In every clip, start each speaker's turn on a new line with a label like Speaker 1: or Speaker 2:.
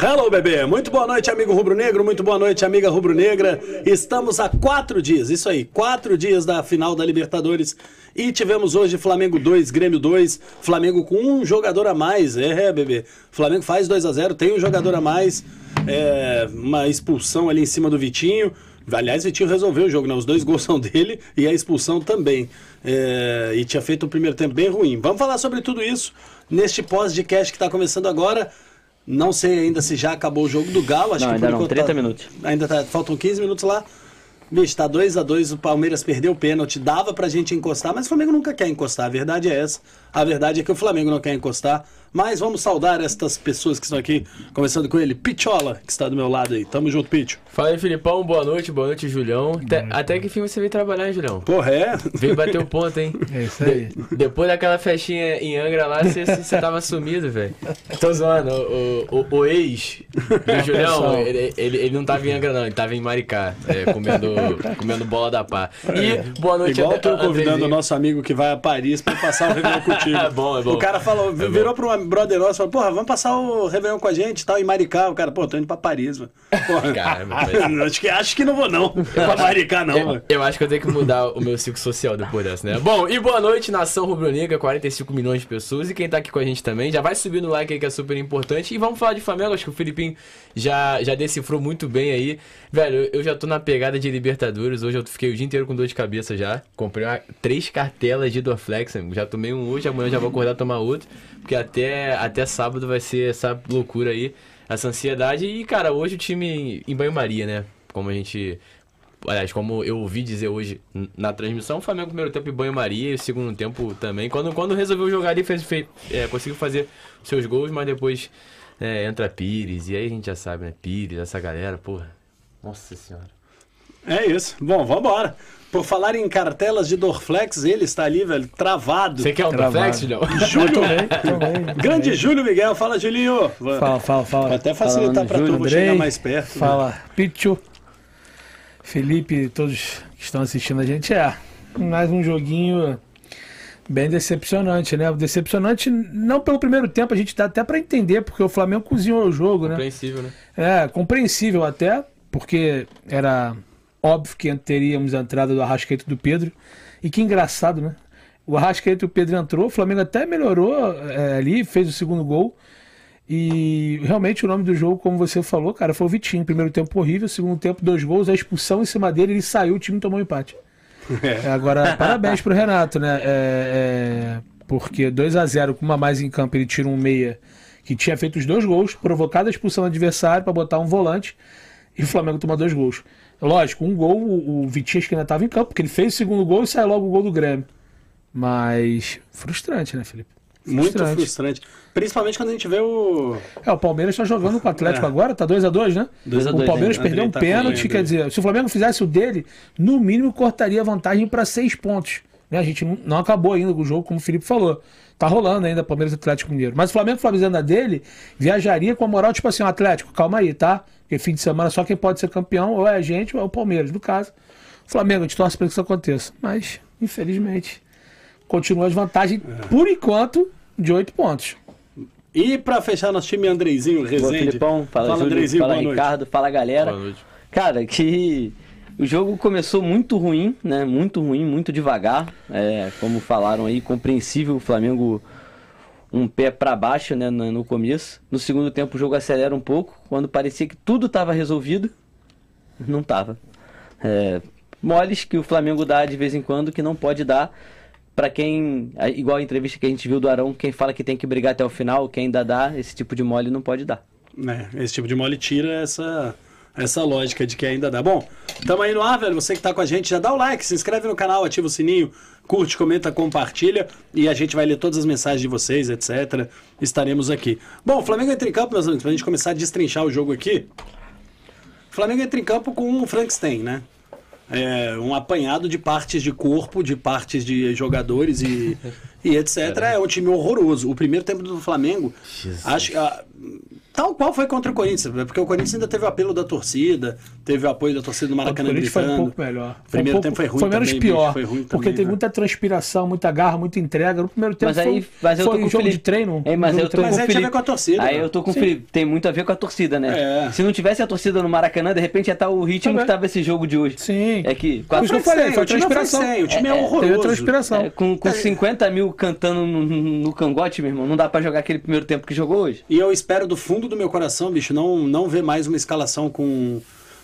Speaker 1: Hello, bebê! Muito boa noite, amigo rubro-negro, muito boa noite, amiga rubro-negra. Estamos a quatro dias, isso aí, quatro dias da final da Libertadores. E tivemos hoje Flamengo 2, Grêmio 2, Flamengo com um jogador a mais. É, bebê. Flamengo faz 2 a 0 tem um jogador a mais. É, uma expulsão ali em cima do Vitinho. Aliás, Vitinho resolveu o jogo, né? Os dois gols são dele e a expulsão também. É, e tinha feito o primeiro tempo bem ruim. Vamos falar sobre tudo isso neste pós-de-cast que está começando agora. Não sei ainda se já acabou o jogo do Galo. Acho
Speaker 2: não,
Speaker 1: que
Speaker 2: ainda não, 30
Speaker 1: tá,
Speaker 2: minutos.
Speaker 1: Ainda tá, faltam 15 minutos lá. Bicho, tá 2 a 2 o Palmeiras perdeu o pênalti, dava pra gente encostar, mas o Flamengo nunca quer encostar, a verdade é essa. A verdade é que o Flamengo não quer encostar. Mas vamos saudar estas pessoas que estão aqui, começando com ele, Pichola, que está do meu lado aí. Tamo junto, Picho.
Speaker 3: Fala aí, Filipão, boa noite, boa noite, Julião. Até, até que fim você veio trabalhar, hein, Julião?
Speaker 1: Porra, é?
Speaker 3: Veio bater o ponto, hein?
Speaker 4: É isso aí.
Speaker 3: De, depois daquela festinha em Angra lá, você, tava sumido, velho. Tô zoando, o, o, o ex do Julião, ele, ele, ele, não tava em Angra, não, ele tava em Maricá, é, comendo, comendo bola da pá. E boa noite,
Speaker 1: Igual tô convidando o nosso amigo que vai a Paris pra passar o Réveillon contigo.
Speaker 3: é bom, é bom.
Speaker 1: O cara falou,
Speaker 3: É
Speaker 1: virou
Speaker 3: bom.
Speaker 1: pra um brother nosso falou, porra, vamos passar o Réveillon com a gente e tal, em Maricá. O cara, pô, tô indo pra Paris, mano. Porra,
Speaker 3: Cara, mas-
Speaker 1: acho, que, acho que não vou não. pra Maricá não,
Speaker 3: Eu,
Speaker 1: mano.
Speaker 3: eu acho que eu tenho que mudar o meu ciclo social depois dessa, né? Bom, e boa noite, nação rubro-negra, 45 milhões de pessoas. E quem tá aqui com a gente também, já vai subir no like aí que é super importante. E vamos falar de Flamengo, acho que o Filipinho já, já decifrou muito bem aí. Velho, eu já tô na pegada de Libertadores. Hoje eu fiquei o dia inteiro com dor de cabeça já. Comprei uma- três cartelas de Dorflex. Já tomei um hoje, amanhã já vou acordar tomar outro. Porque até, até sábado vai ser essa loucura aí, essa ansiedade. E, cara, hoje o time em banho-maria, né? Como a gente Aliás, como eu ouvi dizer hoje na transmissão, o Flamengo primeiro tempo em banho-maria e segundo tempo também. Quando, quando resolveu jogar ali, fez, fez, é, conseguiu fazer seus gols, mas depois é, entra Pires, e aí a gente já sabe, né? Pires, essa galera, porra. Nossa senhora.
Speaker 1: É isso. Bom, vambora. Por falar em cartelas de Dorflex, ele está ali, velho, travado.
Speaker 3: Você quer um
Speaker 4: Travado.
Speaker 3: Dorflex, Julião?
Speaker 1: Júlio,
Speaker 4: Também.
Speaker 1: grande Júlio Miguel, fala Julinho.
Speaker 4: Fala, fala, fala.
Speaker 1: Vou até facilitar pra tu, vou chegar mais perto. né?
Speaker 4: Fala, Pichu. Felipe, todos que estão assistindo a gente, é mais um joguinho bem decepcionante, né? Decepcionante não pelo primeiro tempo, a gente dá até pra entender, porque o Flamengo cozinhou o jogo, né?
Speaker 3: Compreensível, né?
Speaker 4: É, compreensível até, porque era óbvio que teríamos a entrada do Arrascaeta do Pedro. E que engraçado, né? O Arrascaeta e o Pedro entrou, o Flamengo até melhorou é, ali, fez o segundo gol. E realmente o nome do jogo, como você falou, cara, foi o Vitinho. Primeiro tempo horrível, segundo tempo, dois gols, a expulsão em cima dele, ele saiu, o time tomou um empate. É, agora, parabéns pro Renato, né? É, é, porque 2 a 0 com uma mais em campo, ele tira um meia que tinha feito os dois gols, provocado a expulsão do adversário para botar um volante, e o Flamengo toma dois gols. Lógico, um gol, o, o Vitinho acho que ainda estava em campo, porque ele fez o segundo gol e sai logo o gol do Grêmio. Mas frustrante, né, Felipe?
Speaker 1: Muito frustrante. Principalmente quando a gente vê o.
Speaker 4: É, o Palmeiras está jogando com o Atlético agora, tá 2 a 2 né?
Speaker 2: 2 a
Speaker 4: O
Speaker 2: 2,
Speaker 4: Palmeiras perdeu um
Speaker 1: tá
Speaker 4: pênalti, quer dizer, se o Flamengo fizesse o dele, no mínimo cortaria a vantagem para seis pontos. Né? A gente não, acabou ainda com o jogo, como o Felipe falou. Tá rolando ainda Palmeiras e Atlético Mineiro. Mas o Flamengo fazendo a dele, viajaria com a moral, tipo assim, o Atlético, calma aí, tá? Porque fim de semana só quem pode ser campeão ou é a gente ou é o Palmeiras. No caso, o Flamengo, a gente torce para que isso aconteça. Mas, infelizmente, continua a desvantagem, por enquanto, de oito pontos.
Speaker 1: E pra fechar nosso time, Andreizinho
Speaker 2: Boa,
Speaker 1: Rezende.
Speaker 2: Filipão. Fala, Júlio.
Speaker 1: Andreizinho,
Speaker 2: fala,
Speaker 1: boa noite.
Speaker 2: Ricardo. Fala, galera.
Speaker 3: Boa noite.
Speaker 2: Cara, que o jogo começou muito ruim, né? Muito ruim, muito devagar. É, como falaram aí, compreensível o Flamengo um pé pra baixo, né, no, começo. No segundo tempo o jogo acelera um pouco, quando parecia que tudo estava resolvido, não tava. É, moles que o Flamengo dá de vez em quando que não pode dar Pra quem, igual a entrevista que a gente viu do Arão, quem fala que tem que brigar até o final, quem ainda dá esse tipo de mole não pode dar.
Speaker 1: né, esse tipo de mole tira essa, essa lógica de que ainda dá. Bom, tamo aí no ar, velho. Você que tá com a gente, já dá o like, se inscreve no canal, ativa o sininho, curte, comenta, compartilha e a gente vai ler todas as mensagens de vocês, etc. Estaremos aqui. Bom, o Flamengo entra em campo, meus amigos, pra gente começar a destrinchar o jogo aqui. O Flamengo entra em campo com um Frankenstein, né? É, um apanhado de partes de corpo, de partes de jogadores e, e etc. É um time horroroso. O primeiro tempo do Flamengo, acho, ah, Tal qual foi contra o Corinthians, porque o Corinthians ainda teve o apelo da torcida, teve o apoio da torcida do
Speaker 4: O
Speaker 1: Maracanã
Speaker 4: Corinthians foi um
Speaker 1: gritando.
Speaker 4: pouco melhor. Foi
Speaker 1: Primeiro
Speaker 4: um pouco,
Speaker 1: tempo foi ruim
Speaker 4: Foi menos
Speaker 1: também,
Speaker 4: pior.
Speaker 1: bicho, foi ruim
Speaker 4: porque
Speaker 1: também,
Speaker 4: teve
Speaker 1: né?
Speaker 4: muita transpiração, muita garra, muita entrega. No primeiro tempo
Speaker 2: Mas aí,
Speaker 4: foi,
Speaker 2: mas eu tô
Speaker 4: foi
Speaker 2: com o
Speaker 4: jogo
Speaker 2: Felipe.
Speaker 4: de treino.
Speaker 2: É, mas
Speaker 4: jogo
Speaker 2: eu tô.
Speaker 1: Mas
Speaker 2: com o
Speaker 1: aí tinha a ver
Speaker 2: Felipe.
Speaker 1: com a torcida,
Speaker 2: Aí
Speaker 1: né?
Speaker 2: eu tô com o. Felipe. Tem muito a ver com a torcida, né?
Speaker 1: É.
Speaker 2: Se não tivesse a torcida no Maracanã, de repente ia estar o ritmo
Speaker 4: Também.
Speaker 2: que tava esse jogo de hoje.
Speaker 4: Sim.
Speaker 2: É que
Speaker 4: Por isso que eu
Speaker 1: Foi
Speaker 4: falei,
Speaker 1: sem,
Speaker 4: foi
Speaker 1: o
Speaker 4: transpiração.
Speaker 1: sem, o time é,
Speaker 2: É, é,
Speaker 1: horroroso.
Speaker 4: Teve transpiração.
Speaker 2: É, com, com 50 mil cantando no, no cangote, meu irmão, não dá pra jogar aquele primeiro tempo que jogou hoje.
Speaker 1: E eu espero do fundo do meu coração, bicho, não, não ver mais uma escalação com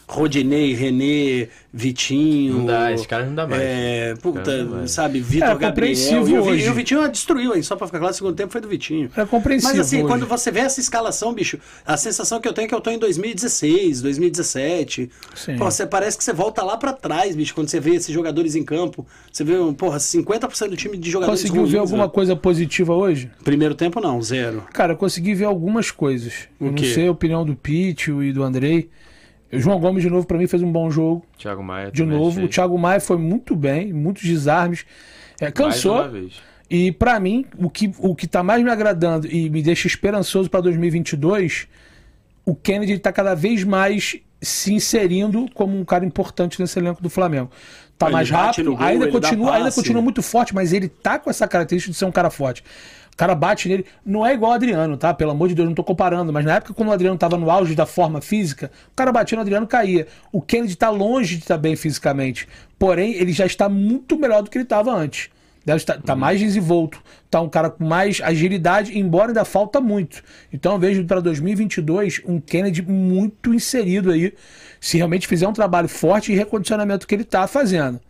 Speaker 1: Rodinei, René, Vitinho.
Speaker 3: Não dá, esses caras não dá mais.
Speaker 1: É, puta,
Speaker 3: Cara, não dá mais.
Speaker 1: sabe, Vitor
Speaker 4: É,
Speaker 1: Gabriel.
Speaker 4: compreensível
Speaker 1: E o,
Speaker 4: hoje.
Speaker 1: e o Vitinho destruiu, hein? Só pra ficar claro, o segundo tempo foi do Vitinho.
Speaker 4: É compreensível
Speaker 1: Mas assim,
Speaker 4: hoje.
Speaker 1: quando você vê essa escalação, bicho, a sensação que eu tenho é que eu tô em 2016, 2017.
Speaker 4: Sim.
Speaker 1: Pô, você parece que você volta lá pra trás, bicho, quando você vê esses jogadores em campo. Você vê, porra, 50% do time de jogadores
Speaker 4: Conseguiu ver
Speaker 1: ruins,
Speaker 4: alguma
Speaker 1: velho.
Speaker 4: coisa positiva hoje?
Speaker 1: Primeiro tempo não, zero.
Speaker 4: Cara, eu consegui ver algumas coisas.
Speaker 1: O
Speaker 4: eu não sei a opinião do Pítio e do Andrei. O João Gomes, de novo, pra mim, fez um bom jogo.
Speaker 3: Thiago Maia
Speaker 4: De novo.
Speaker 3: fez.
Speaker 4: O Thiago Maia foi muito bem, muitos desarmes. É,
Speaker 3: Mais
Speaker 4: cansou.
Speaker 3: uma vez.
Speaker 4: E pra mim, o que, o que tá mais me agradando e me deixa esperançoso pra 2022, o Kennedy tá cada vez mais se inserindo como um cara importante nesse elenco do Flamengo. Tá
Speaker 1: Ele
Speaker 4: mais rápido,
Speaker 1: gol,
Speaker 4: ainda continua, ainda continua muito forte, mas ele tá com essa característica de ser um cara forte. O cara bate nele, não é igual o Adriano, tá? Pelo amor de Deus, não tô comparando, mas na época quando o Adriano tava no auge da forma física, o cara batia no Adriano caía. O Kennedy tá longe de estar bem fisicamente, porém ele já está muito melhor do que ele estava antes. Deve estar tá mais desenvolto, tá um cara com mais agilidade, embora ainda falta muito. Então eu vejo para 2022 um Kennedy muito inserido aí, se realmente fizer um trabalho forte de recondicionamento que ele tá fazendo.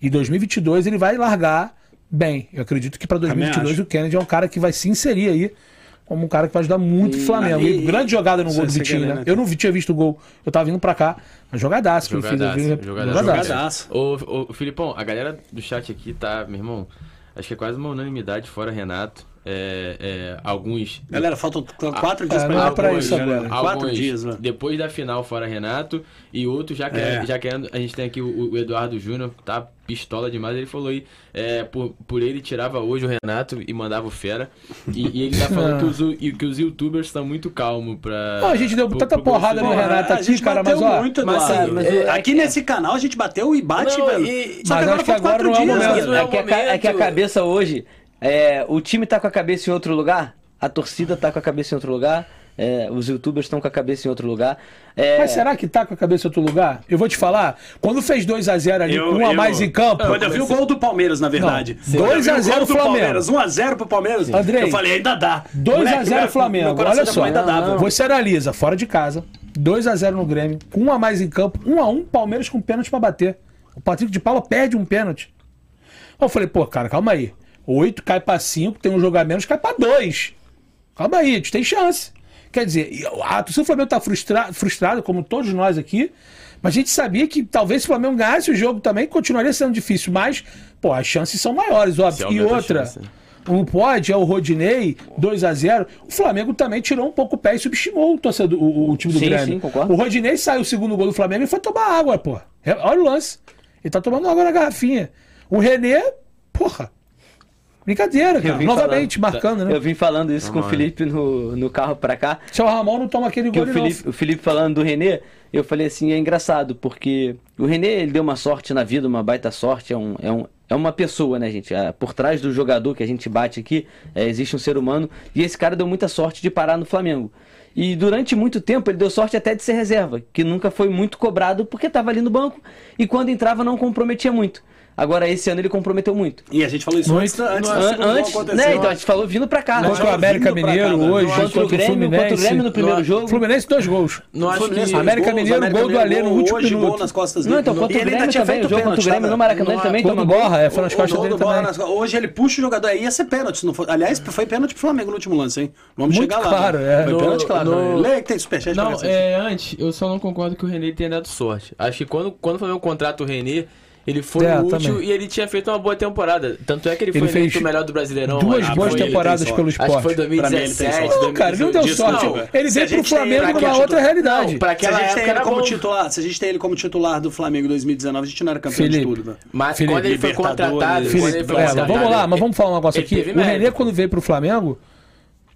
Speaker 4: E 2022 ele vai largar bem. Eu acredito que para 2022
Speaker 1: acho.
Speaker 4: o Kennedy é um cara que vai se inserir aí como um cara que vai ajudar muito o Flamengo.
Speaker 1: e-
Speaker 4: E, grande jogada no gol do
Speaker 1: você
Speaker 4: Vitinho, né?
Speaker 1: né?
Speaker 4: Eu não vi- tinha visto o gol. Eu tava vindo pra cá. Uma jogadaça que ele fez.
Speaker 3: Jogadaço, jogadaço.
Speaker 4: jogadaço.
Speaker 1: Jogadaço.
Speaker 3: Ô, ô, Filipão, a galera do chat aqui tá, meu irmão, acho que é quase uma unanimidade, fora Renato. É, é, alguns.
Speaker 1: Galera, faltam quatro dias
Speaker 4: é,
Speaker 1: pra
Speaker 4: não é pra
Speaker 1: hoje,
Speaker 4: isso
Speaker 1: galera.
Speaker 4: agora.
Speaker 1: Quatro dias, mano.
Speaker 3: Depois da final, fora Renato. E outros já querendo.
Speaker 1: É.
Speaker 3: Já querendo a gente tem aqui o, o Eduardo Júnior, tá pistola demais. Ele falou aí, é, por, por ele tirava hoje o Renato e mandava o Fera. E, e ele tá falando que, os, que os youtubers estão muito calmos pra.
Speaker 4: Pô, a gente deu
Speaker 3: pro-
Speaker 4: tanta
Speaker 3: pro
Speaker 4: porrada no. Renato
Speaker 1: a
Speaker 4: aqui,
Speaker 1: gente
Speaker 4: cara,
Speaker 1: bateu
Speaker 4: mas ó,
Speaker 1: muito,
Speaker 3: mas, assim,
Speaker 2: mas
Speaker 1: É,
Speaker 2: é
Speaker 1: aqui nesse canal a gente bateu e bate,
Speaker 3: Não,
Speaker 1: velho.
Speaker 3: e-
Speaker 1: Só
Speaker 4: mas
Speaker 1: que agora
Speaker 4: acho que
Speaker 1: faltam
Speaker 4: agora
Speaker 1: quatro
Speaker 4: não é o
Speaker 1: dias,
Speaker 4: momento.
Speaker 3: é
Speaker 2: É que, a, é a cabeça hoje. É, o time tá com a cabeça em outro lugar, a torcida tá com a cabeça em outro lugar, é, os youtubers estão com a cabeça em outro lugar. é,
Speaker 4: Mas será que tá com a cabeça em outro lugar? Eu vou te falar, quando fez 2x0 ali,
Speaker 1: Eu-
Speaker 4: com um a
Speaker 1: eu-
Speaker 4: mais em campo.
Speaker 1: Quando eu vi o gol do Palmeiras, na verdade.
Speaker 4: Não,
Speaker 1: Quando eu vi
Speaker 4: 2 a
Speaker 1: o
Speaker 4: 0
Speaker 1: gol do
Speaker 4: Flamengo.
Speaker 1: Palmeiras, 1x0 pro Palmeiras.
Speaker 4: Andrei,
Speaker 1: eu falei, ainda dá.
Speaker 4: 2
Speaker 1: Moleque,
Speaker 4: a 0
Speaker 1: meu
Speaker 4: Flamengo.
Speaker 1: coração
Speaker 4: Olha só.
Speaker 1: ainda dá.
Speaker 4: Você analisa, fora de casa, 2 a 0 no Grêmio, com um a mais em campo, 1 a 1 Palmeiras com pênalti pra bater. O Patrick de Paula perde um pênalti. Eu falei, pô, cara, calma aí. 8 cai pra 5, tem um jogo a menos, cai pra 2. Calma aí, a gente tem chance. Quer dizer, a torcida do Flamengo tá frustra frustrado, como todos nós aqui, mas a gente sabia que talvez se o Flamengo ganhasse o jogo também, continuaria sendo difícil, mas, pô, as chances são maiores, óbvio. E outra,
Speaker 3: chance, né?
Speaker 4: um pode, é o Rodinei, 2 a 0 O Flamengo também tirou um pouco o pé e subestimou o, torcedor, o, o time do
Speaker 2: Sim,
Speaker 4: Grêmio.
Speaker 2: sim, concordo.
Speaker 4: O Rodinei saiu o segundo gol do Flamengo e foi tomar água, pô. É, Olha o lance. Ele tá tomando água na garrafinha. O René, porra. Brincadeira, cara.
Speaker 2: vim
Speaker 4: Novamente, marcando, né?
Speaker 2: Eu vim falando isso com o. Felipe no, no carro pra cá.
Speaker 4: Se o Ramon não toma aquele
Speaker 2: Que
Speaker 4: gol,
Speaker 2: o
Speaker 4: ele não.
Speaker 2: Felipe, o Felipe falando do Renê, eu falei assim, é engraçado, porque o Renê ele deu uma sorte na vida, uma baita sorte, é, um, é, um, é uma pessoa, né, gente? Ah, Por trás do jogador que a gente bate aqui, é, existe um ser humano, e esse cara deu muita sorte de parar no Flamengo. E durante muito tempo ele deu sorte até de ser reserva, que nunca foi muito cobrado porque estava ali no banco e quando entrava não comprometia muito. Agora esse ano ele comprometeu muito.
Speaker 1: E a gente falou isso
Speaker 4: Muito.
Speaker 1: antes, antes
Speaker 2: antes,
Speaker 1: acontecer.
Speaker 2: né? Então a gente falou vindo pra cá.
Speaker 1: Não,
Speaker 4: Contra o América Mineiro
Speaker 1: velho.
Speaker 4: hoje,
Speaker 1: Não,
Speaker 2: Contra
Speaker 4: contra
Speaker 2: o Grêmio,
Speaker 4: Fluminense.
Speaker 2: contra o Grêmio no primeiro jogo.
Speaker 4: Fluminense, dois gols.
Speaker 3: Não acho
Speaker 1: Fluminense,
Speaker 3: que.
Speaker 4: América
Speaker 1: gols,
Speaker 4: Mineiro,
Speaker 1: América
Speaker 4: gol do Alê no último
Speaker 1: hoje,
Speaker 4: minuto.
Speaker 1: gol nas costas
Speaker 2: Não,
Speaker 1: dele.
Speaker 2: então, contra
Speaker 1: E
Speaker 2: o
Speaker 1: ele ainda
Speaker 2: Grêmio
Speaker 1: tinha
Speaker 2: também,
Speaker 1: feito
Speaker 2: o jogo contra o
Speaker 1: pênalti,
Speaker 2: Grêmio no Maracanã ele
Speaker 3: Não,
Speaker 2: também toma.
Speaker 4: Borra, é, foi nas costas dele também.
Speaker 1: Hoje ele puxa o jogador aí, ia ser pênalti. Não. Aliás, foi pênalti pro Flamengo no último lance, hein? Vamos chegar lá.
Speaker 4: claro,
Speaker 1: né?
Speaker 4: é.
Speaker 1: Foi pênalti, claro. Lê que tem superchat pra
Speaker 3: Não, é, antes, eu só não concordo que o René tenha dado sorte. Acho que quando, quando o Flamengo contrata o René, ele foi
Speaker 4: É,
Speaker 3: útil
Speaker 4: também.
Speaker 3: e ele tinha feito uma boa temporada. Tanto é que ele foi
Speaker 4: Ele fez
Speaker 3: eleito o melhor do Brasileirão.
Speaker 4: Duas boas
Speaker 3: foi-
Speaker 4: temporadas pelo
Speaker 3: Acho que foi
Speaker 4: esporte.
Speaker 1: Pra mim, ele tem
Speaker 3: 2017,
Speaker 1: sorte.
Speaker 4: Não, cara, não deu
Speaker 3: 2018.
Speaker 4: sorte.
Speaker 1: Desculpa.
Speaker 4: Ele veio
Speaker 1: a
Speaker 4: pro Flamengo numa outra
Speaker 1: titular-
Speaker 4: realidade.
Speaker 3: Não, pra
Speaker 1: Se a
Speaker 3: aquela
Speaker 1: gente tem
Speaker 3: época
Speaker 1: ele
Speaker 3: era
Speaker 1: como
Speaker 3: bom.
Speaker 1: titular, se a gente tem ele como titular do Flamengo em 2019, a gente não era campeão
Speaker 4: Felipe,
Speaker 1: de tudo, né?
Speaker 3: Mas
Speaker 4: Felipe,
Speaker 3: quando ele foi contratado,
Speaker 1: Felipe,
Speaker 3: quando ele foi
Speaker 4: É,
Speaker 3: contratado,
Speaker 4: vamos lá, mas vamos falar um negócio
Speaker 3: ele
Speaker 4: aqui. O René, quando veio pro Flamengo,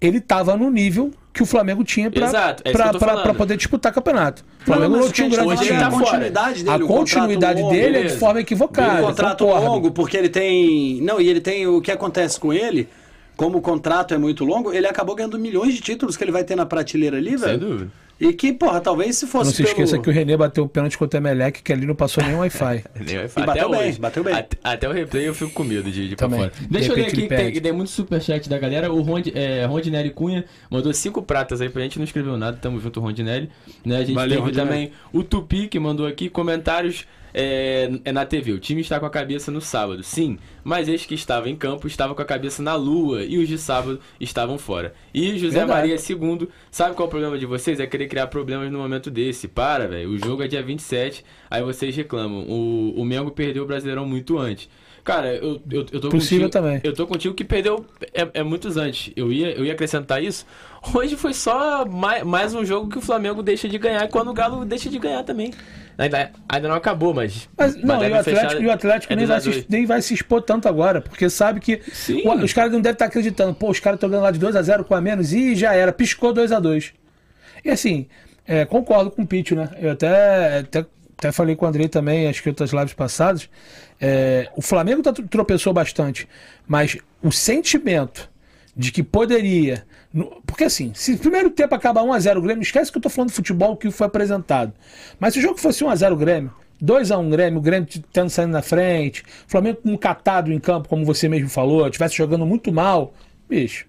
Speaker 4: ele tava no nível que o Flamengo tinha pra,
Speaker 3: Exato, é
Speaker 4: poder disputar campeonato. O Flamengo não,
Speaker 1: mas
Speaker 4: tinha um
Speaker 1: o
Speaker 4: grande
Speaker 3: hoje
Speaker 4: time.
Speaker 3: tá
Speaker 1: a continuidade dele.
Speaker 4: A
Speaker 1: o contrato
Speaker 4: continuidade
Speaker 1: longo,
Speaker 4: dele é de forma equivocada.
Speaker 1: um contrato
Speaker 4: concordo.
Speaker 1: longo, porque ele tem. Não, e ele tem. O que acontece com ele, como o contrato é muito longo, ele acabou ganhando milhões de títulos que ele vai ter na prateleira ali,
Speaker 3: Sem
Speaker 1: velho.
Speaker 3: dúvida.
Speaker 1: E que, porra, talvez se fosse.
Speaker 4: Não se
Speaker 1: pelo-
Speaker 4: esqueça que o René bateu o pênalti contra o Emelec, que ali não passou nem Wi-Fi.
Speaker 3: Nem
Speaker 1: E
Speaker 3: falar.
Speaker 1: bateu
Speaker 3: até
Speaker 1: bem,
Speaker 3: hoje.
Speaker 1: bateu bem.
Speaker 3: Até, até o replay eu fico com medo de, de ir pra
Speaker 4: Também.
Speaker 3: fora.
Speaker 4: De
Speaker 3: Deixa eu ler aqui que tem, que tem muito superchat da galera. O Rond, é, Rondinelli Cunha mandou cinco pratas aí pra gente, não escreveu nada. Tamo junto, Rondinelli. Né? A gente
Speaker 1: Valeu,
Speaker 3: teve
Speaker 1: Rondinelli.
Speaker 3: também o Tupi que mandou aqui comentários. É, é na TV, o time está com a cabeça no sábado, sim, mas este que estava em campo estava com a cabeça na lua e os de sábado estavam fora. E José
Speaker 4: Verdade.
Speaker 3: Maria II, sabe qual é o problema de vocês? É querer criar problemas no momento desse. Para, velho, o jogo é dia 27, aí vocês reclamam. O, o Mengo perdeu o Brasileirão muito antes. Cara, eu, eu, eu tô
Speaker 4: Possível
Speaker 3: contigo,
Speaker 4: também.
Speaker 3: Eu tô contigo que perdeu é, é muitos antes. Eu ia, eu ia acrescentar isso. Hoje foi só mais, mais um jogo que o Flamengo deixa de ganhar e quando o Galo deixa de ganhar também. Ainda, ainda não acabou, mas.
Speaker 4: Mas não, e o Atlético, e o Atlético
Speaker 3: é
Speaker 4: nem, vai se, nem vai se expor tanto agora, porque sabe que o- os caras não devem estar acreditando. Pô, os caras estão ganhando lá de 2x0 com a menos e já era, piscou 2x2. E assim, é, concordo com o Pitch, né? Eu até, até, até falei com o Andrei também, acho que outras lives passadas. É, o Flamengo tá, tropeçou bastante, mas o sentimento de que poderia. Porque assim, se o primeiro tempo acabar 1x0 o Grêmio, esquece que eu tô falando de futebol que foi apresentado. Mas se o jogo fosse 1x0 o Grêmio, 2x1 o Grêmio, o Grêmio tendo saindo na frente, o Flamengo com um catado em campo, como você mesmo falou, estivesse jogando muito mal, bicho.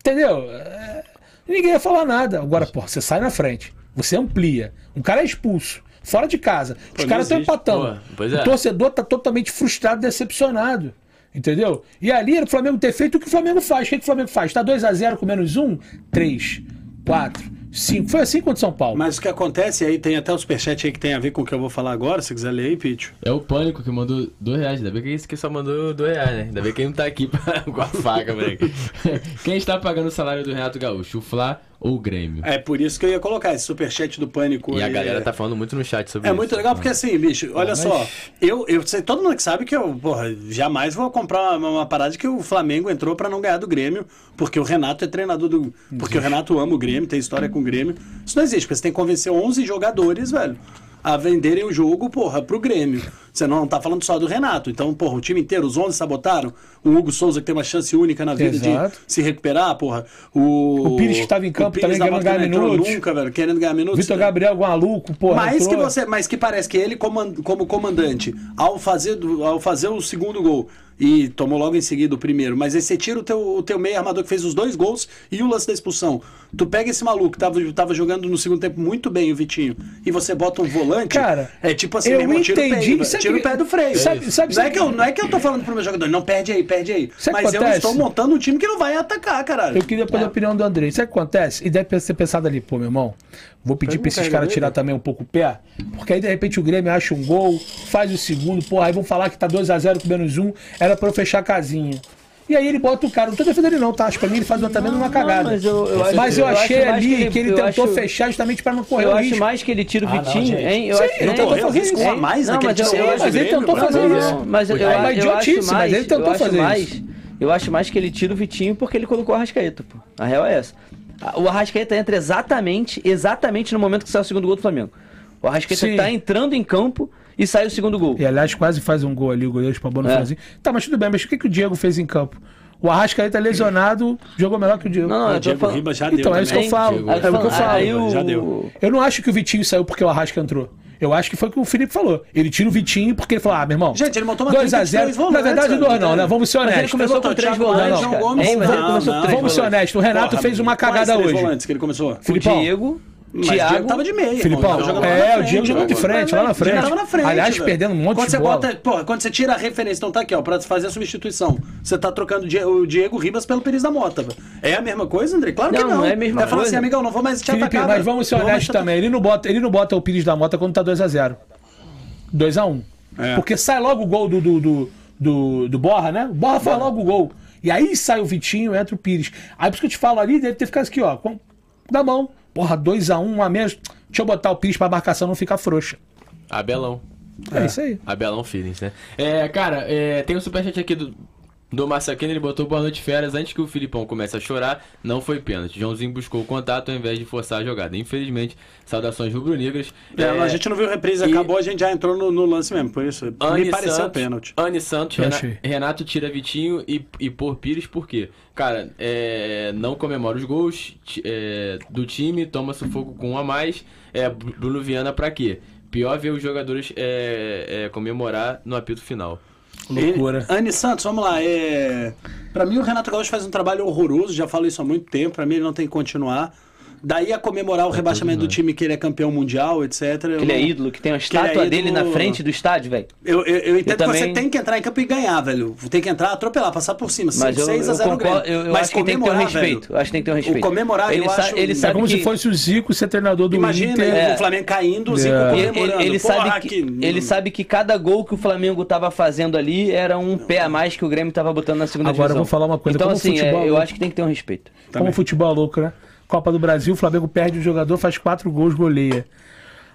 Speaker 4: Entendeu? É, Ninguém ia falar nada. Agora, pô, você sai na frente, você amplia, um cara é expulso, fora de casa, os caras estão empatando.
Speaker 3: Pô, é.
Speaker 4: O torcedor tá totalmente frustrado, decepcionado. Entendeu? E ali o Flamengo ter feito o que o Flamengo faz. O que, que o Flamengo faz? Tá 2x0 com menos 1, 3, 4, 5. Foi assim contra o São Paulo.
Speaker 1: Mas o que acontece aí, tem até o superchat aí que tem a ver com o que eu vou falar agora, se quiser ler aí, Pitch.
Speaker 3: É o Pânico que mandou dois reais. Ainda bem que esse que só mandou dois reais, né? Ainda bem que ele não tá aqui pra... com a faca, moleque. Quem está pagando o salário do Renato Gaúcho? O Flá ou o Grêmio?
Speaker 1: É por isso que eu ia colocar esse superchat do Pânico.
Speaker 3: E a
Speaker 1: aí,
Speaker 3: galera
Speaker 1: é-
Speaker 3: tá falando muito no chat sobre
Speaker 1: É
Speaker 3: isso.
Speaker 1: muito legal porque assim, bicho, olha só, eu, eu sei, todo mundo que sabe que eu, porra, jamais vou comprar uma, uma parada de que o Flamengo entrou pra não ganhar do Grêmio, porque o Renato é treinador do. Porque o Renato ama o Grêmio, tem história com o Grêmio. Isso não existe, porque você tem que convencer 11 jogadores, velho, a venderem o jogo, porra, pro Grêmio. Você não tá falando só do Renato. Então, porra, o time inteiro, os 11 sabotaram. O Hugo Souza, que tem uma chance única na vida
Speaker 4: Exato.
Speaker 1: de se recuperar, porra. O,
Speaker 4: O Pires que estava em campo também querendo ganhar minutos.
Speaker 1: Nunca, velho, querendo ganhar minutos.
Speaker 4: Vitor Gabriel maluco, porra.
Speaker 1: Mais que você, mas que parece que ele como comandante, ao fazer, ao fazer o segundo gol e tomou logo em seguida o primeiro, mas aí você tira o teu, o teu meio armador que fez os dois gols e o lance da expulsão. Tu pega esse maluco que tava, tava jogando no segundo tempo muito bem, o Vitinho, e você bota um volante.
Speaker 4: Cara,
Speaker 1: é tipo assim,
Speaker 4: eu
Speaker 1: irmão, tira o
Speaker 4: entendi,
Speaker 1: velho,
Speaker 4: sabe
Speaker 1: tira o pé do freio.
Speaker 4: sabe- sabe-
Speaker 1: não, é que eu, não é que eu tô falando pro meu jogador, não perde aí, perde aí.
Speaker 4: Sabe
Speaker 1: mas eu estou montando um time que não vai atacar, caralho.
Speaker 4: Eu queria pedir a opinião do Andrei. Sabe o que acontece? E deve ter pensado ali, pô, meu irmão, vou pedir pra esses caras tirar também um pouco o pé, porque aí de repente o Grêmio acha um gol, faz o segundo, porra, aí vão falar que tá 2x0 com menos um, era pra eu fechar a casinha. E aí ele bota o cara, não tô defendendo ele não, tá? Acho que pra mim ele faz também numa cagada.
Speaker 2: mas eu- eu acho-
Speaker 4: Mas eu
Speaker 2: eu acho
Speaker 4: achei ali
Speaker 2: que
Speaker 4: que ele,
Speaker 2: ele- eu
Speaker 4: tentou
Speaker 2: acho-
Speaker 4: fechar justamente pra não correr
Speaker 2: Eu
Speaker 4: o
Speaker 2: acho
Speaker 4: risco.
Speaker 2: mais que ele tira o
Speaker 5: Ah, não,
Speaker 2: Vitinho, hein? Eu
Speaker 4: Sim,
Speaker 2: acho,
Speaker 4: ele tentou fazer isso.
Speaker 1: a mais
Speaker 2: Não, mas eu- eu acho-
Speaker 4: ele tentou fazer isso.
Speaker 2: Mas eu, eu, eu acho
Speaker 4: idiotice, mas
Speaker 2: mais,
Speaker 4: ele tentou
Speaker 2: eu acho
Speaker 4: fazer
Speaker 2: mais,
Speaker 4: isso.
Speaker 2: Eu acho mais que ele tira o Vitinho porque ele colocou o Arrascaeta, pô. A real é essa. O Arrascaeta entra exatamente, exatamente no momento que sai o segundo gol do Flamengo. O Arrascaeta
Speaker 4: Sim.
Speaker 2: tá entrando em campo e sai o segundo gol.
Speaker 4: E aliás, quase faz um gol ali, o goleiro espabou no
Speaker 2: É.
Speaker 4: finalzinho. Tá, mas tudo bem, mas o que, que o Diego fez em campo? O Arrascaeta lesionado, jogou melhor que o Diego.
Speaker 2: Não, não,
Speaker 1: O
Speaker 2: eu
Speaker 1: Diego
Speaker 2: falando...
Speaker 1: Ribas já deu
Speaker 4: Então, é isso que eu falo.
Speaker 3: Diego.
Speaker 4: É o que eu falo.
Speaker 2: aí o-
Speaker 1: já deu.
Speaker 4: Eu não acho que o Vitinho saiu porque o Arrasca entrou. Eu acho que foi o que o Felipe falou. Ele tira o Vitinho porque ele falou: ah, meu irmão.
Speaker 1: Gente, ele montou uma
Speaker 4: 2 a
Speaker 1: trinca de
Speaker 4: 0
Speaker 1: três
Speaker 4: Na verdade, dois não, né? Vamos ser
Speaker 2: Mas ele
Speaker 4: honestos.
Speaker 2: começou com três volantes,
Speaker 1: não,
Speaker 4: Vamos ser honestos. O Renato fez uma cagada hoje.
Speaker 1: volantes que ele começou?
Speaker 2: O. Diego,
Speaker 1: Mas
Speaker 2: Thiago...
Speaker 1: Tava de meia.
Speaker 4: Filipão,
Speaker 1: irmão,
Speaker 4: é,
Speaker 1: na
Speaker 4: o Diego jogando de
Speaker 1: jogou
Speaker 4: frente, lá na frente.
Speaker 1: tava na frente,
Speaker 4: Aliás,
Speaker 1: velho.
Speaker 4: perdendo um monte
Speaker 1: quando
Speaker 4: de
Speaker 1: você
Speaker 4: bola.
Speaker 1: Bota, porra, quando você tira a referência, então tá aqui, ó, pra fazer a substituição. Você tá trocando o Die- o Diego Ribas pelo Pires da Mota, velho. É a mesma coisa, André? Claro que
Speaker 2: Não,
Speaker 1: não.
Speaker 2: não é a mesma
Speaker 1: É falar
Speaker 2: coisa.
Speaker 1: assim, amigão, não vou mais te
Speaker 4: Felipe,
Speaker 1: atacar.
Speaker 4: mas
Speaker 1: velho.
Speaker 4: vamos ser
Speaker 1: Não
Speaker 4: honestos também. Ele não, bota, ele não bota o Pires da Mota quando tá 2x0. 2x1.
Speaker 1: É.
Speaker 4: Porque sai logo o gol do, do, do, do, do Borra, né? O Borra faz logo o gol. E aí sai o Vitinho, entra o Pires. Aí por isso que eu te falo ali, deve ter ficado aqui, ó. Com, da mão. Porra, 2x1, um a menos. Deixa eu botar o Pires pra marcação não ficar frouxa.
Speaker 3: Abelão.
Speaker 4: É, isso aí.
Speaker 3: Abelão Feelings, né? É, cara, é, tem um superchat aqui do. Do Massaquena, ele botou boa noite férias antes que o Filipão comece a chorar. Não foi pênalti. Joãozinho buscou o contato ao invés de forçar a jogada. Infelizmente, saudações rubro-negras.
Speaker 1: É,
Speaker 3: É,
Speaker 1: A gente não viu reprise,
Speaker 3: e-
Speaker 1: acabou, a gente já entrou no, no lance mesmo, por isso.
Speaker 3: Anne
Speaker 1: me pareceu
Speaker 3: Santos,
Speaker 1: pênalti.
Speaker 3: Anne Santos,
Speaker 4: Eu
Speaker 3: Rena-
Speaker 4: achei.
Speaker 3: Renato tira Vitinho e, e por Pires, por quê? Cara, é, não comemora os gols é, do time, toma sufoco com um a mais. É, Bruno Viana pra quê? Pior ver os jogadores é, é, comemorar no apito final.
Speaker 4: Loucura.
Speaker 1: E- Anne Santos, vamos lá. É... Pra mim, o Renato Gaúcho faz um trabalho horroroso, já falo isso há muito tempo. Pra mim, ele não tem que continuar. Daí a comemorar o rebaixamento do time que ele é campeão mundial, etc.
Speaker 2: Que ele é ídolo, que tem uma
Speaker 1: é
Speaker 2: estátua dele
Speaker 1: ídolo-
Speaker 2: na frente do estádio, velho.
Speaker 1: Eu, eu, eu entendo
Speaker 2: Eu
Speaker 1: que você tem que entrar em campo e ganhar, velho. Tem que entrar, atropelar, passar por cima.
Speaker 2: Mas eu,
Speaker 1: 6 a
Speaker 2: eu
Speaker 1: 0 no
Speaker 2: concordo,
Speaker 1: Grêmio.
Speaker 2: eu, eu
Speaker 1: Mas
Speaker 2: acho que tem que ter um
Speaker 1: comemorar,
Speaker 2: respeito.
Speaker 1: velho,
Speaker 2: Eu acho que tem que ter um respeito.
Speaker 1: comemorar,
Speaker 2: ele
Speaker 1: eu
Speaker 2: sa-
Speaker 1: acho-
Speaker 2: Ele
Speaker 1: É
Speaker 4: É
Speaker 2: sabe
Speaker 4: como
Speaker 2: que...
Speaker 4: se fosse o Zico ser treinador do
Speaker 1: Imagina
Speaker 4: Inter.
Speaker 1: ele, o Flamengo caindo, o Zico
Speaker 4: É.
Speaker 2: Ele,
Speaker 1: comemorando.
Speaker 2: ele- ele
Speaker 1: Porra,
Speaker 2: sabe que,
Speaker 1: que-
Speaker 2: ele sabe que cada gol que o Flamengo tava fazendo ali era um pé a mais que o Grêmio tava botando na segunda
Speaker 4: Agora,
Speaker 2: divisão.
Speaker 4: eu vou falar uma coisa,
Speaker 2: Então,
Speaker 4: como
Speaker 2: assim, é,
Speaker 4: futebol-
Speaker 2: eu acho que tem que ter um respeito.
Speaker 4: Como futebol é louco, né? Copa do Brasil, o Flamengo perde um jogador, faz quatro gols, goleia.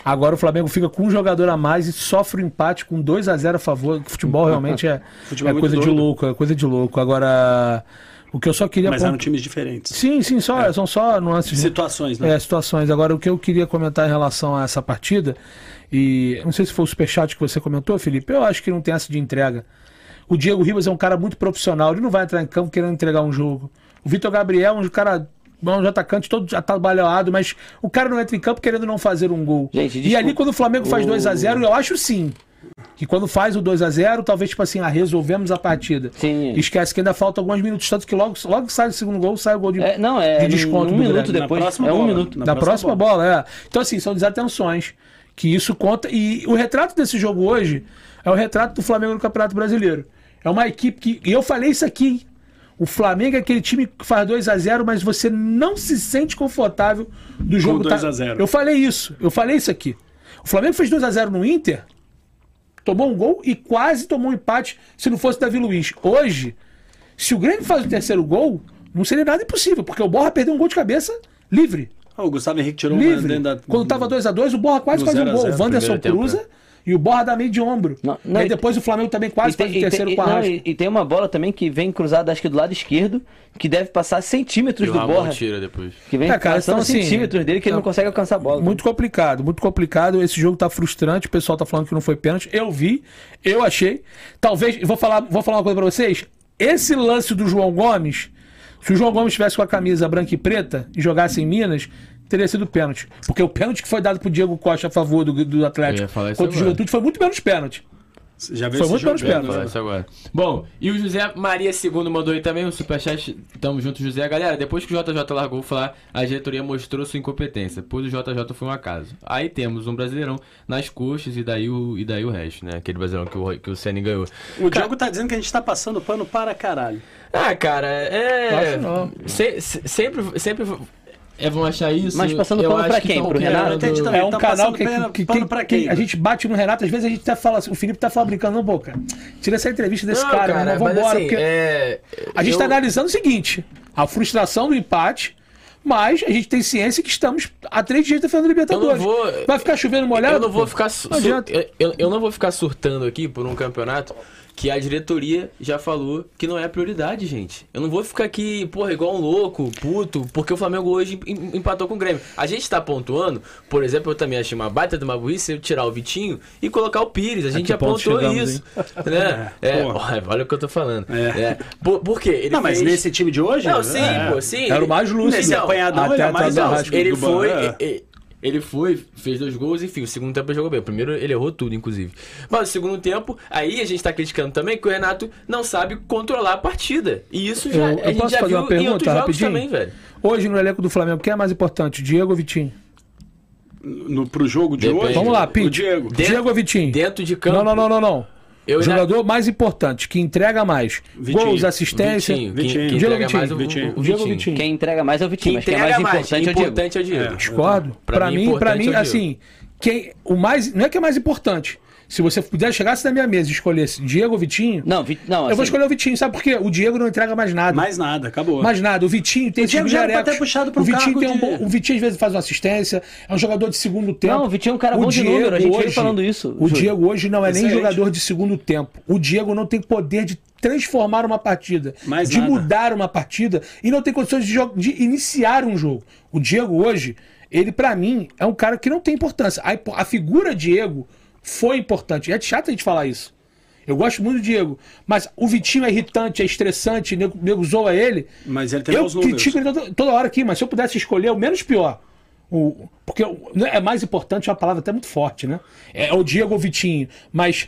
Speaker 4: Agora o Flamengo fica com um jogador a mais e sofre um empate com 2 a 0 a favor. Futebol realmente é,
Speaker 1: Futebol
Speaker 4: é
Speaker 1: é
Speaker 4: coisa de
Speaker 1: doido.
Speaker 4: louco, é coisa de louco. Agora, o que eu só queria...
Speaker 1: Mas eram times diferentes.
Speaker 4: Sim, sim, só, são só nuances. né?
Speaker 1: Situações, né?
Speaker 4: É, situações. Agora, o que eu queria comentar em relação a essa partida, e não sei se foi o superchat que você comentou, Felipe, eu acho que não tem essa de entrega. O Diego Ribas é um cara muito profissional, ele não vai entrar em campo querendo entregar um jogo. O Vitor Gabriel é um cara, bom de atacante, todo já trabalhado, mas o cara não entra em campo querendo não fazer um gol.
Speaker 2: Gente,
Speaker 4: e ali, quando o Flamengo faz
Speaker 2: O-
Speaker 4: 2 a 0 eu acho sim. Que quando faz o 2 a 0 talvez, tipo assim, ah, resolvemos a partida.
Speaker 2: Sim.
Speaker 4: Esquece que ainda falta alguns minutos, tanto que logo, logo que sai o segundo gol, sai o gol de,
Speaker 2: É, não, é
Speaker 4: de
Speaker 2: um
Speaker 4: desconto do
Speaker 2: minuto
Speaker 4: Grêmio.
Speaker 2: depois.
Speaker 1: Na próxima
Speaker 2: É um
Speaker 1: bola.
Speaker 2: minuto.
Speaker 1: Na
Speaker 4: Na
Speaker 1: próxima
Speaker 4: próxima bola, é. Então, assim, são desatenções. Que isso conta. E o retrato desse jogo hoje é o retrato do Flamengo no Campeonato Brasileiro. É uma equipe que. E eu falei isso aqui. O Flamengo é aquele time que faz 2 a 0 mas você não se sente confortável do jogo.
Speaker 1: 2
Speaker 4: tá-
Speaker 1: a 0.
Speaker 4: Eu falei isso. Eu falei isso aqui. O Flamengo fez 2 a 0 no Inter, tomou um gol e quase tomou um empate se não fosse Davi Luiz. Hoje, se o Grêmio faz o terceiro gol, não seria nada impossível, porque o Borra perdeu um gol de cabeça livre.
Speaker 1: Ah, o Gustavo Henrique tirou uma
Speaker 4: Livre.
Speaker 1: dentro da...
Speaker 4: Quando tava 2x2, o Borra quase
Speaker 1: No
Speaker 4: faz um
Speaker 1: 0 a
Speaker 4: gol.
Speaker 1: 0
Speaker 4: O Wanderson
Speaker 3: primeiro tempo,
Speaker 4: cruza e o Borra dá meio de ombro.
Speaker 2: Não, não,
Speaker 4: e aí
Speaker 2: e-
Speaker 4: depois o Flamengo também quase
Speaker 2: tem,
Speaker 4: faz o terceiro
Speaker 2: tem-
Speaker 4: com a
Speaker 2: não, e, e tem uma bola também que vem cruzada, acho que do lado esquerdo, que deve passar centímetros
Speaker 3: E
Speaker 2: do Borra.
Speaker 3: tira depois.
Speaker 2: Que vem
Speaker 4: É, cara,
Speaker 2: passando
Speaker 4: então, assim,
Speaker 2: centímetros dele que ele
Speaker 4: tá-
Speaker 2: não consegue alcançar a bola.
Speaker 4: Muito complicado, muito complicado. Esse jogo tá frustrante. O pessoal tá falando que não foi pênalti. Eu vi, eu achei. Talvez, vou falar, vou falar uma coisa pra vocês. Esse lance do João Gomes, se o João Gomes tivesse com a camisa branca e preta e jogasse em Minas, teria sido pênalti. Porque o pênalti que foi dado pro Diego Costa a favor do, do Atlético contra o. Juventude foi muito menos pênalti.
Speaker 1: Já viu
Speaker 4: Foi muito menos pênalti.
Speaker 3: Falar isso agora. Bom, e o José Maria II mandou aí também um superchat. Tamo junto, José. Galera, depois que o JJ largou o falar, a diretoria mostrou sua incompetência, pois o JJ foi um acaso. Aí temos um brasileirão nas coxas e daí o, e daí o resto, né? Aquele brasileirão que o, que o Senna ganhou.
Speaker 1: O Diogo tá dizendo que a gente tá passando pano para caralho.
Speaker 3: Ah, cara, é.
Speaker 4: Acho não.
Speaker 3: Se- se- sempre, sempre é, vão achar isso.
Speaker 2: Mas passando
Speaker 3: eu
Speaker 2: pano pra
Speaker 3: que
Speaker 2: quem? Pro Renato?
Speaker 1: Também.
Speaker 4: É um
Speaker 1: tá
Speaker 4: canal que,
Speaker 1: pano-
Speaker 4: que,
Speaker 1: pano pra quem?
Speaker 4: a gente bate no Renato, às vezes a gente até fala assim, o Felipe tá fabricando, não, pô, cara. Tira essa entrevista desse
Speaker 3: Não,
Speaker 4: cara,
Speaker 3: cara,
Speaker 4: irmão,
Speaker 3: mas
Speaker 4: vambora.
Speaker 3: assim,
Speaker 4: porque
Speaker 3: é,
Speaker 4: a gente
Speaker 3: eu-
Speaker 4: tá analisando o seguinte: a frustração do empate, mas a gente tem ciência que estamos a três dias defendendo o Libertadores.
Speaker 3: Eu não vou-
Speaker 4: Vai ficar chovendo molhado?
Speaker 3: Eu não vou ficar su-
Speaker 4: Não adianta.
Speaker 3: eu, eu- eu não vou ficar surtando aqui por um campeonato que a diretoria já falou que não é prioridade, gente. Eu não vou ficar aqui, porra, igual um louco, puto, porque o Flamengo hoje em- empatou com o Grêmio. A gente tá pontuando, por exemplo, eu também achei uma baita de uma burrice eu tirar o Vitinho e colocar o Pires. A gente já pontuou
Speaker 4: chegamos,
Speaker 3: isso. Né? É,
Speaker 1: porra.
Speaker 3: olha, o que eu tô falando.
Speaker 1: É.
Speaker 3: É. Por, por quê? Ele
Speaker 1: Não, mas
Speaker 3: fez-
Speaker 1: nesse time de hoje...
Speaker 3: Não, sim,
Speaker 1: é.
Speaker 3: pô, sim.
Speaker 4: Era o mais lúcido.
Speaker 1: Nesse apanhadão, ele é
Speaker 4: Até
Speaker 1: mais lúcido.
Speaker 3: Ele
Speaker 1: do
Speaker 3: foi.
Speaker 1: É.
Speaker 3: Ele foi, fez dois gols, enfim, o segundo tempo ele jogou bem. O primeiro ele errou tudo, inclusive. Mas o segundo tempo, aí a gente tá criticando também que o Renato não sabe controlar a partida. E isso já,
Speaker 4: Eu-
Speaker 3: a
Speaker 4: eu
Speaker 3: gente
Speaker 4: posso
Speaker 3: já
Speaker 4: fazer
Speaker 3: viu
Speaker 4: uma
Speaker 3: em
Speaker 4: pergunta
Speaker 3: outros jogos
Speaker 4: rapidinho?
Speaker 3: também, velho.
Speaker 4: Hoje no elenco do Flamengo, quem é mais importante, Diego ou Vitinho?
Speaker 1: No, pro jogo de
Speaker 3: Depende.
Speaker 1: hoje...
Speaker 4: Vamos lá,
Speaker 1: o
Speaker 4: Pete.
Speaker 1: Diego.
Speaker 3: Dentro-
Speaker 4: Diego ou Vitinho?
Speaker 3: Dentro de campo.
Speaker 4: Não, não, não, não, não.
Speaker 3: Eu ainda-
Speaker 4: Jogador mais importante, que entrega mais.
Speaker 1: Vitinho.
Speaker 4: Gols, assistência.
Speaker 3: Vitinho, quem,
Speaker 1: Vitinho.
Speaker 3: quem
Speaker 4: Diego
Speaker 3: entrega
Speaker 4: Vitinho,
Speaker 3: mais o,
Speaker 1: Vitinho.
Speaker 3: o, o
Speaker 4: Diego
Speaker 3: Vitinho.
Speaker 4: Vitinho.
Speaker 2: Quem entrega mais é o Vitinho,
Speaker 3: Quem
Speaker 2: mas quem é
Speaker 3: entrega
Speaker 2: mais
Speaker 3: mais,
Speaker 2: importante é o Diego.
Speaker 3: importante é.
Speaker 4: Discordo.
Speaker 3: Pra
Speaker 4: Pra
Speaker 3: mim,
Speaker 4: mim, pra
Speaker 3: importante
Speaker 4: mim,
Speaker 3: é
Speaker 4: assim, quem o mais não é que é mais importante. Se você puder chegasse na minha mesa e escolhesse Diego ou Vitinho,
Speaker 2: Não, Vi- não
Speaker 4: eu
Speaker 2: assim,
Speaker 4: vou escolher o Vitinho, sabe por quê? O Diego não entrega mais nada.
Speaker 1: Mais nada, acabou.
Speaker 4: Mais nada. O Vitinho tem
Speaker 1: O Diego já era ter puxado pra
Speaker 4: O
Speaker 1: um
Speaker 4: Vitinho
Speaker 1: cargo
Speaker 4: tem um
Speaker 1: de-
Speaker 4: bom, o Vitinho às vezes faz uma assistência, é um jogador de segundo tempo.
Speaker 2: Não, o Vitinho é um cara bom de número, a gente veio falando isso,
Speaker 4: O
Speaker 2: Júlio.
Speaker 4: Diego hoje não é nem
Speaker 1: Excelente.
Speaker 4: jogador de segundo tempo. O Diego não tem poder de transformar uma partida,
Speaker 1: Mais
Speaker 4: de
Speaker 1: nada.
Speaker 4: mudar uma partida e não tem condições de, de iniciar um jogo. O Diego hoje, ele pra mim é um cara que não tem importância. A, a figura Diego foi importante. É chato a gente falar isso. Eu gosto muito do Diego, mas o Vitinho é irritante, é estressante, nego, nego zoa ele.
Speaker 1: Mas ele tem
Speaker 4: Eu critico ele toda, toda hora aqui, mas se eu pudesse escolher o menos pior, o, porque né, é mais importante, é uma palavra até muito forte, né? É o Diego ou o Vitinho. Mas,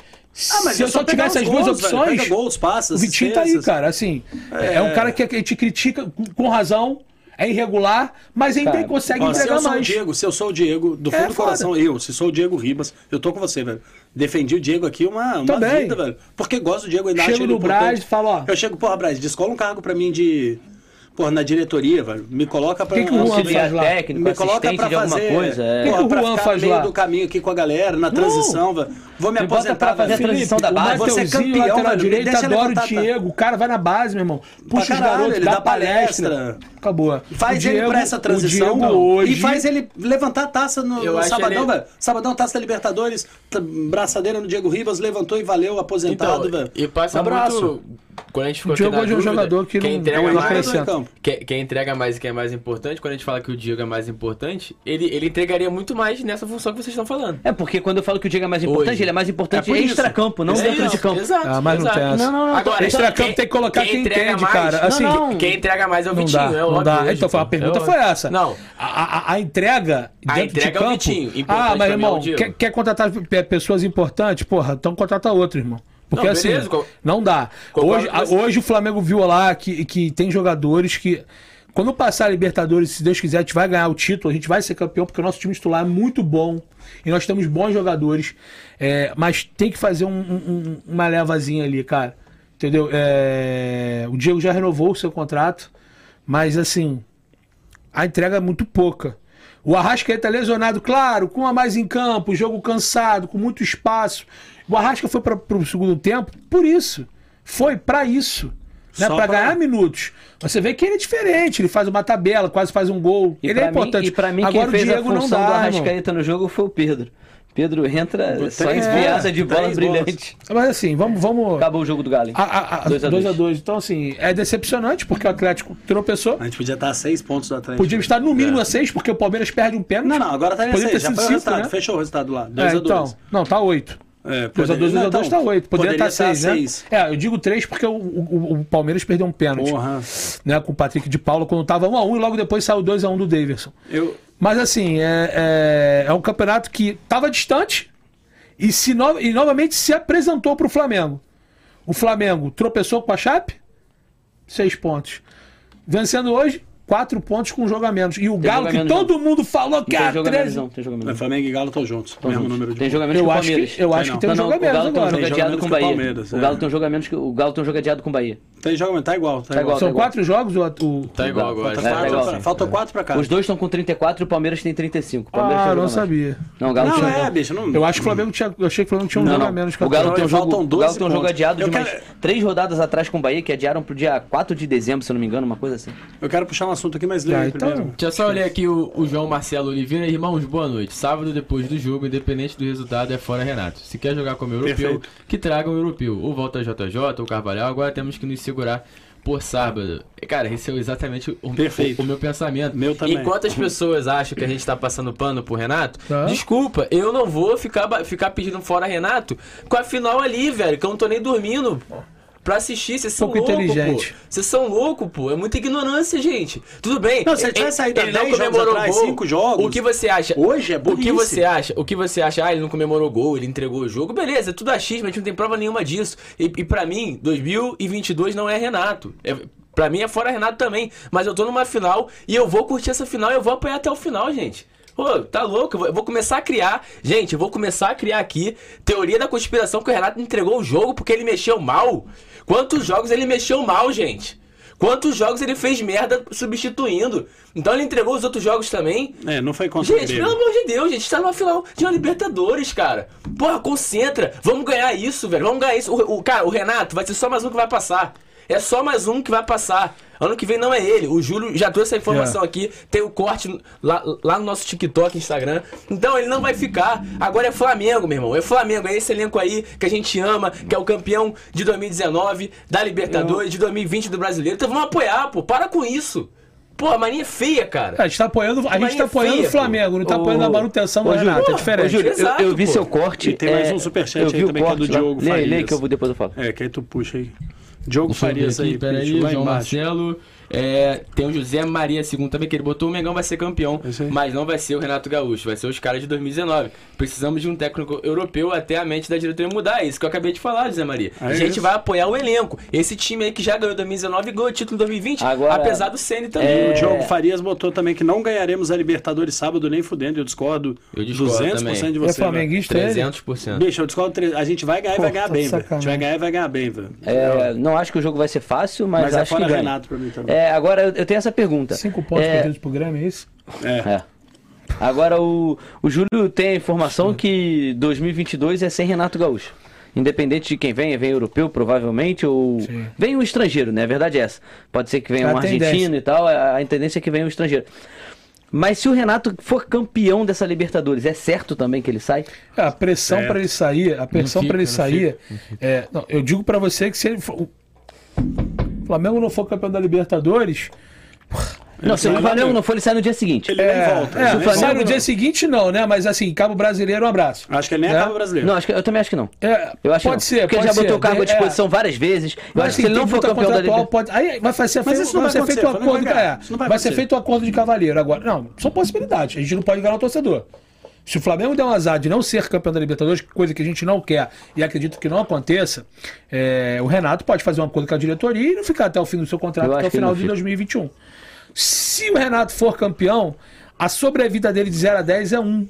Speaker 1: Ah, mas
Speaker 4: se
Speaker 1: é
Speaker 4: eu
Speaker 1: só
Speaker 4: só tivesse as duas
Speaker 1: gols, velho.
Speaker 4: opções,
Speaker 1: gols, passes,
Speaker 4: o Vitinho tá aí, cara. Assim, é, um cara que a gente critica com razão, é irregular, mas ainda
Speaker 2: Cara,
Speaker 4: consegue
Speaker 1: Ó, se
Speaker 4: entregar
Speaker 1: eu sou o
Speaker 4: mais.
Speaker 1: Diego, se eu sou o Diego, do fundo
Speaker 4: É
Speaker 1: do
Speaker 4: foda.
Speaker 1: coração, eu, se sou o Diego Ribas, eu tô com você, velho. Defendi o Diego aqui uma, uma
Speaker 4: Também.
Speaker 1: vida, velho. Porque gosto do Diego ainda
Speaker 4: Chego no Braz
Speaker 1: importante.
Speaker 4: e falo, ó.
Speaker 1: Eu chego, porra, Braz, descola um cargo pra mim de. Porra, na diretoria, velho. Me coloca pra.
Speaker 4: Que que o Juan
Speaker 2: Auxiliar
Speaker 4: faz lá?
Speaker 2: técnico,
Speaker 1: me coloca
Speaker 2: alguma
Speaker 1: fazer.
Speaker 2: coisa. É.
Speaker 4: Que que o
Speaker 1: pra
Speaker 4: Juan
Speaker 1: ficar
Speaker 4: faz
Speaker 1: no meio
Speaker 4: lá?
Speaker 1: do caminho aqui com a galera, na transição, velho. Vou me
Speaker 2: Me
Speaker 1: aposentar,
Speaker 2: pra fazer a transição da
Speaker 4: o
Speaker 2: base.
Speaker 1: Você é
Speaker 4: Mateuzinho,
Speaker 1: campeão,
Speaker 4: lateral
Speaker 1: velho.
Speaker 4: direito,
Speaker 1: Deixa
Speaker 4: adora o
Speaker 1: tá?
Speaker 4: Diego. O cara vai na base, meu irmão. Puxa os
Speaker 1: caralho,
Speaker 4: garotos,
Speaker 1: ele
Speaker 4: dá
Speaker 1: dá
Speaker 4: palestra.
Speaker 1: palestra.
Speaker 4: Acabou.
Speaker 1: Faz
Speaker 4: O
Speaker 1: ele
Speaker 4: Diego-
Speaker 1: pra essa transição
Speaker 4: Diego hoje...
Speaker 1: e faz ele levantar a taça no, no sabadão,
Speaker 3: ele-
Speaker 1: velho. Sabadão, taça da Libertadores, braçadeira no Diego Ribas, levantou e valeu, aposentado,
Speaker 3: Então,
Speaker 1: velho.
Speaker 3: e passa
Speaker 1: Abraço.
Speaker 3: muito. Quando a gente ficou
Speaker 4: O Diego
Speaker 3: na
Speaker 4: hoje é um jogador que não-
Speaker 3: entrega
Speaker 4: não
Speaker 3: mais,
Speaker 1: campo.
Speaker 3: quem, quem entrega mais e quem é mais importante, quando a gente fala que o Diego é mais importante, ele, ele entregaria muito mais nessa função que vocês estão falando.
Speaker 2: É porque quando eu falo que o Diego é mais importante,
Speaker 3: Hoje.
Speaker 2: ele é mais importante
Speaker 1: É
Speaker 2: extra-campo, não
Speaker 3: É
Speaker 2: dentro
Speaker 3: isso,
Speaker 2: de campo.
Speaker 3: Exato.
Speaker 4: Ah, mas não
Speaker 3: exato.
Speaker 4: tem essa.
Speaker 2: Não, não, não.
Speaker 3: Agora,
Speaker 4: Extra-campo
Speaker 3: quem-
Speaker 4: tem que colocar quem
Speaker 3: entrega
Speaker 4: entende,
Speaker 3: mais-
Speaker 4: cara. Assim,
Speaker 2: Não, não.
Speaker 3: Quem entrega mais é o
Speaker 4: Não
Speaker 3: Vitinho,
Speaker 4: dá,
Speaker 3: é
Speaker 4: não
Speaker 3: óbvio.
Speaker 4: dá.
Speaker 3: hoje,
Speaker 4: Então,
Speaker 3: pô.
Speaker 4: a pergunta
Speaker 3: É
Speaker 4: foi essa.
Speaker 3: Não,
Speaker 4: A, a- a entrega
Speaker 3: A
Speaker 4: dentro
Speaker 3: entrega
Speaker 4: de
Speaker 3: é o
Speaker 4: campo...
Speaker 3: Vitinho. Importante
Speaker 4: Ah, mas
Speaker 3: é
Speaker 4: irmão, quer, quer contratar pe- pessoas importantes? Porra, então contrata outro, irmão. Porque
Speaker 3: Não,
Speaker 4: assim,
Speaker 3: beleza,
Speaker 4: não dá. Hoje, hoje o Flamengo viu lá que, que tem jogadores que... Quando passar a Libertadores, se Deus quiser, a gente vai ganhar o título, a gente vai ser campeão, porque o nosso time titular é muito bom. E nós temos bons jogadores. É, mas tem que fazer um- um- um- uma levazinha ali, cara. Entendeu? É, o Diego já renovou o seu contrato, mas assim, a entrega é muito pouca. O Arrascaeta lesionado, claro, com a mais em campo, jogo cansado, com muito espaço. O Arrasca foi para o segundo tempo por isso. Foi para isso. Né,
Speaker 1: Só
Speaker 4: para
Speaker 1: pra-
Speaker 4: ganhar minutos. Você vê que ele é diferente, ele faz uma tabela, quase faz um gol.
Speaker 2: E
Speaker 4: ele
Speaker 2: pra
Speaker 4: é importante.
Speaker 2: Mim, e pra mim,
Speaker 4: Agora
Speaker 2: quem fez
Speaker 4: o Diego
Speaker 2: a
Speaker 4: não
Speaker 2: função
Speaker 4: dá.
Speaker 2: do
Speaker 4: irmão.
Speaker 2: Arrascaeta no jogo foi o Pedro. Pedro entra só
Speaker 1: Três
Speaker 2: enfiada
Speaker 1: bolas,
Speaker 2: de bola brilhante.
Speaker 4: Mas assim, vamos. vamos...
Speaker 2: Acabou o jogo do Galo. hein?
Speaker 4: A, a, a,
Speaker 2: 2 a
Speaker 4: 2 a
Speaker 2: 2.
Speaker 4: 2 Então, assim, é decepcionante porque o Atlético tropeçou.
Speaker 1: A gente podia estar a seis pontos do Atlético.
Speaker 4: Podia estar no mínimo a 6, porque o Palmeiras perde um pênalti.
Speaker 1: Não, não, agora tá em seis, já foi o resultado,
Speaker 4: né?
Speaker 1: fechou o resultado lá, 2
Speaker 4: É,
Speaker 1: a 2
Speaker 4: então. Não, tá 8.
Speaker 1: É,
Speaker 4: 2x2,
Speaker 1: poderia-
Speaker 4: 2x2
Speaker 1: não,
Speaker 4: tá
Speaker 1: então,
Speaker 4: 8. Poderia estar
Speaker 1: estar
Speaker 4: 6, né? É, eu digo 3 porque o, o, o Palmeiras perdeu um pênalti.
Speaker 1: Porra.
Speaker 4: Né, com o Patrick de Paula quando tava 1x1 e logo depois saiu 2x1 do Davidson.
Speaker 1: Eu,
Speaker 4: Mas assim, é, é, é um campeonato que tava distante e, se no- e novamente se apresentou pro Flamengo. O Flamengo tropeçou com a Chape, 6 pontos. Vencendo hoje, 4 pontos com um jogo a menos. E o
Speaker 2: Tem
Speaker 4: Galo,
Speaker 2: a
Speaker 4: que
Speaker 2: menos,
Speaker 4: todo mundo falou que
Speaker 2: Não tem
Speaker 4: era
Speaker 2: jogo a menos,
Speaker 4: 13.
Speaker 2: não. Tem jogo a menos.
Speaker 1: Flamengo e Galo estão juntos.
Speaker 2: Tão
Speaker 1: mesmo
Speaker 2: juntos.
Speaker 1: número de
Speaker 2: Tem jogo a menos
Speaker 4: Eu
Speaker 2: que o
Speaker 4: acho,
Speaker 2: Palmeiras.
Speaker 4: que, eu acho
Speaker 1: não.
Speaker 4: que tem um
Speaker 2: Não,
Speaker 4: jogo
Speaker 2: não,
Speaker 4: a
Speaker 2: o
Speaker 4: menos
Speaker 2: Galo tem um
Speaker 4: agora.
Speaker 2: jogo
Speaker 1: Tem jogo a
Speaker 2: adiado
Speaker 1: menos
Speaker 2: com o
Speaker 1: que o
Speaker 2: Bahia.
Speaker 1: Palmeiras,
Speaker 2: O
Speaker 1: é.
Speaker 2: Galo tem um jogo a menos que o Galo tem um jogo adiado com o Bahia.
Speaker 1: Tem jogo, tá igual. Tá,
Speaker 2: Tá
Speaker 1: igual.
Speaker 2: igual.
Speaker 4: São quatro jogos, o, o...
Speaker 3: Tá igual agora.
Speaker 1: Falta
Speaker 2: É,
Speaker 1: quatro
Speaker 2: tá igual, sim.
Speaker 1: Faltam quatro pra cá.
Speaker 2: Os dois estão com 34 e o Palmeiras tem 35. O Palmeiras
Speaker 4: Ah, não
Speaker 2: a mais.
Speaker 4: sabia.
Speaker 2: Não, o Galo
Speaker 1: Não, é, bicho. Não...
Speaker 4: Eu acho que o Flamengo tinha. Eu achei que o Flamengo tinha um
Speaker 2: Não,
Speaker 4: jogo
Speaker 2: não.
Speaker 4: a menos que
Speaker 2: O Galo tem um
Speaker 1: faltam
Speaker 2: jogo, o
Speaker 1: 12
Speaker 2: Galo tem um jogo adiado de umas
Speaker 1: quero-
Speaker 2: três rodadas atrás com o Bahia, que adiaram pro dia 4 de dezembro, se eu não me engano, uma coisa assim.
Speaker 1: Eu quero puxar um assunto aqui, mas leia
Speaker 4: Ah,
Speaker 1: aí
Speaker 4: então-
Speaker 1: primeiro.
Speaker 3: Deixa eu só olhar aqui o, o João Marcelo Oliveira. Irmãos, boa noite. Sábado, depois do jogo, independente do resultado, é fora Renato. Se quer jogar como europeu,
Speaker 1: Perfeito.
Speaker 3: que traga o europeu. Ou volta JJ ou Carvalhal. Agora temos que nos segurar por sábado. Cara, esse é exatamente o,
Speaker 1: Perfeito.
Speaker 3: o- o meu pensamento.
Speaker 1: Meu também.
Speaker 3: Enquanto as pessoas acham que a gente tá passando pano pro Renato,
Speaker 4: Tá.
Speaker 3: desculpa, eu não vou ficar, ficar pedindo fora Renato com a final ali, velho, que eu não tô nem dormindo. Pra assistir, vocês são loucos,
Speaker 4: inteligente.
Speaker 3: Vocês são loucos, pô. É muita ignorância, gente. Tudo bem.
Speaker 1: Não, se ele tivesse saído há 10 jogos atrás, cinco jogos,
Speaker 3: O que você acha?
Speaker 1: hoje é
Speaker 3: O que
Speaker 1: burrice.
Speaker 3: você acha? O que você acha? Ah, ele não comemorou gol, ele entregou o jogo. Beleza, é tudo achismo, a gente não tem prova nenhuma disso. E, e para mim, 2022 não é Renato. É, pra mim é fora Renato também. Mas eu tô numa final e eu vou curtir essa final e eu vou apoiar até o final, gente. Pô, tá louco? Eu vou começar a criar. Gente, eu vou começar a criar aqui teoria da conspiração que o Renato entregou o jogo porque ele mexeu mal. Quantos jogos ele mexeu mal, gente? Quantos jogos ele fez merda substituindo? Então ele entregou os outros jogos também.
Speaker 1: É, não foi contra
Speaker 3: Gente, pelo amor de Deus, gente tá numa final de uma Libertadores, cara. Porra, concentra. Vamos ganhar isso, velho. Vamos ganhar isso. O, o- cara, o Renato vai ser só mais um que vai passar. É só mais um que vai passar. Ano que vem não é ele. O Júlio já trouxe essa informação
Speaker 4: É.
Speaker 3: aqui. Tem o corte lá, lá no nosso TikTok, Instagram. Então ele não vai ficar. Agora é Flamengo, meu irmão. É Flamengo. É esse elenco aí que a gente ama, que é o campeão de 2019, da Libertadores, de 2020 do Brasileiro. Então vamos apoiar, pô. Para com isso. Pô, a mania é feia, cara.
Speaker 4: A gente tá apoiando, a gente
Speaker 3: Marinha
Speaker 4: tá apoiando
Speaker 3: feia,
Speaker 4: o Flamengo, não tá
Speaker 2: Ô,
Speaker 4: apoiando a manutenção do Renato, é diferente.
Speaker 2: Ô, Júlio, eu-
Speaker 3: Exato,
Speaker 2: eu, vi
Speaker 3: pô.
Speaker 2: seu corte.
Speaker 1: E tem mais
Speaker 2: é,
Speaker 1: um superchat
Speaker 2: eu
Speaker 1: aí também, que é do. Diogo
Speaker 2: Lê, aí, lê
Speaker 1: Farias.
Speaker 2: que eu vou depois eu falo.
Speaker 1: É, que aí tu puxa aí. Diogo Farias aí,
Speaker 3: peraí, João
Speaker 1: embaixo.
Speaker 3: Marcelo. É, tem o José Maria segundo também, que ele botou o Mengão vai ser campeão, mas não vai ser o Renato Gaúcho, vai ser os caras de 2019. Precisamos de um técnico europeu até a mente da diretoria mudar. É isso que eu acabei de falar, José Maria.
Speaker 1: É
Speaker 3: a gente
Speaker 1: isso.
Speaker 3: vai apoiar o elenco. Esse time aí que já ganhou 2019 e ganhou o título em 2020,
Speaker 2: Agora-
Speaker 3: apesar do Ceni também.
Speaker 2: É,
Speaker 1: O Diogo Farias botou também que não ganharemos a Libertadores sábado nem fudendo. Eu discordo,
Speaker 3: Eu discordo
Speaker 1: 200%
Speaker 3: também.
Speaker 1: de
Speaker 4: É
Speaker 1: você. velho.
Speaker 4: flamenguista ele?
Speaker 3: 300%.
Speaker 1: Bicho, eu discordo. tre- A gente vai ganhar e vai ganhar
Speaker 4: tá
Speaker 1: bem, velho. A gente vai ganhar e vai ganhar bem, velho.
Speaker 2: É, não acho que o jogo vai ser fácil, mas,
Speaker 1: Mas é
Speaker 2: acho
Speaker 1: fora
Speaker 2: que ganha.
Speaker 1: Renato pra mim também.
Speaker 2: É, agora eu, tenho essa pergunta.
Speaker 4: Cinco pontos
Speaker 2: é,
Speaker 4: perdidos pro Grêmio, é isso?
Speaker 1: É.
Speaker 2: É. Agora o, o Júlio tem a informação que 2022 é sem Renato Gaúcho. Independente de quem venha, vem europeu provavelmente, ou
Speaker 4: Sim.
Speaker 2: vem um estrangeiro, né? A verdade é essa. Pode ser que venha
Speaker 4: É a
Speaker 2: um argentino
Speaker 4: tendência.
Speaker 2: e tal, a, a tendência é que venha um estrangeiro. Mas se o Renato for campeão dessa Libertadores, é certo também que ele sai?
Speaker 4: É, a pressão pra ele sair, a pressão pra ele
Speaker 3: não
Speaker 4: sair. É, não, eu digo pra você que se ele for, o Flamengo não for campeão da Libertadores,
Speaker 2: Não, se o Flamengo não for, ele sai no dia seguinte.
Speaker 1: Ele nem volta.
Speaker 4: é,
Speaker 1: ele
Speaker 2: se o
Speaker 1: nem
Speaker 2: Flamengo
Speaker 4: sai no dia seguinte não, né? Mas assim, Cabo Brasileiro, um abraço.
Speaker 1: Acho que ele nem
Speaker 4: Né?
Speaker 1: acaba brasileiro.
Speaker 2: Não, acho que, eu também acho que não.
Speaker 4: É,
Speaker 2: Eu acho
Speaker 4: pode
Speaker 2: que
Speaker 4: ser.
Speaker 2: Porque ele
Speaker 4: pode
Speaker 2: já botou
Speaker 4: ser.
Speaker 2: o cargo à
Speaker 4: É,
Speaker 2: disposição várias vezes. Eu acho
Speaker 4: Mas
Speaker 2: que se ele não for campeão da Libertadores.
Speaker 4: pode, aí vai ser feito,
Speaker 1: Mas isso não
Speaker 4: vai
Speaker 1: vai
Speaker 4: ser feito
Speaker 1: Flamengo
Speaker 4: acordo,
Speaker 1: vai
Speaker 4: é,
Speaker 1: vai
Speaker 4: vai ser
Speaker 1: acontecer.
Speaker 4: feito o acordo de cavaleiro agora. Não, são possibilidades. A gente não pode enganar o torcedor. Se o Flamengo der um azar de não ser campeão da Libertadores, coisa que a gente não quer e acredito que não aconteça, é, o Renato pode fazer um acordo com a diretoria e não ficar até o fim do seu contrato,
Speaker 2: Eu
Speaker 4: até o final de
Speaker 2: fica.
Speaker 4: 2021. Se o Renato for campeão, a sobrevida dele de 0 a 10 é 1.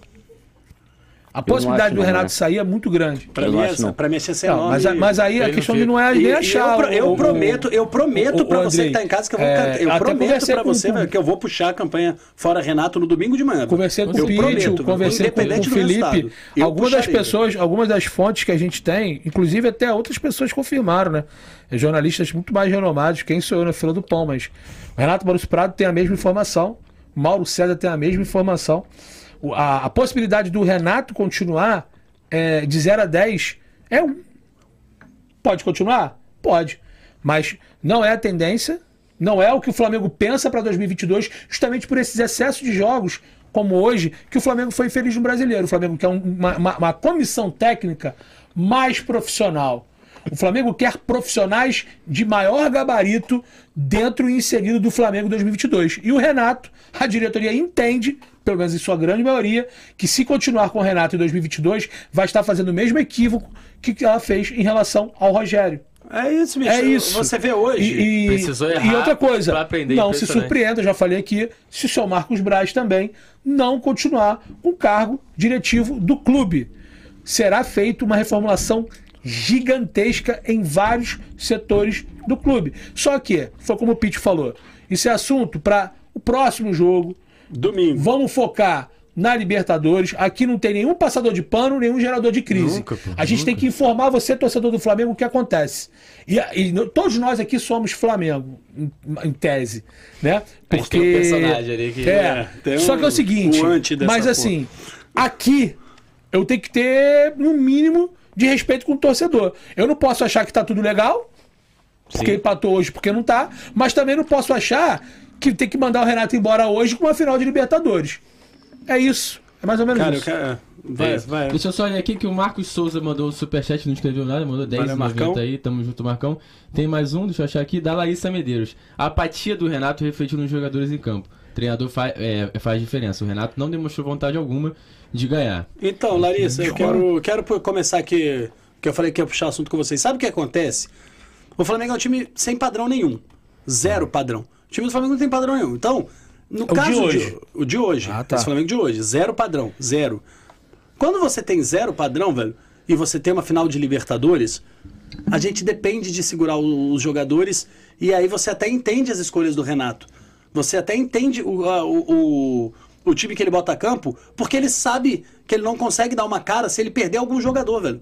Speaker 4: A possibilidade do Renato
Speaker 2: né?
Speaker 4: sair é muito grande.
Speaker 1: Pra
Speaker 2: Eu
Speaker 1: mim,
Speaker 2: acho,
Speaker 1: pra mim, é
Speaker 4: Não,
Speaker 1: enorme.
Speaker 4: mas, mas aí a questão de não é
Speaker 1: E-
Speaker 4: nem achar.
Speaker 1: eu, eu
Speaker 4: o- o-
Speaker 1: prometo, eu prometo
Speaker 4: o
Speaker 1: você que
Speaker 4: Andrei,
Speaker 1: tá em casa que eu vou,
Speaker 4: é,
Speaker 1: cantar- eu prometo
Speaker 4: com-
Speaker 1: você que eu vou puxar a campanha Fora Renato no domingo de manhã.
Speaker 4: Conversei com o
Speaker 1: prometo,
Speaker 4: conversei com, o
Speaker 1: independente do
Speaker 4: Felipe. Algumas das pessoas, algumas das fontes que a gente tem, inclusive até outras pessoas confirmaram, né? Jornalistas muito mais renomados, quem sou eu na fila do pão, mas o Renato Maurício Prado tem a mesma informação, o Mauro César tem a mesma informação. A, a possibilidade do Renato continuar é, de 0 a 10 é um. Pode continuar? Pode. Mas não é a tendência, não é o que o Flamengo pensa para 2022, justamente por esses excessos de jogos, como hoje, que o Flamengo foi infeliz no brasileiro. O Flamengo quer um- uma, uma- uma comissão técnica mais profissional. O Flamengo quer profissionais de maior gabarito dentro e inserido do Flamengo 2022. E o Renato, a diretoria entende, pelo menos em sua grande maioria, que se continuar com o Renato em 2022, vai estar fazendo o mesmo equívoco que ela fez em relação ao Rogério.
Speaker 1: É isso, bicho.
Speaker 4: É isso.
Speaker 1: Você vê hoje.
Speaker 4: E, e-
Speaker 3: Precisou errar
Speaker 4: e outra coisa,
Speaker 3: pra aprender,
Speaker 4: não se surpreenda, eu já falei aqui, se o seu Marcos Braz também não continuar com o cargo diretivo do clube. Será feita uma reformulação gigantesca em vários setores do clube. Só que, foi como o Pete falou, isso é assunto para o próximo jogo.
Speaker 1: Domingo.
Speaker 4: Vamos focar na Libertadores. Aqui não tem nenhum passador de pano, nenhum gerador de crise.
Speaker 3: Nunca, pô,
Speaker 4: a gente tem que informar você, torcedor do Flamengo, o que acontece. E, e todos nós aqui somos Flamengo, em, em tese, né?
Speaker 3: Gente tem um personagem ali que-
Speaker 4: É.
Speaker 1: É, tem
Speaker 4: Só
Speaker 1: um-
Speaker 4: que é o seguinte,
Speaker 1: dessa
Speaker 4: mas
Speaker 1: porra.
Speaker 4: assim, aqui eu tenho que ter no mínimo de respeito com o torcedor. Eu não posso achar que tá tudo legal, porque empatou hoje porque não tá, mas também não posso achar que tem que mandar o Renato embora hoje com uma final de Libertadores. É isso. É mais ou menos
Speaker 1: Cara,
Speaker 4: isso.
Speaker 1: quero. é, Vai,
Speaker 3: É.
Speaker 1: vai.
Speaker 3: Deixa eu só olhar aqui que o Marcos Souza mandou o superchat, não escreveu nada, mandou 10
Speaker 1: Valeu, Marcão.
Speaker 3: aí, tamo junto, Marcão. Tem mais um, deixa eu achar aqui, da Larissa Medeiros. A apatia do Renato refletiu nos jogadores em campo. O treinador fa é, faz diferença. O Renato não demonstrou vontade alguma de ganhar.
Speaker 1: Então, Larissa, eu quero, quero começar aqui, que eu falei que ia puxar assunto com vocês. Sabe o que acontece? O Flamengo é um time sem padrão nenhum. Zero padrão. O time do Flamengo não tem padrão nenhum. Então, no
Speaker 4: É de
Speaker 1: caso
Speaker 4: hoje.
Speaker 1: o de hoje,
Speaker 4: Ah, tá.
Speaker 1: esse Flamengo de hoje, zero padrão, zero. Quando você tem zero padrão, velho, e você tem uma final de Libertadores, a gente depende de segurar o- os jogadores e aí você até entende as escolhas do Renato. Você até entende o, a- o, o, o time que ele bota a campo, porque ele sabe que ele não consegue dar uma cara se ele perder algum jogador, velho.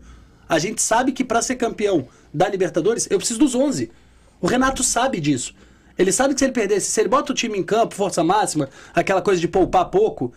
Speaker 1: A gente sabe que pra ser campeão da Libertadores, eu preciso dos 11. O Renato sabe disso. Ele sabe que se ele perdesse, se ele bota o time em campo, força máxima, aquela coisa de poupar pouco,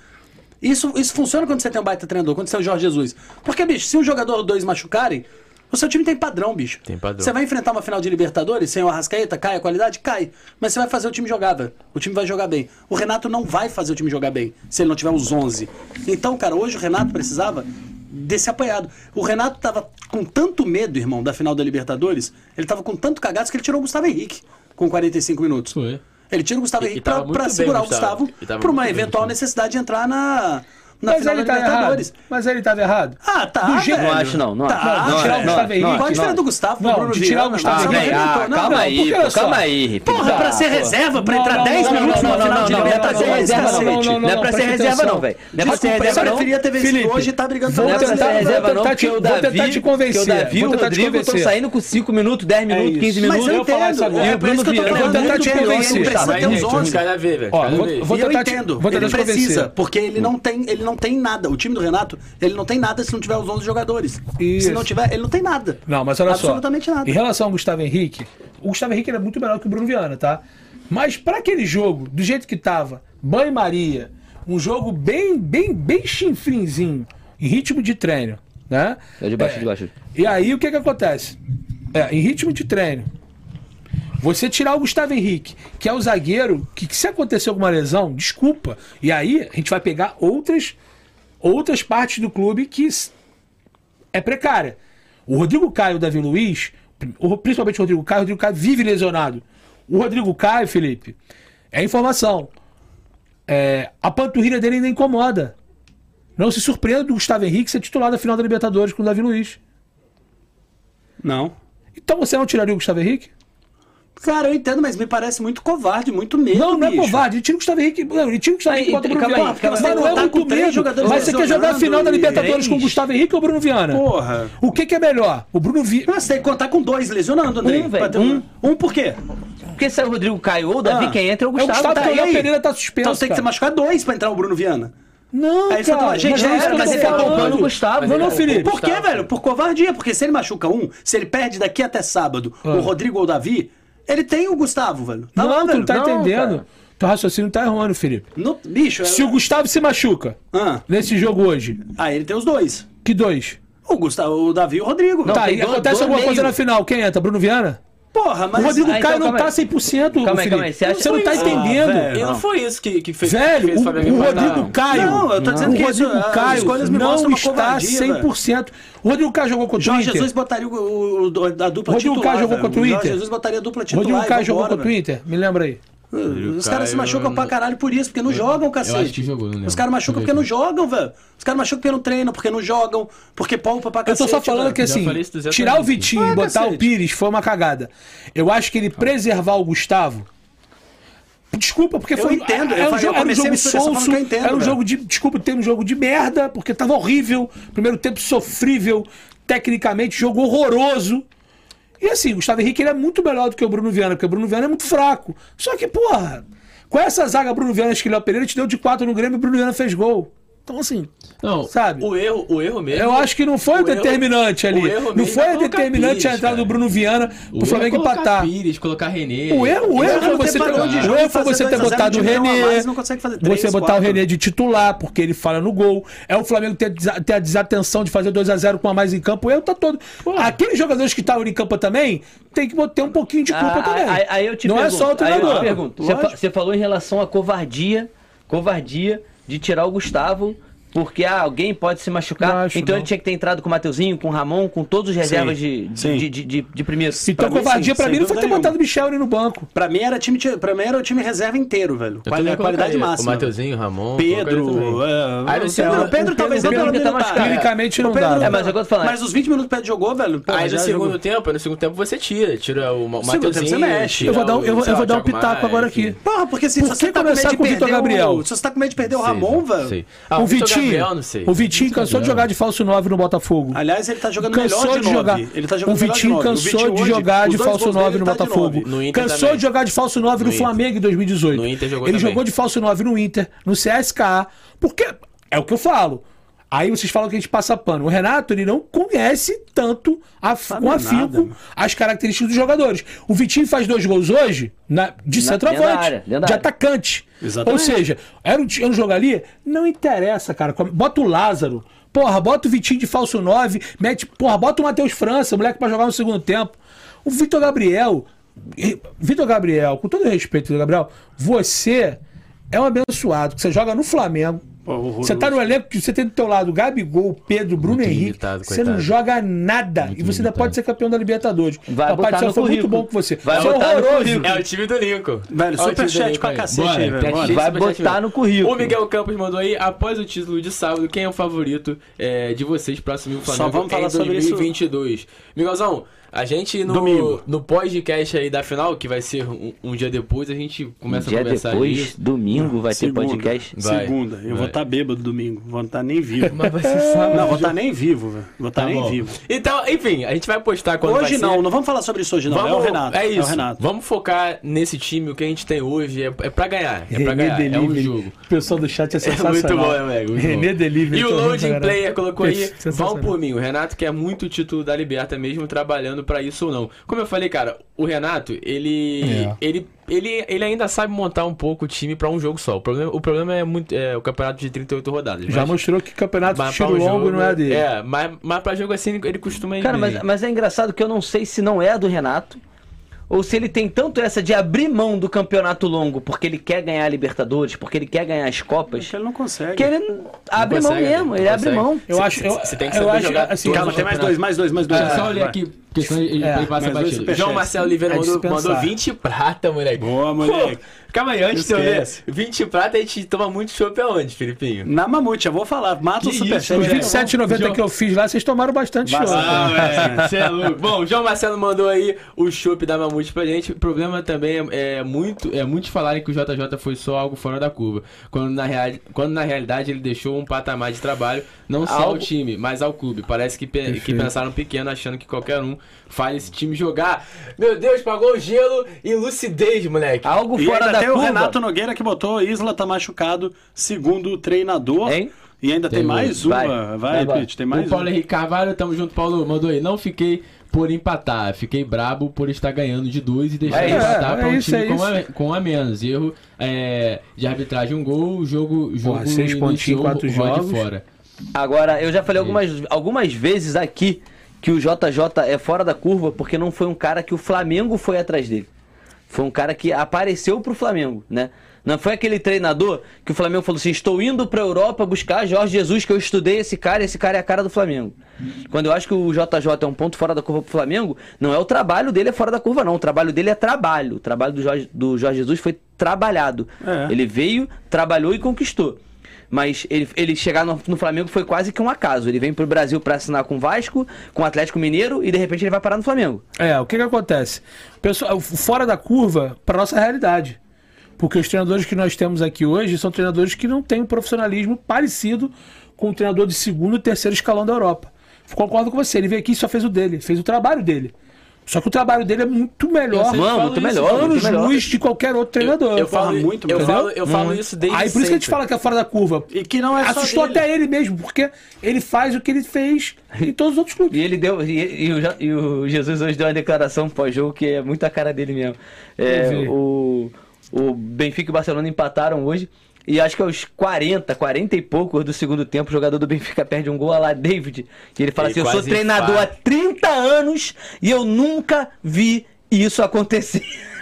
Speaker 1: isso, isso funciona quando você tem um baita treinador, quando você tem o Jorge Jesus. Porque, bicho, se um jogador ou dois machucarem, o seu time tem padrão, bicho.
Speaker 3: Tem padrão.
Speaker 1: Você vai enfrentar uma final de Libertadores sem o Arrascaeta, cai a qualidade? Cai. Mas você vai fazer o time jogar, velho. O time vai jogar bem. O Renato não vai fazer o time jogar bem se ele não tiver os 11. Então, cara, hoje o Renato precisava desse apoiado. O Renato tava com tanto medo, irmão, da final da Libertadores, ele tava com tanto cagaço que ele tirou o Gustavo Henrique com 45 minutos.
Speaker 3: Foi.
Speaker 1: Ele tira o Gustavo Henrique
Speaker 3: muito
Speaker 1: pra
Speaker 3: bem,
Speaker 1: segurar o
Speaker 3: Gustavo.
Speaker 1: Pra uma eventual necessidade de entrar na, na
Speaker 4: Mas
Speaker 1: final
Speaker 4: ele
Speaker 1: da
Speaker 4: tá errado.
Speaker 1: Libertadores.
Speaker 4: Mas ele tava errado.
Speaker 1: Ah, tá.
Speaker 4: Do jeito-.
Speaker 2: Não acho, não, não
Speaker 1: Tá,
Speaker 2: acho.
Speaker 4: Não, de tirar o. Gustavo Henrique.
Speaker 2: não,
Speaker 1: Qual a diferença do Gustavo pro
Speaker 4: Não,
Speaker 1: Bruno
Speaker 4: de tirar o? Gustavo
Speaker 1: não
Speaker 4: Henrique.
Speaker 2: Ah,
Speaker 1: não,
Speaker 2: calma
Speaker 1: não,
Speaker 2: aí, calma aí.
Speaker 1: Porra,
Speaker 2: Ah,
Speaker 1: pra ser reserva, pra
Speaker 4: Não,
Speaker 1: entrar
Speaker 4: não,
Speaker 1: 10
Speaker 4: não,
Speaker 1: minutos
Speaker 4: não,
Speaker 1: na
Speaker 4: não,
Speaker 1: final
Speaker 4: não,
Speaker 1: de
Speaker 4: não, não,
Speaker 1: Libertadores,
Speaker 4: não, não,
Speaker 2: reserva, não,
Speaker 1: cacete.
Speaker 2: não, não, não é pra ser reserva, não, velho. Não é pra ser reserva,
Speaker 1: eu
Speaker 2: não.
Speaker 1: preferia ter vencido hoje e tá brigando
Speaker 4: vou
Speaker 1: pelo
Speaker 2: Não é pra ser reserva, não, porque o
Speaker 4: vou
Speaker 2: Davi,
Speaker 4: tentar te convencer,
Speaker 2: porque o Davi e
Speaker 4: vou
Speaker 2: o Rodrigo estão
Speaker 4: convencer.
Speaker 2: saindo com 5 minutos, 10 minutos,
Speaker 1: isso.
Speaker 2: 15
Speaker 1: Mas
Speaker 2: minutos.
Speaker 1: eu
Speaker 4: eu
Speaker 1: entendo. É
Speaker 2: E o
Speaker 1: por isso que eu tô
Speaker 2: Bruno
Speaker 1: muito
Speaker 4: eu vou
Speaker 1: ele
Speaker 4: tentar te
Speaker 1: precisa
Speaker 3: Vai,
Speaker 1: ter uns
Speaker 3: gente,
Speaker 1: 11.
Speaker 3: cada vez, velho.
Speaker 1: E eu entendo, ele
Speaker 4: convencer.
Speaker 1: precisa, porque ele não, tem, ele não tem nada. O time do Renato, ele não tem nada se não tiver os 11 jogadores.
Speaker 4: Isso.
Speaker 1: Se não tiver, ele não tem nada.
Speaker 4: Não, mas olha
Speaker 1: Absolutamente
Speaker 4: só.
Speaker 1: nada.
Speaker 4: Em relação ao Gustavo Henrique, o Gustavo Henrique era muito melhor que o Bruno Viana, tá? Mas pra aquele jogo, do jeito que tava, banho-maria, um jogo bem, bem, bem chinfrinzinho, em ritmo de treino, né?
Speaker 2: É de baixo, de baixo.
Speaker 4: E aí o que que acontece? É, em ritmo de treino, você tirar o Gustavo Henrique, que é o zagueiro, que, que se acontecer alguma lesão, desculpa. E aí a gente vai pegar outras outras partes do clube que é precária. O Rodrigo Caio e o Davi Luiz, principalmente o Rodrigo Caio, o Rodrigo Caio vive lesionado. O Rodrigo Caio, Felipe, é informação. É, a panturrilha dele ainda incomoda. Não se surpreenda do Gustavo Henrique ser titular da final da Libertadores com o Davi Luiz.
Speaker 1: Não.
Speaker 4: Então você não tiraria o Gustavo Henrique?
Speaker 1: Cara, eu entendo, mas me parece muito covarde, muito medo.
Speaker 4: Não, não é
Speaker 1: bicho.
Speaker 4: covarde. Ele tira o Gustavo Henrique. Não, ele tira o Gustavo
Speaker 2: Aí,
Speaker 4: Henrique contra o Bruno
Speaker 2: calma aí,
Speaker 4: Viana.
Speaker 2: calma aí.
Speaker 4: Mas não é
Speaker 1: Tá
Speaker 4: muito medo. Mas você quer jogar a final da
Speaker 1: e
Speaker 4: Libertadores com o. Gustavo Henrique ou o Bruno Viana?
Speaker 1: Porra.
Speaker 4: O que, que é melhor? O Bruno Viana.
Speaker 1: Mas você tem que contar com dois lesionando, André.
Speaker 2: Um, velho, um.
Speaker 1: Um por quê?
Speaker 2: Porque se é o Rodrigo Caio ou o Davi,
Speaker 1: Ah.
Speaker 2: quem entra é o
Speaker 4: É o
Speaker 2: Gustavo.
Speaker 4: Gustavo
Speaker 2: tá aí.
Speaker 4: Pereira tá suspenso.
Speaker 1: Então você tem que
Speaker 4: cara.
Speaker 1: machucar dois pra entrar o Bruno Viana.
Speaker 4: Não,
Speaker 1: É tô-
Speaker 4: cara.
Speaker 1: gente,
Speaker 4: mas é isso
Speaker 1: era, mas ele tá
Speaker 2: poupando o Gustavo.
Speaker 4: Não, não, Felipe.
Speaker 1: Por quê,
Speaker 3: Gustavo.
Speaker 1: velho? Por covardia. Porque se ele machuca um, se ele perde daqui até sábado
Speaker 4: Ah.
Speaker 1: o Rodrigo ou o Davi, ele tem o Gustavo, velho. Tá
Speaker 4: Não,
Speaker 1: lá,
Speaker 4: tu
Speaker 1: velho.
Speaker 4: não tá
Speaker 2: Não,
Speaker 4: entendendo.
Speaker 2: cara.
Speaker 4: Teu raciocínio tá errando, Felipe.
Speaker 1: No- bicho, é...
Speaker 4: Se o Gustavo se machuca
Speaker 1: Ah,
Speaker 4: nesse jogo hoje,
Speaker 1: aí ele tem os dois.
Speaker 4: que dois?
Speaker 1: O Gustavo, o Davi e o Rodrigo. velho.
Speaker 2: Não,
Speaker 4: tá, e acontece alguma coisa
Speaker 2: meio.
Speaker 4: na final. Quem entra? Bruno Viana?
Speaker 1: Porra, mas...
Speaker 4: o Rodrigo
Speaker 2: Ah, então
Speaker 4: Caio não
Speaker 2: calma
Speaker 4: tá
Speaker 2: aí.
Speaker 4: 100%,
Speaker 2: Calma aí, calma aí. Você acha
Speaker 4: Você não tá
Speaker 2: Ah,
Speaker 4: entendendo.
Speaker 1: velho.
Speaker 3: E não foi isso que, que fez,
Speaker 4: Velho,
Speaker 3: fez
Speaker 4: o, o. Rodrigo Caio.
Speaker 1: Não, eu tô dizendo
Speaker 4: o
Speaker 1: que isso,
Speaker 4: Rodrigo
Speaker 1: as
Speaker 4: Caio não está
Speaker 1: covardia,
Speaker 4: 100%. O Rodrigo Caio jogou contra o
Speaker 1: Jorge
Speaker 4: Inter.
Speaker 1: Jesus botaria o, o- o- a dupla
Speaker 4: Rodrigo
Speaker 1: titular.
Speaker 4: Caio jogou contra o
Speaker 1: Jorge
Speaker 4: Inter?
Speaker 1: Jesus botaria a dupla
Speaker 4: O
Speaker 1: titular.
Speaker 4: Rodrigo Caio jogou contra o. Inter. Me lembra aí.
Speaker 1: Os caras se machucam pra caralho por isso, porque não jogam, cacete.
Speaker 3: acho que jogou, não lembro.
Speaker 1: Os caras machucam porque não jogam, velho. Os caras machucam porque não treinam, porque não jogam, porque poupa pra
Speaker 4: Eu tô
Speaker 1: cacete.
Speaker 4: só falando
Speaker 1: velho.
Speaker 4: que assim, tirar o Vitinho
Speaker 1: Ah,
Speaker 4: e botar
Speaker 1: cacete.
Speaker 4: o Pires foi uma cagada. Eu acho que ele preservar o Gustavo. Desculpa, porque
Speaker 1: Eu
Speaker 4: foi.
Speaker 1: entendo, eu
Speaker 4: era um jogo,
Speaker 1: eu
Speaker 4: era um jogo sonso.
Speaker 1: eu entendo,
Speaker 4: era um jogo de. Desculpa, teve um jogo de merda, porque tava horrível. Primeiro tempo sofrível, tecnicamente, jogo horroroso. E assim, o Gustavo Henrique ele é muito melhor do que o Bruno Viana, porque o Bruno Viana é muito fraco. Só que, porra, com essa zaga Bruno Viana e Léo Pereira, te deu de 4 no Grêmio e o Bruno Viana fez gol. Então, assim,
Speaker 3: Não,
Speaker 4: Sabe?
Speaker 3: O erro, o erro mesmo.
Speaker 4: eu acho que não foi o,
Speaker 3: o erro-
Speaker 4: determinante ali.
Speaker 3: o erro
Speaker 4: Não foi
Speaker 3: é
Speaker 4: a
Speaker 3: colocar
Speaker 4: determinante
Speaker 3: Pires,
Speaker 4: a entrada
Speaker 3: cara.
Speaker 4: do Bruno Viana
Speaker 3: O
Speaker 4: pro Flamengo
Speaker 3: erro é colocar
Speaker 4: empatar.
Speaker 3: Pires, colocar René.
Speaker 4: O erro, o erro foi
Speaker 1: tem
Speaker 4: você ter, o
Speaker 1: jogo,
Speaker 4: erro foi você ter
Speaker 1: 2 a 0,
Speaker 4: botado o René.
Speaker 1: mas não consegue fazer três,
Speaker 4: Você botar o. René de titular, porque ele falha no gol. É o Flamengo ter, ter a desatenção de fazer 2 a 0 com a mais em campo. O erro tá todo. Aqueles jogadores que estavam em campo também tem que ter um pouquinho de culpa
Speaker 2: Ah,
Speaker 4: também.
Speaker 2: Aí, aí eu te
Speaker 4: não
Speaker 2: pergunto,
Speaker 4: é só o treinador.
Speaker 2: você falou em relação à covardia, covardia de tirar o Gustavo, porque ah, alguém pode se
Speaker 4: Não
Speaker 2: machucar.
Speaker 4: acho,
Speaker 2: então
Speaker 4: não.
Speaker 2: ele tinha que ter entrado com o Mateuzinho, com o Ramon, com todos os reservas de, de,
Speaker 1: sim.
Speaker 2: de, de, de, de primeiro.
Speaker 4: Então,
Speaker 1: Pra mim,
Speaker 4: covardia
Speaker 1: sim,
Speaker 4: pra mim não foi ter
Speaker 1: dúvida
Speaker 4: botado o Michel ali no banco.
Speaker 1: Pra mim era time, pra mim era o time reserva inteiro, velho.
Speaker 3: Eu também
Speaker 1: qualidade máxima.
Speaker 3: O Mateuzinho, o Ramon.
Speaker 1: Pedro. É,
Speaker 3: Aí no
Speaker 1: o
Speaker 3: segundo-
Speaker 1: Pedro, talvez
Speaker 4: Pedro
Speaker 1: não
Speaker 2: tá
Speaker 1: minutar.
Speaker 2: machucado.
Speaker 4: Clinicamente não
Speaker 1: Pedro
Speaker 4: dá.
Speaker 2: É, mas eu tô falando-
Speaker 1: Mas os 20 minutos que o Pedro jogou, velho.
Speaker 3: Aí no segundo
Speaker 1: jogou.
Speaker 3: tempo, no segundo tempo você tira. Tira o Mateuzinho.
Speaker 1: você mexe.
Speaker 4: Eu vou dar um- eu vou- eu dar um pitaco agora aqui.
Speaker 1: Porra, porque se
Speaker 4: Por
Speaker 1: você
Speaker 4: que
Speaker 1: tá com medo
Speaker 4: começar
Speaker 1: de
Speaker 4: com o Vitor Gabriel?
Speaker 1: Se você tá com medo de perder o Ramon,
Speaker 3: velho,
Speaker 1: velho...
Speaker 3: Ah,
Speaker 4: o Vitinho,
Speaker 3: Gabriel, não sei.
Speaker 4: o Vitinho cansou de jogar de falso 9 no Botafogo.
Speaker 1: Aliás, ele tá jogando
Speaker 4: Cansou
Speaker 1: melhor
Speaker 4: de
Speaker 1: de
Speaker 4: jogar.
Speaker 1: Ele tá jogando
Speaker 4: o Vitinho cansou
Speaker 1: Vitinho
Speaker 4: de jogar de falso
Speaker 1: gols
Speaker 4: 9
Speaker 1: dele
Speaker 4: no
Speaker 1: tá
Speaker 4: Botafogo.
Speaker 1: nove.
Speaker 3: No Inter
Speaker 4: Cansou de jogar de falso 9 no. Flamengo em 2018.
Speaker 3: No Inter jogou
Speaker 4: Ele
Speaker 3: também.
Speaker 4: jogou de falso 9 no Inter, no CSKA. Porque é o que eu falo. Aí vocês falam que a gente passa pano. O Renato, ele não conhece tanto a,
Speaker 1: Sabe
Speaker 4: com afinco as características dos jogadores. O Vitinho faz dois gols hoje na, de
Speaker 2: Na-
Speaker 4: centroavante,
Speaker 2: área,
Speaker 4: de
Speaker 2: área.
Speaker 4: atacante.
Speaker 1: Exatamente.
Speaker 4: Ou seja, era um, era um jogo ali, não interessa, cara. Bota o Lázaro. Porra, bota o Vitinho de falso 9, mete, porra, bota o Matheus França, moleque pra jogar no segundo tempo. O Vitor Gabriel, Vitor Gabriel, com todo o respeito, Vitor Gabriel, você é um abençoado, que você joga no Flamengo.
Speaker 1: Pô.
Speaker 4: Você tá no elenco que você tem do teu lado Gabigol, Pedro, Bruno
Speaker 3: Muito
Speaker 4: Henrique.
Speaker 3: limitado,
Speaker 4: você não joga nada.
Speaker 3: Muito
Speaker 4: e você ainda
Speaker 3: limitado.
Speaker 4: pode ser campeão da Libertadores.
Speaker 2: Vai
Speaker 4: Papai
Speaker 2: botar
Speaker 4: do céu
Speaker 2: no
Speaker 4: foi muito
Speaker 2: currículo.
Speaker 4: bom com você.
Speaker 2: Vai
Speaker 4: Você é
Speaker 2: botar no
Speaker 4: horroroso.
Speaker 2: currículo.
Speaker 3: É o time do Lincoln.
Speaker 1: Velho, superchat pra
Speaker 3: aí.
Speaker 1: cacete aí, velho.
Speaker 2: Vai
Speaker 3: superchat
Speaker 2: botar no currículo.
Speaker 3: O Miguel Campos mandou aí, após o título de sábado, quem é o favorito é, de vocês para assumir o Flamengo
Speaker 1: Só vamos falar
Speaker 3: em
Speaker 1: sobre isso.
Speaker 3: 2022? Miguelzão, a gente no,
Speaker 1: Domingo.
Speaker 3: no podcast aí da final, que vai ser um, um dia depois, a gente
Speaker 2: Um
Speaker 3: começa a
Speaker 2: dia
Speaker 3: conversar
Speaker 2: depois,
Speaker 3: isso.
Speaker 2: domingo, vai ter
Speaker 1: Segunda.
Speaker 2: podcast.
Speaker 3: Vai.
Speaker 1: Segunda. Eu vou
Speaker 3: Vai.
Speaker 1: estar bêbado domingo. Vou estar nem vivo.
Speaker 3: Mas vai ser sábado.
Speaker 1: Não, vou estar nem vivo, velho. Vou estar
Speaker 3: Tá
Speaker 1: nem
Speaker 3: bom.
Speaker 1: vivo.
Speaker 3: Então, enfim, a gente vai postar quando vai
Speaker 1: Hoje
Speaker 3: ser.
Speaker 1: não, não vamos falar sobre isso hoje não. é o Renato.
Speaker 3: É isso.
Speaker 1: o Renato.
Speaker 3: Vamos focar nesse time, o que a gente tem hoje é, é pra ganhar. É pra
Speaker 4: René
Speaker 3: ganhar. É um
Speaker 4: Delivery.
Speaker 3: jogo.
Speaker 4: O pessoal do chat é
Speaker 3: É
Speaker 4: sensacional.
Speaker 3: muito bom, né, Meg? Muito
Speaker 4: René. Delivery.
Speaker 3: E o
Speaker 4: pra
Speaker 3: Loading. Player colocou aí,
Speaker 4: Sensacional.
Speaker 3: vão por mim. O Renato quer muito o título da Liberta mesmo, trabalhando pra isso ou não. Como eu falei, cara, o Renato, ele,
Speaker 4: É.
Speaker 3: ele, ele, ele ainda sabe montar um pouco o time pra um jogo só. O problema, o problema é, muito, é o campeonato de 38 rodadas.
Speaker 4: Já
Speaker 3: mas-
Speaker 4: mostrou que campeonato de tiro
Speaker 3: um
Speaker 4: longo
Speaker 3: jogo-
Speaker 4: não é dele.
Speaker 3: É, mas, mas pra jogo assim ele costuma ir
Speaker 2: Cara, mas, mas é engraçado que eu não sei se não é a do Renato. Ou se ele tem tanto essa de abrir mão do campeonato longo porque ele quer ganhar a Libertadores, porque ele quer ganhar as Copas,
Speaker 1: ele não consegue.
Speaker 2: que ele abre mão
Speaker 3: consegue,
Speaker 2: mesmo,
Speaker 3: não
Speaker 2: ele abre
Speaker 3: consegue.
Speaker 2: mão.
Speaker 4: Eu acho.
Speaker 3: cê-
Speaker 4: Eu,
Speaker 3: cê tem que
Speaker 4: eu
Speaker 3: saber
Speaker 4: acho,
Speaker 3: jogar
Speaker 4: assim,
Speaker 1: Calma, tem mais dois, mais dois, mais dois.
Speaker 3: Deixa eu só olhar aqui,
Speaker 4: É,
Speaker 3: passa batido. João Marcelo Oliveira
Speaker 4: É
Speaker 3: mandou, mandou 20 prata, moleque.
Speaker 1: Boa, moleque.
Speaker 3: Pô, calma aí, antes de eu ler,
Speaker 1: Esquece.
Speaker 3: 20 prata a gente toma muito chopp aonde, Filipinho?
Speaker 1: Na mamute, eu vou falar. Mata o superchat.
Speaker 4: Os
Speaker 3: moleque.
Speaker 4: 27,90
Speaker 3: João-
Speaker 4: que eu fiz lá, vocês tomaram bastante.
Speaker 1: Bastante.
Speaker 3: Ah, é. Bom, o João Marcelo mandou aí o chopp da Mamute pra gente. O problema também é, é muito é muitos falarem que o JJ foi só algo fora da curva. Quando na, real, quando na realidade ele deixou um patamar de trabalho, não só ao
Speaker 2: Algo-
Speaker 3: time, mas ao clube. Parece que, pe- que pensaram pequeno, achando que qualquer um faz esse time jogar. Meu Deus, pagou gelo e lucidez, moleque.
Speaker 2: Algo
Speaker 1: E
Speaker 2: fora
Speaker 1: ainda
Speaker 2: da
Speaker 1: tem o
Speaker 2: curva.
Speaker 1: Renato Nogueira que botou Isla tá machucado, segundo o treinador.
Speaker 2: Hein?
Speaker 1: E ainda tem,
Speaker 3: Tem
Speaker 1: mais uma.
Speaker 2: Vai.
Speaker 1: Vai, Pete, tem
Speaker 3: O
Speaker 1: mais
Speaker 3: Paulo
Speaker 1: uma.
Speaker 3: Henrique Carvalho, tamo junto, Paulo. Mandou aí. Não fiquei por empatar. Fiquei brabo por estar ganhando de dois e deixar
Speaker 2: É
Speaker 3: empatar
Speaker 4: é
Speaker 3: pra um
Speaker 4: isso,
Speaker 3: time
Speaker 4: é
Speaker 3: com, a, com a menos. Erro é, de arbitragem, um gol, jogo, jogo
Speaker 4: Porra, seis pontinhos, quatro jogos.
Speaker 3: fora.
Speaker 2: Agora, eu já falei algumas, algumas vezes aqui que o JJ é fora da curva porque não foi um cara que o Flamengo foi atrás dele. Foi um cara que apareceu pro Flamengo, né? Não foi aquele treinador que o Flamengo falou assim: estou indo pra Europa buscar Jorge Jesus, que eu estudei esse cara, esse cara é a cara do Flamengo. Quando eu acho que o JJ é um ponto fora da curva pro Flamengo, não é o trabalho dele é fora da curva, não. O trabalho dele é trabalho. O trabalho do Jorge, do Jorge Jesus foi trabalhado.
Speaker 1: É.
Speaker 2: Ele veio, trabalhou e conquistou. Mas ele, ele chegar no, no Flamengo foi quase que um acaso. Ele vem pro Brasil pra assinar com o Vasco, com o Atlético Mineiro e de repente ele vai parar no Flamengo.
Speaker 4: É, o que que acontece? Pessoal, fora da curva, para nossa realidade. Porque os treinadores que nós temos aqui hoje são treinadores que não têm um profissionalismo parecido com o treinador de segundo e terceiro escalão da Europa. Concordo com você, ele veio aqui e só fez o dele, fez o trabalho dele. Só que o trabalho dele é muito melhor,
Speaker 3: sempre
Speaker 2: Mano,
Speaker 3: falo
Speaker 2: muito melhor,
Speaker 4: anos
Speaker 2: muito melhor.
Speaker 4: luz de qualquer outro treinador.
Speaker 3: Eu falo,
Speaker 1: Porra, muito
Speaker 3: eu
Speaker 1: melhor.
Speaker 3: falo, eu falo isso desde
Speaker 4: Aí por isso que a gente
Speaker 3: sempre.
Speaker 4: fala que é fora da curva.
Speaker 1: E que não é só
Speaker 4: Assustou
Speaker 1: dele.
Speaker 4: até ele mesmo, porque ele faz o que ele fez em todos os outros clubes.
Speaker 2: E ele deu. E, e o, e o Jesus hoje deu uma declaração pós-jogo que é muito a cara dele mesmo. É,
Speaker 4: Eu
Speaker 2: o, o Benfica e o Barcelona empataram hoje. E acho que aos 40, 40 e poucos do segundo tempo, o jogador do Benfica perde um gol a lá David. E ele fala
Speaker 3: Ele
Speaker 2: assim: Eu sou treinador há
Speaker 3: infarta.
Speaker 2: 30 anos e eu nunca vi isso acontecer.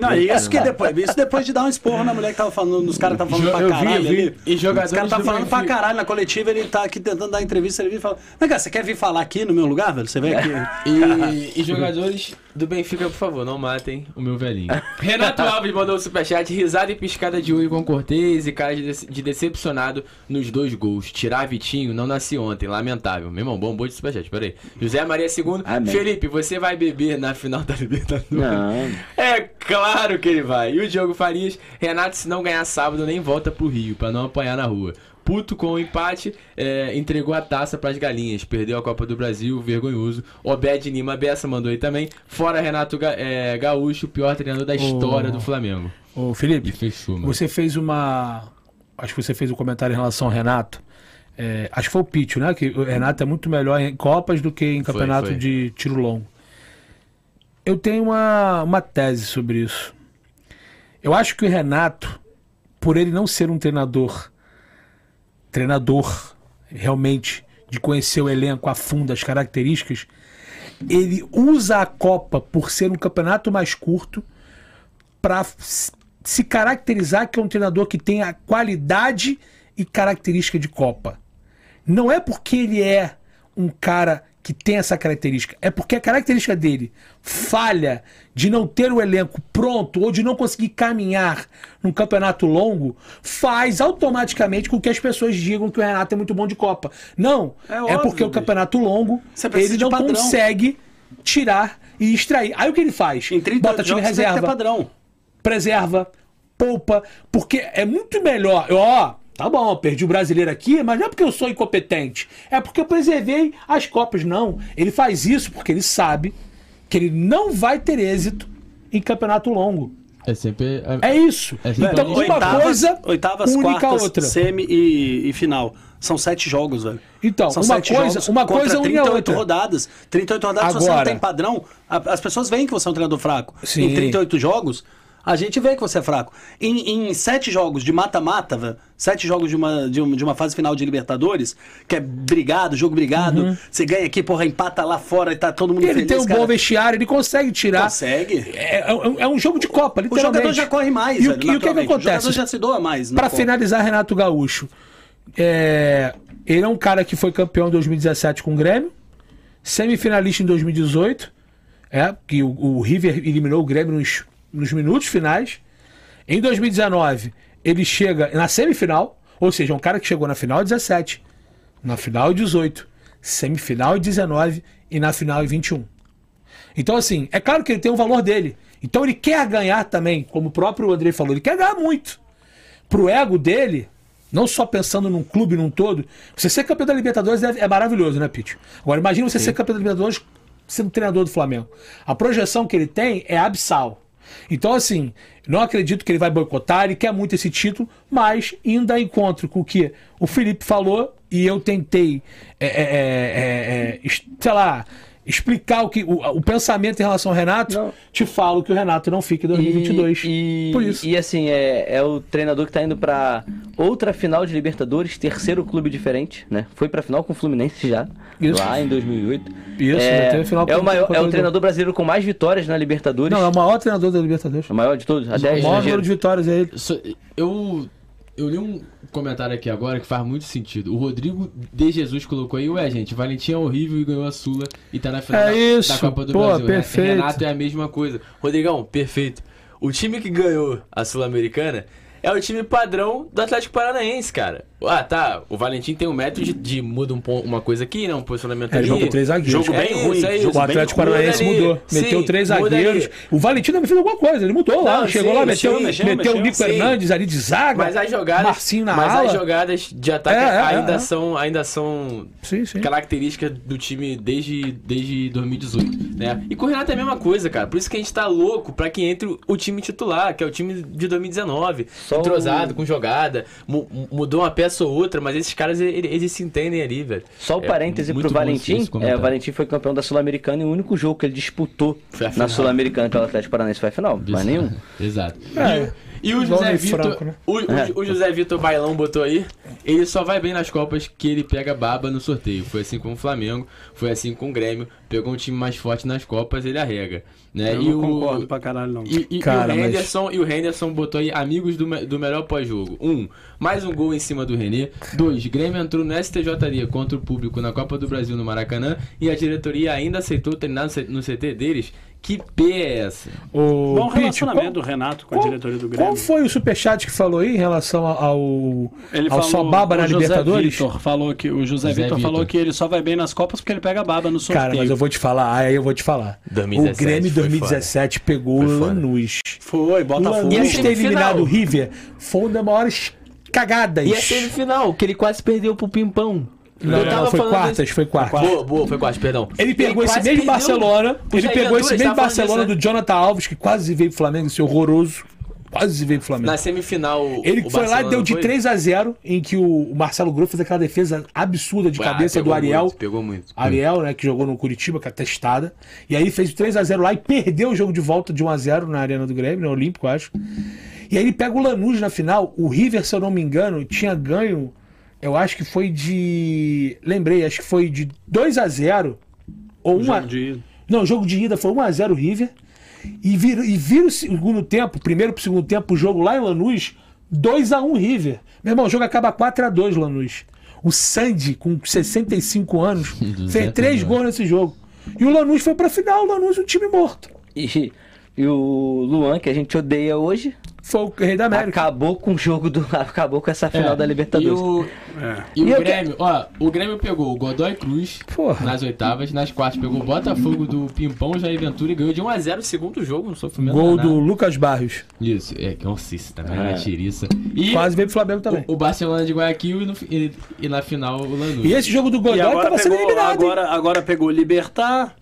Speaker 1: Não, isso que depois, isso depois de dar um esporro na mulher que tava falando, nos caras estavam falando
Speaker 3: Jo-
Speaker 1: pra
Speaker 3: eu vi,
Speaker 1: caralho
Speaker 3: vi.
Speaker 1: ali.
Speaker 3: E jogadores
Speaker 1: Os caras
Speaker 3: do
Speaker 1: falando pra caralho na coletiva, ele tá aqui tentando dar entrevista, ele vem e fala, vem cá, você quer vir falar aqui no meu lugar, velho? Você vem aqui.
Speaker 3: E, e jogadores do Benfica, por favor, não matem o meu velhinho. Renato Alves mandou o superchat, risada e piscada de olho com Cortez e cara de, de decepcionado nos dois gols. Tirar Vitinho não nasci ontem, lamentável. Meu irmão, bom de superchat, peraí. José Maria II,
Speaker 2: Amém.
Speaker 3: Felipe, você vai beber na final da Libertadores?
Speaker 2: Não.
Speaker 3: É claro que ele vai. E o Diogo Farias, Renato, se não ganhar sábado, nem volta pro Rio, pra não apanhar na rua. Puto com o empate, é, entregou a taça pras galinhas, perdeu a Copa do Brasil, vergonhoso. Obed Nima Bessa mandou aí também. Fora Renato Ga- é, Gaúcho, o pior treinador da história do Flamengo.
Speaker 4: Ô, Felipe,
Speaker 3: fechou, mano.
Speaker 4: você fez uma. Acho que você fez um comentário em relação ao Renato. é, acho que foi o Pitch, né? Que o Renato é muito melhor em Copas do que em
Speaker 3: Foi,
Speaker 4: campeonato
Speaker 3: foi.
Speaker 4: de tiro longo. Eu tenho uma, uma tese sobre isso. Eu acho que o Renato, por ele não ser um treinador, treinador realmente de conhecer o elenco a fundo, as características, ele usa a Copa por ser um campeonato mais curto para se caracterizar que é um treinador que tem a qualidade e característica de Copa. Não é porque ele é um cara que tem essa característica, é porque a característica dele falha de não ter o elenco pronto ou de não conseguir caminhar num campeonato longo, faz automaticamente com que as pessoas digam que o Renato é muito bom de Copa. Não,
Speaker 1: É
Speaker 4: é,
Speaker 1: óbvio,
Speaker 4: porque o campeonato longo ele não
Speaker 1: padrão.
Speaker 4: consegue tirar e extrair. Aí o que ele faz?
Speaker 1: Em 30
Speaker 4: Bota time reserva
Speaker 1: padrão.
Speaker 4: preserva, poupa, porque é muito melhor. Ó, tá bom, perdi o brasileiro aqui, mas não é porque eu sou incompetente, é porque eu preservei as Copas. Não, ele faz isso porque ele sabe que ele não vai ter êxito em campeonato longo.
Speaker 5: É sempre.
Speaker 4: É isso.
Speaker 5: É sempre
Speaker 4: então, uma
Speaker 1: oitavas,
Speaker 4: coisa
Speaker 1: oitavas
Speaker 4: única
Speaker 1: quartas,
Speaker 4: outra.
Speaker 1: semi e, e final. São sete jogos, velho.
Speaker 4: Então,
Speaker 1: São
Speaker 4: uma
Speaker 1: sete
Speaker 4: coisa-
Speaker 1: jogos
Speaker 4: uma coisa une a
Speaker 1: 38
Speaker 4: outra.
Speaker 1: rodadas. 38 rodadas, se você não
Speaker 4: Agora-
Speaker 1: tem padrão, a- as pessoas veem que você é um treinador fraco.
Speaker 4: Sim.
Speaker 1: Em 38 jogos, a gente vê que você é fraco. Em, em sete jogos de mata-mata, sete jogos de uma, de, uma, de uma fase final de Libertadores, que é brigado, jogo brigado, você ganha aqui, porra, empata lá fora e tá todo mundo
Speaker 4: Uhum. Ele
Speaker 1: feliz,
Speaker 4: tem um
Speaker 1: cara.
Speaker 4: bom vestiário, ele consegue tirar.
Speaker 1: Consegue.
Speaker 4: É, é- é um jogo de Copa,
Speaker 1: O
Speaker 4: literalmente.
Speaker 1: jogador já corre mais,
Speaker 4: E o,
Speaker 1: velho,
Speaker 4: que- e o que, que
Speaker 1: naturalmente. O
Speaker 4: acontece?
Speaker 1: jogador já se doa mais.
Speaker 4: Pra
Speaker 1: Copa.
Speaker 4: finalizar, Renato Gaúcho. É, ele é um cara que foi campeão em 2017 com o Grêmio, semifinalista em 2018, é, que o, o River eliminou o Grêmio nos, nos minutos finais. Em 2019, ele chega na semifinal, ou seja, um cara que chegou na final em 17, na final em 18, semifinal em 19 e na final em 21. Então, assim, é claro que ele tem o valor dele. Então ele quer ganhar também, como o próprio Andrei falou, ele quer ganhar muito pro ego dele, não só pensando num clube num todo, você ser campeão da Libertadores é, é maravilhoso, né, Pete? Agora imagina você ser campeão da Libertadores sendo treinador do Flamengo. A projeção que ele tem é abissal. Então, assim, não acredito que ele vai boicotar, ele quer muito esse título, mas indo a encontro com o que o Felipe falou e eu tentei, é, é, é, é, sei lá, explicar o, que, o, o pensamento em relação ao Renato,
Speaker 2: Não.
Speaker 4: te falo que o Renato não fica em 2022.
Speaker 2: E,
Speaker 4: por isso.
Speaker 2: e assim, é, é o treinador que tá indo pra outra final de Libertadores, terceiro clube diferente, né? Foi pra final com o Fluminense já,
Speaker 4: Isso.
Speaker 2: lá em 2008.
Speaker 4: Isso, já
Speaker 2: é,
Speaker 4: teve final
Speaker 2: é,
Speaker 4: com-
Speaker 2: o maior,
Speaker 4: com-
Speaker 2: é o treinador brasileiro com mais vitórias na Libertadores.
Speaker 4: Não, é o maior treinador da Libertadores.
Speaker 2: o maior de todos, até
Speaker 4: O maior número de vitórias é ele.
Speaker 5: Eu, eu li um comentário aqui agora que faz muito sentido. O Rodrigo de Jesus colocou aí, ué, gente, Valentim é horrível e ganhou a Sula e tá na final
Speaker 4: É
Speaker 5: da- da Copa do
Speaker 4: pô,
Speaker 5: Brasil. Re-
Speaker 4: perfeito.
Speaker 5: Renato é a mesma coisa.
Speaker 3: Rodrigão, perfeito. O time que ganhou a Sul-Americana é o time padrão do Atlético Paranaense, cara. Ah, tá. O Valentim tem um método de, de muda um uma coisa aqui, né? Um posicionamento
Speaker 4: É,
Speaker 3: ali.
Speaker 4: jogo três zagueiros.
Speaker 3: Jogo
Speaker 1: É
Speaker 3: bem
Speaker 1: isso,
Speaker 3: ruim.
Speaker 1: é isso.
Speaker 4: O Atlético. Paranaense mudou. Meteu
Speaker 3: Sim,
Speaker 4: três
Speaker 3: muda
Speaker 4: zagueiros.
Speaker 3: ali.
Speaker 4: O Valentim também fez alguma coisa. Ele mudou lá.
Speaker 3: Não,
Speaker 4: Chegou
Speaker 3: sim,
Speaker 4: lá,
Speaker 3: mexeu,
Speaker 4: meteu,
Speaker 1: mexeu,
Speaker 4: meteu o
Speaker 1: mexeu,
Speaker 4: Nico
Speaker 3: sim.
Speaker 4: Fernandes ali de zaga.
Speaker 3: Mas as jogadas,
Speaker 4: Marcinho na
Speaker 3: mas
Speaker 4: ala.
Speaker 3: as jogadas de ataque
Speaker 4: É, é,
Speaker 3: ainda,
Speaker 4: é.
Speaker 3: São, ainda são características do time desde, desde 2018, né? E com o Renato é a mesma coisa, cara. Por isso que a gente tá louco pra que entre o time titular, que é o time de 2019.
Speaker 2: Só
Speaker 3: entrosado,
Speaker 2: o-
Speaker 3: com jogada, mu- mudou uma peça ou outra, mas esses caras, ele- eles, se entendem ali, velho.
Speaker 2: Só o
Speaker 3: É
Speaker 2: parêntese pro Valentim. É, o Valentim foi campeão da Sul-Americana e o único jogo que ele disputou na. Sul-Americana pelo Atlético Paranaense foi a final. Mas nenhum.
Speaker 5: Exato.
Speaker 4: É,
Speaker 3: E o
Speaker 4: igual
Speaker 3: José Vitor,
Speaker 4: Franco, né?
Speaker 3: o, o-
Speaker 2: É.
Speaker 3: o José Vitor Bailão botou aí, ele só vai bem nas Copas que ele pega baba no sorteio. Foi assim com o Flamengo, foi assim com o Grêmio, pegou um time mais forte nas Copas, ele arrega, né?
Speaker 1: Eu
Speaker 3: e
Speaker 1: não
Speaker 3: o
Speaker 1: concordo pra caralho, não.
Speaker 3: e, e- e
Speaker 4: Cara,
Speaker 3: o
Speaker 4: mas-
Speaker 3: Henderson, e o Henderson botou aí amigos do, do melhor pós-jogo. Um, mais um gol em cima do René. Dois, Grêmio entrou no STJD contra o público na Copa do Brasil no Maracanã e a diretoria ainda aceitou treinar no CT deles. Que P é essa?
Speaker 4: O
Speaker 1: Bom
Speaker 4: Pete,
Speaker 1: relacionamento do
Speaker 4: qual-
Speaker 1: Renato com a
Speaker 4: qual-
Speaker 1: diretoria do Grêmio.
Speaker 4: Qual foi o superchat que falou aí em relação ao,
Speaker 1: Ele
Speaker 4: ao só baba na
Speaker 1: o
Speaker 4: Libertadores?
Speaker 1: Vitor falou que o José,
Speaker 5: José
Speaker 1: Vitor
Speaker 5: Vitor.
Speaker 1: falou que ele só vai bem nas Copas porque ele pega baba no sorteio.
Speaker 4: Cara, mas eu vou te falar, aí eu vou te falar.
Speaker 3: 2017
Speaker 4: o Grêmio
Speaker 3: foi
Speaker 4: 2017 pegou
Speaker 3: Foi
Speaker 4: o. Lanús.
Speaker 1: Foi,
Speaker 4: O
Speaker 1: Botafogo.
Speaker 3: A
Speaker 4: Lanús ter eliminado o River foi uma das maiores cagadas.
Speaker 3: E a semifinal, que ele quase perdeu pro Pimpão.
Speaker 4: Não, não, não, foi quartas,
Speaker 3: desse-
Speaker 4: foi quartas.
Speaker 3: Boa, boa, foi quartas, perdão.
Speaker 4: Ele pegou esse
Speaker 3: quase
Speaker 4: mesmo Barcelona, ele pegou esse mesmo Barcelona
Speaker 3: disso,
Speaker 4: do Jonathan Alves, que quase veio pro Flamengo, esse horroroso. Quase veio pro Flamengo.
Speaker 3: Na semifinal.
Speaker 4: Ele foi lá e
Speaker 3: Barcelona
Speaker 4: deu de
Speaker 3: foi?
Speaker 4: 3 a 0 em que o Marcelo Grove fez aquela defesa absurda de
Speaker 3: Ah,
Speaker 4: cabeça do Ariel.
Speaker 3: muito, pegou muito.
Speaker 4: Ariel, né, que jogou no Curitiba, que é testada. E aí fez 3 a 0 lá e perdeu o jogo de volta de 1 a 0 na Arena do Grêmio, no Olímpico, acho. E aí ele pega o Lanús na final. O River, se eu não me engano, tinha ganho, eu acho que foi de, lembrei, acho que foi de 2 a 0 ou 1 a...
Speaker 1: Jogo de-
Speaker 4: Não, o jogo de ida foi 1 a 0 River. E vira, e vira o segundo tempo, primeiro pro segundo tempo, o jogo lá em Lanús, 2 a 1 River. Meu irmão, o jogo acaba 4 a 2 Lanús. O Sandy, com 65 anos, fez 3 gols nesse jogo. E o Lanús foi pra final, o Lanús um time morto.
Speaker 2: E, e o Luan, que a gente odeia hoje,
Speaker 4: Foi o Rei da América.
Speaker 2: acabou com o jogo do. Acabou com essa final
Speaker 5: É,
Speaker 2: da Libertadores.
Speaker 5: E o,
Speaker 1: É.
Speaker 5: e o
Speaker 2: E
Speaker 5: Grêmio, ó, o Grêmio pegou o Godoy Cruz
Speaker 4: Porra.
Speaker 5: nas oitavas, nas quartas pegou o Botafogo do Pimpão, Jair Ventura e ganhou de 1x0 o segundo jogo, no sofrimento
Speaker 4: Gol
Speaker 5: danado.
Speaker 4: do Lucas Barrios.
Speaker 5: Isso, é, que é um cisto também,
Speaker 2: É.
Speaker 5: uma tiriça. E
Speaker 4: Quase veio pro Flamengo também.
Speaker 5: o, o Barcelona de Guayaquil e, no e- e na final o Lanús.
Speaker 4: E esse jogo do Godoy tava sendo
Speaker 1: pegou,
Speaker 4: eliminado. hein?
Speaker 1: agora, agora pegou Libertar,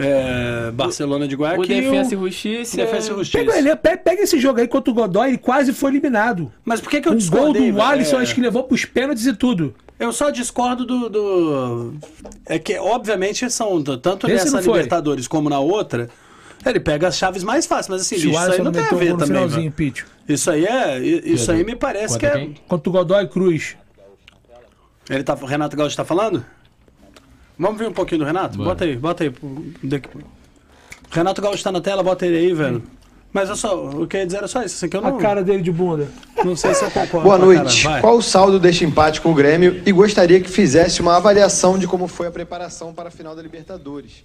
Speaker 1: é, Barcelona de
Speaker 3: O
Speaker 1: Guayaquil.
Speaker 3: Defensa e Justiça.
Speaker 1: Defensa e Justiça.
Speaker 4: Pega, ele, pe- pega esse jogo aí contra o Godoy, ele quase foi eliminado.
Speaker 1: Mas por que, que eu
Speaker 4: Um gol
Speaker 1: discordei?
Speaker 4: do
Speaker 1: velho?
Speaker 4: Alisson,
Speaker 1: É,
Speaker 4: acho que levou pros pênaltis e tudo.
Speaker 1: Eu só discordo do, do- É que, obviamente, são tanto
Speaker 4: Esse
Speaker 1: nessa. Libertadores como na outra. Ele pega as chaves mais fáceis, mas assim,
Speaker 4: Se o
Speaker 1: isso aí não
Speaker 4: não
Speaker 1: tem a
Speaker 4: o
Speaker 1: ver
Speaker 4: gol
Speaker 1: também.
Speaker 4: Pitch.
Speaker 1: Isso aí é. Isso aí me parece que
Speaker 5: contra
Speaker 1: é.
Speaker 5: quem?
Speaker 4: Contra o Godoy Cruz.
Speaker 1: Ele tá, o Renato Gaúcho tá falando? Vamos ver um pouquinho do Renato?
Speaker 5: Bora.
Speaker 1: Bota aí, bota aí. Renato Gaúcho tá na tela, bota ele aí, velho. Mas eu só, o que eu ia dizer era só isso, assim, que eu não,
Speaker 4: A cara dele de bunda.
Speaker 1: não sei se eu concordo.
Speaker 6: Boa noite. Qual o saldo deste empate com o Grêmio? E gostaria que fizesse uma avaliação de como foi a preparação para a final da Libertadores.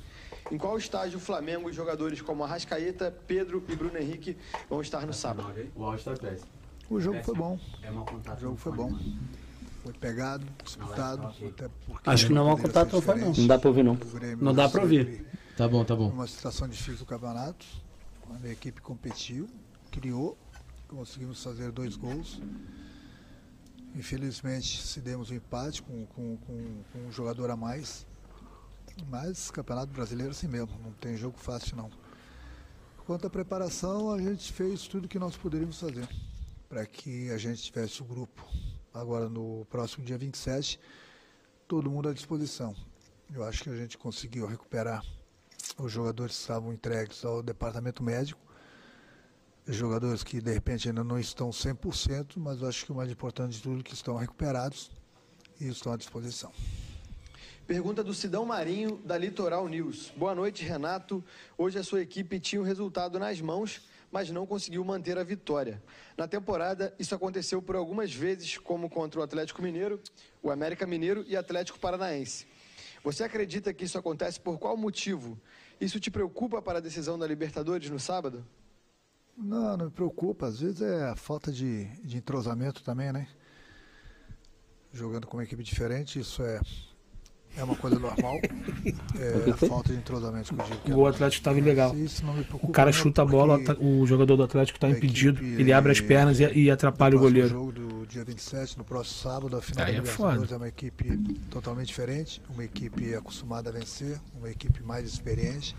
Speaker 6: Em qual estágio o Flamengo e jogadores como Arrascaeta, Pedro e Bruno Henrique vão estar no sábado?
Speaker 5: O áudio tá péssimo.
Speaker 7: O jogo foi bom. O jogo foi bom. Foi pegado, disputado. Até porque
Speaker 1: Acho que não é mau
Speaker 7: poderia
Speaker 1: contato,
Speaker 7: ser
Speaker 1: não foi, não.
Speaker 2: dá pra ouvir, não.
Speaker 1: Não dá pra ouvir.
Speaker 5: Tá bom, tá bom.
Speaker 7: Uma situação difícil do campeonato. A minha equipe competiu, criou, conseguimos fazer dois gols. Infelizmente, se demos um empate com, com, com, com um jogador a mais. Mas campeonato brasileiro é assim mesmo, não tem jogo fácil não. Quanto à preparação, a gente fez tudo que nós poderíamos fazer para que a gente tivesse o grupo agora no próximo dia 27, todo mundo à disposição. Eu acho que a gente conseguiu recuperar os jogadores que estavam entregues ao departamento médico, jogadores que de repente ainda não estão 100%, mas eu acho que o mais importante de tudo é que estão recuperados e estão à disposição.
Speaker 6: Pergunta do Sidão Marinho, da Litoral News. Boa noite, Renato. Hoje a sua equipe tinha o resultado nas mãos, mas não conseguiu manter a vitória. Na temporada, isso aconteceu por algumas vezes, como contra o Atlético Mineiro, o América Mineiro e Atlético Paranaense. Você acredita que isso acontece por qual motivo? Isso te preocupa para a decisão da Libertadores no sábado?
Speaker 7: Não, não me preocupa. Às vezes é a falta de, de entrosamento também, né? Jogando com uma equipe diferente, isso é, é uma coisa normal. É a falta de entrosamento que eu digo. que
Speaker 4: O gol Atlético tava ilegal. O cara chuta a bola,
Speaker 7: porque
Speaker 4: o jogador do Atlético tá
Speaker 7: a
Speaker 4: impedido. Ele abre as
Speaker 7: é,
Speaker 4: pernas e, e atrapalha o goleiro.
Speaker 7: jogo do dia 27, no próximo sábado, a final
Speaker 4: Aí
Speaker 7: da
Speaker 4: é
Speaker 7: Libertadores é uma equipe totalmente diferente, uma equipe acostumada a vencer, uma equipe mais experiente.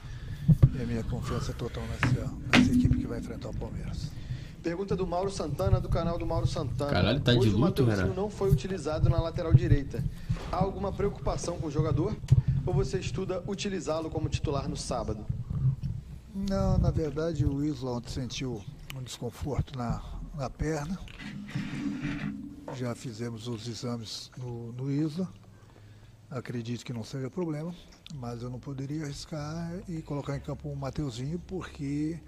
Speaker 7: E a minha confiança é total nessa, nessa equipe que vai enfrentar o Palmeiras.
Speaker 6: Pergunta do Mauro Santana, do canal do Mauro Santana.
Speaker 5: Caralho, tá de
Speaker 6: Hoje
Speaker 5: luto,
Speaker 6: o Mateuzinho
Speaker 5: Renato.
Speaker 6: não foi utilizado na lateral direita. Há alguma preocupação com o jogador? Ou você estuda utilizá-lo como titular no sábado?
Speaker 7: Não, na verdade o Isla ontem sentiu um desconforto na, na perna. Já fizemos os exames no, no Isla. Acredito que não seja problema, mas eu não poderia arriscar e colocar em campo o Mateuzinho porque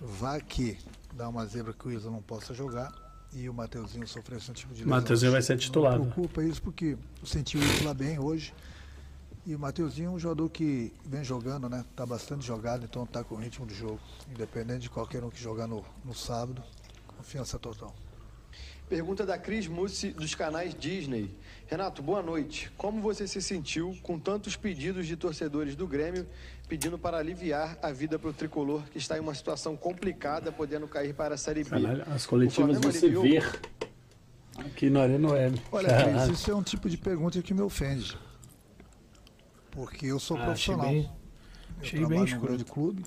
Speaker 7: vai que dá uma zebra que o Isla não possa jogar e o Mateuzinho sofresse um tipo de lesão.
Speaker 1: Mateuzinho vai ser titular,
Speaker 7: Não
Speaker 1: né?
Speaker 7: me preocupa isso porque eu senti o Isla bem hoje. E o Mateuzinho é um jogador que vem jogando, né? Tá bastante jogado, então tá com o ritmo do jogo. Independente de qualquer um que jogar no, no sábado, confiança total.
Speaker 6: Pergunta da Cris Mussi, dos canais Disney. Renato, boa noite. Como você se sentiu com tantos pedidos de torcedores do Grêmio pedindo para aliviar a vida para o tricolor que está em uma situação complicada, podendo cair para a Série B?
Speaker 1: Caralho, as coletivas você
Speaker 6: aliviou-
Speaker 1: ver aqui na Arena Web.
Speaker 7: Olha. Cris, isso é um tipo de pergunta que me ofende. Porque eu sou
Speaker 4: Ah, achei
Speaker 7: profissional.
Speaker 4: bem-
Speaker 7: eu
Speaker 4: achei
Speaker 7: trabalho
Speaker 4: bem
Speaker 7: num grande clube,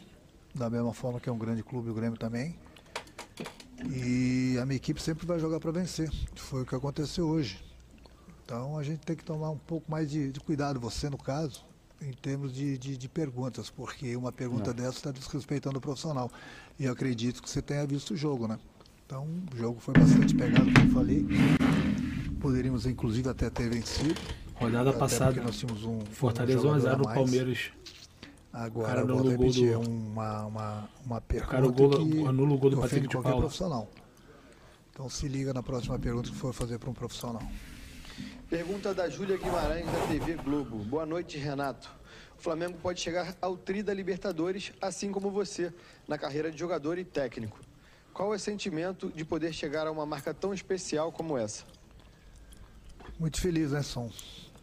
Speaker 7: da mesma forma que é um grande clube, o Grêmio também. E a minha equipe sempre vai jogar para vencer. Foi o que aconteceu hoje. Então a gente tem que tomar um pouco mais de, de cuidado, você no caso, em termos de, de, de perguntas, porque uma pergunta dessa está desrespeitando o profissional. E eu acredito que você tenha visto o jogo, né? Então o jogo foi bastante pegado, como eu falei. Poderíamos inclusive até ter vencido.
Speaker 4: Rodada
Speaker 7: até
Speaker 4: passada,
Speaker 7: nós tínhamos um
Speaker 4: Fortaleza
Speaker 7: um jogador
Speaker 4: 1x0
Speaker 7: a
Speaker 4: no. Palmeiras.
Speaker 7: Agora,
Speaker 4: cara
Speaker 7: eu vou repetir
Speaker 4: do-
Speaker 7: uma, uma, uma pergunta
Speaker 4: cara, o gol-
Speaker 7: que
Speaker 4: anula o gol do Patrick de
Speaker 7: qualquer
Speaker 4: Paula.
Speaker 7: profissional. Então se liga na próxima pergunta que for fazer para um profissional.
Speaker 6: Pergunta da Júlia Guimarães, da TV Globo. Boa noite, Renato. O Flamengo pode chegar ao tri da Libertadores, assim como você, na carreira de jogador e técnico. Qual é o sentimento de poder chegar a uma marca tão especial como essa?
Speaker 7: Muito feliz, né, Som?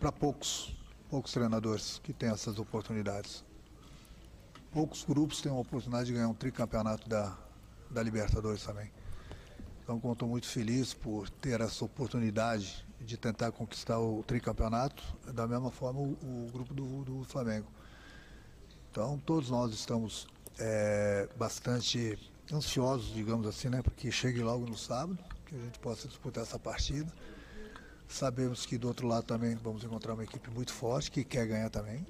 Speaker 7: Para poucos, poucos treinadores que têm essas oportunidades. Poucos grupos têm a oportunidade de ganhar um tricampeonato da, da Libertadores também. Então, estou muito feliz por ter essa oportunidade de tentar conquistar o tricampeonato, da mesma forma o, o grupo do, do Flamengo. Então, todos nós estamos eh, bastante ansiosos, digamos assim, né, para que chegue logo no sábado, que a gente possa disputar essa partida. Sabemos que do outro lado também vamos encontrar uma equipe muito forte que quer ganhar também.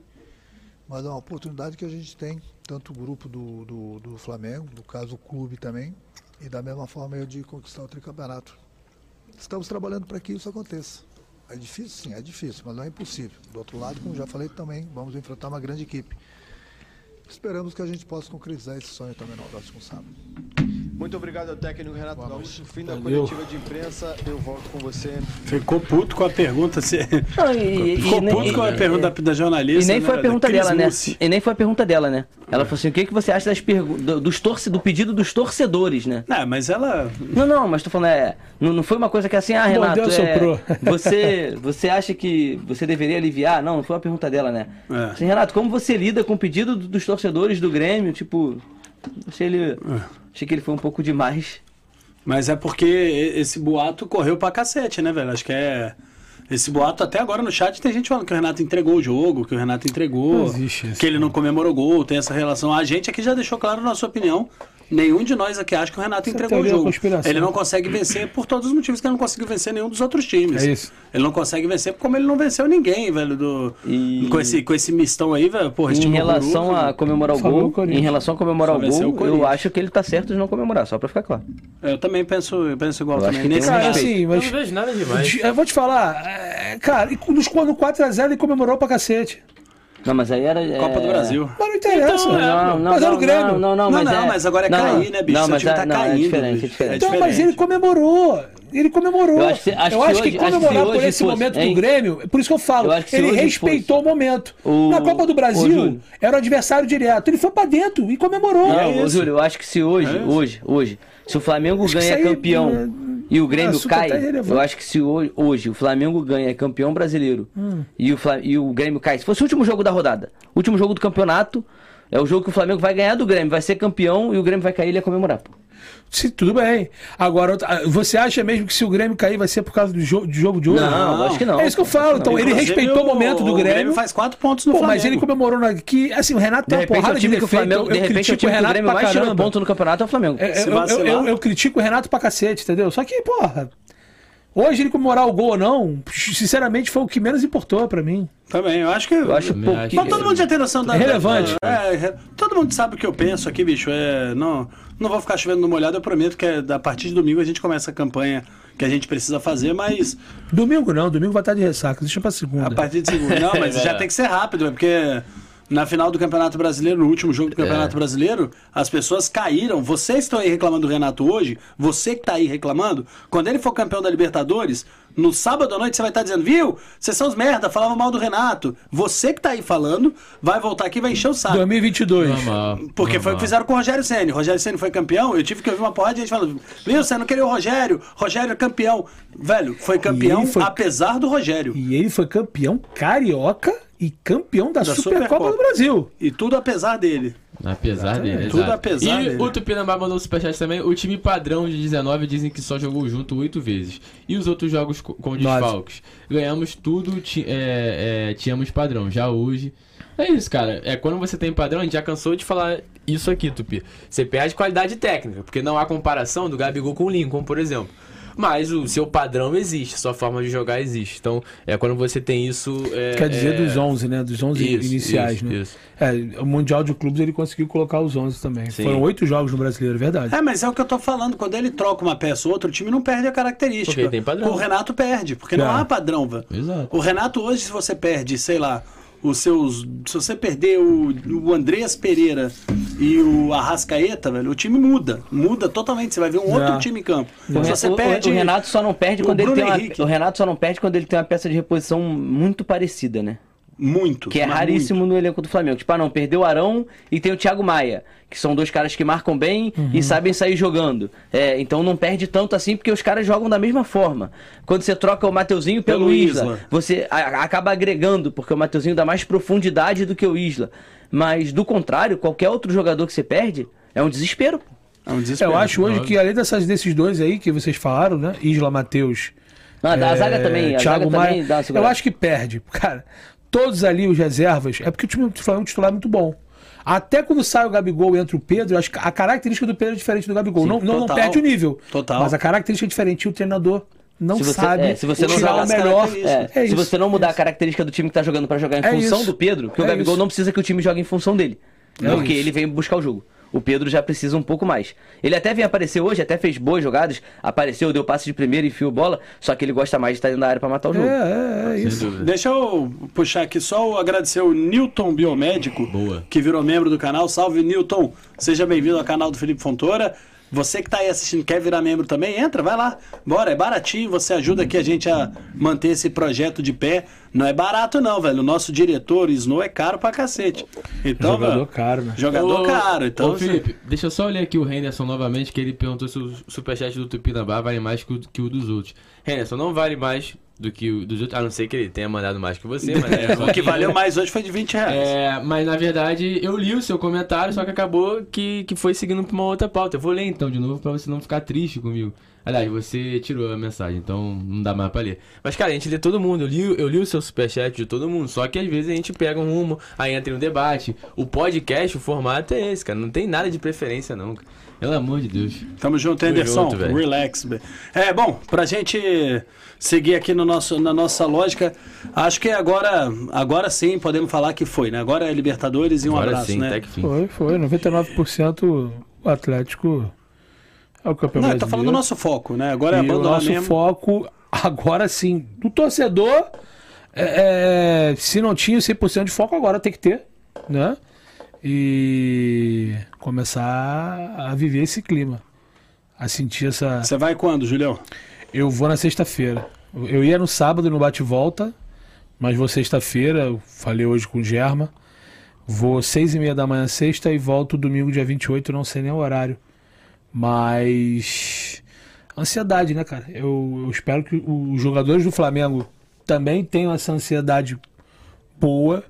Speaker 7: Mas é uma oportunidade que a gente tem, tanto o grupo do, do, do Flamengo, no caso o clube também, e da mesma forma eu de conquistar o tricampeonato. Estamos trabalhando para que isso aconteça. É difícil, sim, é difícil, mas não é impossível. Do outro lado, como já falei também, vamos enfrentar uma grande equipe. Esperamos que a gente possa concretizar esse sonho também no próximo sábado.
Speaker 6: Muito obrigado ao técnico Renato Gaúcho. Fim da
Speaker 4: Valeu.
Speaker 6: coletiva de imprensa, eu volto com você.
Speaker 1: Ficou puto com a pergunta. Se...
Speaker 2: Não, e,
Speaker 1: Ficou
Speaker 2: e-
Speaker 1: puto
Speaker 2: e-
Speaker 1: com a pergunta da, da jornalista.
Speaker 2: E nem
Speaker 1: né,
Speaker 2: foi a
Speaker 1: da
Speaker 2: pergunta dela, né? E nem foi a pergunta dela, né? Ela falou assim: o que, que você acha das pergu- do, dos torce do pedido dos torcedores, né?
Speaker 1: Não, mas ela.
Speaker 2: Não, não, mas tô falando, é. Não, não foi uma coisa que assim, ah, Renato,
Speaker 4: Deus
Speaker 2: é,
Speaker 4: soprou.
Speaker 2: você, você acha que você deveria aliviar? Não, não foi uma pergunta dela, né?
Speaker 1: É.
Speaker 2: Assim, Renato, como você lida com o pedido do- dos torcedores do Grêmio? Tipo, achei ele. Achei que ele foi um pouco demais.
Speaker 1: Mas é porque esse boato correu pra cacete, né, velho? Acho que é. Esse boato, até agora no chat, tem gente falando que o Renato entregou o jogo, que o Renato entregou,
Speaker 4: Não existe isso,
Speaker 1: que ele não comemorou gol, tem essa relação. A gente aqui já deixou claro na sua opinião. Nenhum de nós aqui acha que o Renato
Speaker 4: é
Speaker 1: entregou o jogo. Ele não consegue vencer por todos os motivos que ele não conseguiu vencer nenhum dos outros times.
Speaker 4: É isso.
Speaker 1: Ele não consegue vencer como ele não venceu ninguém, velho, do...
Speaker 2: E-
Speaker 1: com, esse, com esse mistão aí, velho. Porra, esse
Speaker 2: Em relação a comemorar o gol, em relação a comemorar
Speaker 1: Só
Speaker 2: o gol, eu acho que ele tá certo de não comemorar, só pra ficar claro.
Speaker 1: Eu também penso, eu penso igual
Speaker 2: Eu
Speaker 1: também. Nesse
Speaker 4: Cara, assim,
Speaker 3: Eu
Speaker 4: mas.
Speaker 3: não vejo nada demais.
Speaker 4: Eu vou te falar, é, cara, e nos, no 4x0 ele comemorou pra cacete.
Speaker 2: Não, mas aí era.
Speaker 1: Copa do
Speaker 2: é,
Speaker 1: Brasil.
Speaker 4: Mas não interessa.
Speaker 3: Então, é,
Speaker 2: Não, não,
Speaker 4: mas era
Speaker 2: não,
Speaker 4: o Grêmio.
Speaker 2: não, não, não,
Speaker 1: Não,
Speaker 2: mas
Speaker 1: não,
Speaker 2: é...
Speaker 1: mas agora é cair, né, bicho?
Speaker 2: Não, mas
Speaker 1: time
Speaker 2: é,
Speaker 1: tá
Speaker 2: não, é
Speaker 1: caindo,
Speaker 2: diferente, é diferente.
Speaker 4: Então, mas
Speaker 1: diferente.
Speaker 4: ele comemorou. Ele comemorou.
Speaker 2: Eu acho que- acho que
Speaker 4: que,
Speaker 2: hoje- acho que
Speaker 4: comemorar por esse
Speaker 2: fosse,
Speaker 4: momento
Speaker 2: hein?
Speaker 4: do Grêmio, por isso que eu falo,
Speaker 2: Eu acho que
Speaker 4: ele respeitou o momento.
Speaker 2: O-
Speaker 4: Na Copa do Brasil, era o adversário direto. Ele foi pra dentro e comemorou.
Speaker 2: Não,
Speaker 1: É.
Speaker 2: Júlio, eu acho que se hoje,
Speaker 1: É
Speaker 2: hoje, hoje, se o Flamengo
Speaker 4: Acho
Speaker 2: ganha campeão
Speaker 4: é,
Speaker 2: e o Grêmio
Speaker 4: até
Speaker 2: cai,
Speaker 4: irrelevante.
Speaker 2: eu acho que se hoje, hoje o Flamengo ganha campeão brasileiro
Speaker 4: Hum.
Speaker 2: e, o e o Grêmio cai, se fosse o último jogo da rodada, último jogo do campeonato, é o jogo que o Flamengo vai ganhar do Grêmio, vai ser campeão e o Grêmio vai cair e ele ia comemorar, pô.
Speaker 4: Se, tudo bem. Agora, outra- você acha mesmo que se o Grêmio cair vai ser por causa do, jo do jogo de hoje?
Speaker 2: Não, acho que não.
Speaker 4: É isso que eu falo. Então, ele
Speaker 1: Inclusive,
Speaker 4: respeitou o momento do
Speaker 1: O
Speaker 4: Grêmio.
Speaker 1: Grêmio faz quatro pontos no
Speaker 4: Pô,
Speaker 1: Flamengo.
Speaker 4: mas ele comemorou na, que, assim, o Renato tem uma porrada de defeito.
Speaker 2: Flamengo, de repente, o time que o
Speaker 4: Renato
Speaker 2: Grêmio mais tirando ponto no campeonato é o Flamengo.
Speaker 4: É, eu, eu, eu, eu critico o Renato pra cacete, entendeu? Só que, porra, hoje ele comemorar o gol ou não, sinceramente foi o que menos importou pra mim.
Speaker 1: Também, eu acho que...
Speaker 2: Eu acho pouco.
Speaker 1: Mas todo mundo já tem noção da...
Speaker 4: É relevante.
Speaker 1: da- é, é, todo mundo sabe o que eu penso aqui, bicho. É, não, não vou ficar chovendo no molhado, eu prometo que é, a partir de domingo a gente começa a campanha que a gente precisa fazer, mas
Speaker 4: Domingo não, domingo vai estar de ressaca, deixa pra segunda.
Speaker 1: a partir de segunda. Não, mas já tem que ser rápido, é porque na final do Campeonato Brasileiro, no último jogo do Campeonato Brasileiro, as pessoas caíram. Vocês estão aí reclamando do Renato hoje, você que tá aí reclamando, quando ele for campeão da Libertadores, no sábado à noite você vai estar dizendo, viu? Vocês são os merda, falavam mal do Renato. Você que tá aí falando, vai voltar aqui e vai encher o saco.
Speaker 4: 2022.
Speaker 5: Normal.
Speaker 1: Porque foi o que fizeram com o Rogério Senna. O Rogério Senna foi campeão, eu tive que ouvir uma porrada de gente falando, viu, você não queria o Rogério, Rogério é campeão. Velho, foi campeão
Speaker 4: foi-
Speaker 1: apesar do Rogério.
Speaker 4: E ele foi campeão carioca e campeão da,
Speaker 1: Da
Speaker 4: Supercopa,
Speaker 1: Supercopa.
Speaker 4: do Brasil.
Speaker 1: E tudo apesar dele.
Speaker 5: Apesar dele.
Speaker 1: Tudo
Speaker 5: exato.
Speaker 1: apesar
Speaker 5: E
Speaker 1: dele.
Speaker 5: o Tupinambá mandou o superchat também. O time padrão de 19 dizem que só jogou junto oito vezes. E os outros jogos co- com
Speaker 4: Nove.
Speaker 5: desfalques? Ganhamos tudo, ti- é, é, tínhamos padrão. Já hoje. É isso, cara. É quando você tem padrão, a gente já cansou de falar
Speaker 3: isso aqui, Tupi. Você perde qualidade técnica, porque não há comparação do Gabigol com o Lincoln, por exemplo. Mas o seu padrão existe, sua forma de jogar existe. Então, é quando você tem isso. é-
Speaker 4: Quer dizer,
Speaker 3: é-
Speaker 4: dos 11, né? Dos 11
Speaker 3: Isso,
Speaker 4: iniciais,
Speaker 3: isso,
Speaker 4: né?
Speaker 3: isso.
Speaker 4: É, o Mundial de Clubes ele conseguiu colocar os 11 também.
Speaker 3: Sim.
Speaker 4: Foram oito jogos no Brasileiro, verdade.
Speaker 1: É, mas é o que eu tô falando. Quando ele troca uma peça ou outra, o time não perde a característica.
Speaker 3: Porque tem padrão.
Speaker 1: O Renato perde, porque não
Speaker 4: É.
Speaker 1: há padrão.
Speaker 5: Exato.
Speaker 1: O Renato hoje, se você perde, sei lá, os seus. Se você perder o, o Andreas Pereira e o Arrascaeta, velho, o time muda. Muda totalmente. Você vai ver um outro
Speaker 4: É.
Speaker 1: time em campo.
Speaker 2: O,
Speaker 1: Se você
Speaker 2: o-
Speaker 1: perde.
Speaker 2: o Renato só não perde quando ele tem uma,
Speaker 1: Henrique.
Speaker 2: o Renato só não perde quando ele tem uma peça de reposição muito parecida, né?
Speaker 1: Muito.
Speaker 2: Que é raríssimo no elenco do Flamengo. Tipo, ah, não, perdeu o Arão e tem o Thiago Maia, que são dois caras que marcam bem
Speaker 1: Uhum.
Speaker 2: e sabem sair jogando. É, então não perde tanto assim, porque os caras jogam da mesma forma. Quando você troca o Mateuzinho pelo,
Speaker 1: Pelo
Speaker 2: Isla,
Speaker 1: Isla.
Speaker 2: você a- acaba agregando, porque o Mateuzinho dá mais profundidade do que o Isla. Mas do contrário, qualquer outro jogador que você perde é um desespero.
Speaker 1: É um desespero.
Speaker 4: Eu acho hoje que além dessas, desses dois aí que vocês falaram, né? Isla Matheus.
Speaker 2: Ah, da
Speaker 4: é,
Speaker 2: zaga também, a
Speaker 4: Thiago
Speaker 2: zaga
Speaker 4: Maia.
Speaker 2: também dá uma
Speaker 4: eu acho que perde. Cara, todos ali os reservas. É porque o time do Flamengo titular é muito bom. Até quando sai o Gabigol e entra o Pedro, acho que a característica do Pedro é diferente do Gabigol. não, não, não
Speaker 1: total.
Speaker 4: perde o nível.
Speaker 1: Total.
Speaker 4: Mas a característica é diferente. E o treinador não
Speaker 2: Se você-
Speaker 4: sabe
Speaker 2: é, se você não
Speaker 4: tirar
Speaker 1: jogar
Speaker 4: o melhor.
Speaker 2: É,
Speaker 4: É
Speaker 2: se
Speaker 4: isso,
Speaker 2: você não mudar
Speaker 4: é
Speaker 2: a característica do time que tá jogando pra jogar em
Speaker 4: É
Speaker 2: função
Speaker 4: isso.
Speaker 2: do Pedro, que o
Speaker 4: É
Speaker 2: Gabigol
Speaker 4: isso.
Speaker 2: não precisa que o time jogue em função dele.
Speaker 4: É
Speaker 2: porque ele vem buscar o jogo. O Pedro já precisa um pouco mais. Ele até vem aparecer hoje, até fez boas jogadas, apareceu, deu passe de primeira e enfiou bola, só que ele gosta mais de estar dentro da área pra matar o jogo.
Speaker 4: É, é, é isso.
Speaker 1: Deixa eu puxar aqui só o- agradecer o Newton Biomédico,
Speaker 5: Boa.
Speaker 1: que virou membro do canal. Salve, Newton! Seja bem-vindo ao canal do Felipe Fontoura. Você que tá aí assistindo, quer virar membro também? Entra, vai lá. Bora, é baratinho, você ajuda aqui a gente a manter esse projeto de pé. Não é barato não, velho. O nosso diretor, o Snow, é caro pra cacete. Então,
Speaker 4: Jogador
Speaker 1: velho,
Speaker 4: caro, né?
Speaker 1: Jogador
Speaker 5: Ô,
Speaker 1: caro. Então,
Speaker 5: Ô, Felipe, deixa eu só olhar aqui o Henderson novamente, que ele perguntou se o superchat do Tupinambá vale mais que o, que o dos outros. Henderson, não vale mais do que o dos outros, a não ser que ele tenha mandado mais que você, mas é
Speaker 1: o que valeu mais hoje foi de 20 reais.
Speaker 5: É, mas na verdade eu li o seu comentário, só que acabou que, que foi seguindo pra uma outra pauta. Eu vou ler então de novo pra você não ficar triste comigo. Aliás, você tirou a mensagem, então não dá mais pra ler. Mas, cara, a gente lê todo mundo. Eu li, eu li o seu superchat de todo mundo. Só que às vezes a gente pega um rumo, aí entra em um debate. O podcast, o formato é esse, cara. Não tem nada de preferência, não. cara. Pelo amor de Deus.
Speaker 1: Tamo junto, Anderson.
Speaker 3: junto, velho.
Speaker 1: Relax. É, bom, pra gente seguir aqui no nosso, na nossa lógica, acho que agora, agora sim podemos falar que foi, né? Agora é Libertadores e um
Speaker 3: Agora
Speaker 1: abraço,
Speaker 3: sim,
Speaker 1: né?
Speaker 3: até que fim.
Speaker 4: Foi, foi. 99% o Atlético é o campeão
Speaker 1: Não, eu
Speaker 4: brasileiro.
Speaker 1: tô falando do nosso foco, né? Agora é
Speaker 4: e o
Speaker 1: abandonar
Speaker 4: nosso
Speaker 1: mesmo.
Speaker 4: foco, agora sim, do torcedor, é, é, se não tinha 100% de foco, agora tem que ter, né? E começar a viver esse clima, a sentir essa...
Speaker 1: Você vai quando, Julião?
Speaker 4: Eu vou na sexta-feira. Eu ia no sábado no bate-volta, mas vou sexta-feira, eu falei hoje com o Germa. Vou seis e meia da manhã sexta e volto domingo dia 28, não sei nem o horário. Mas... Ansiedade, né, cara? Eu, eu espero que os jogadores do Flamengo também tenham essa ansiedade boa,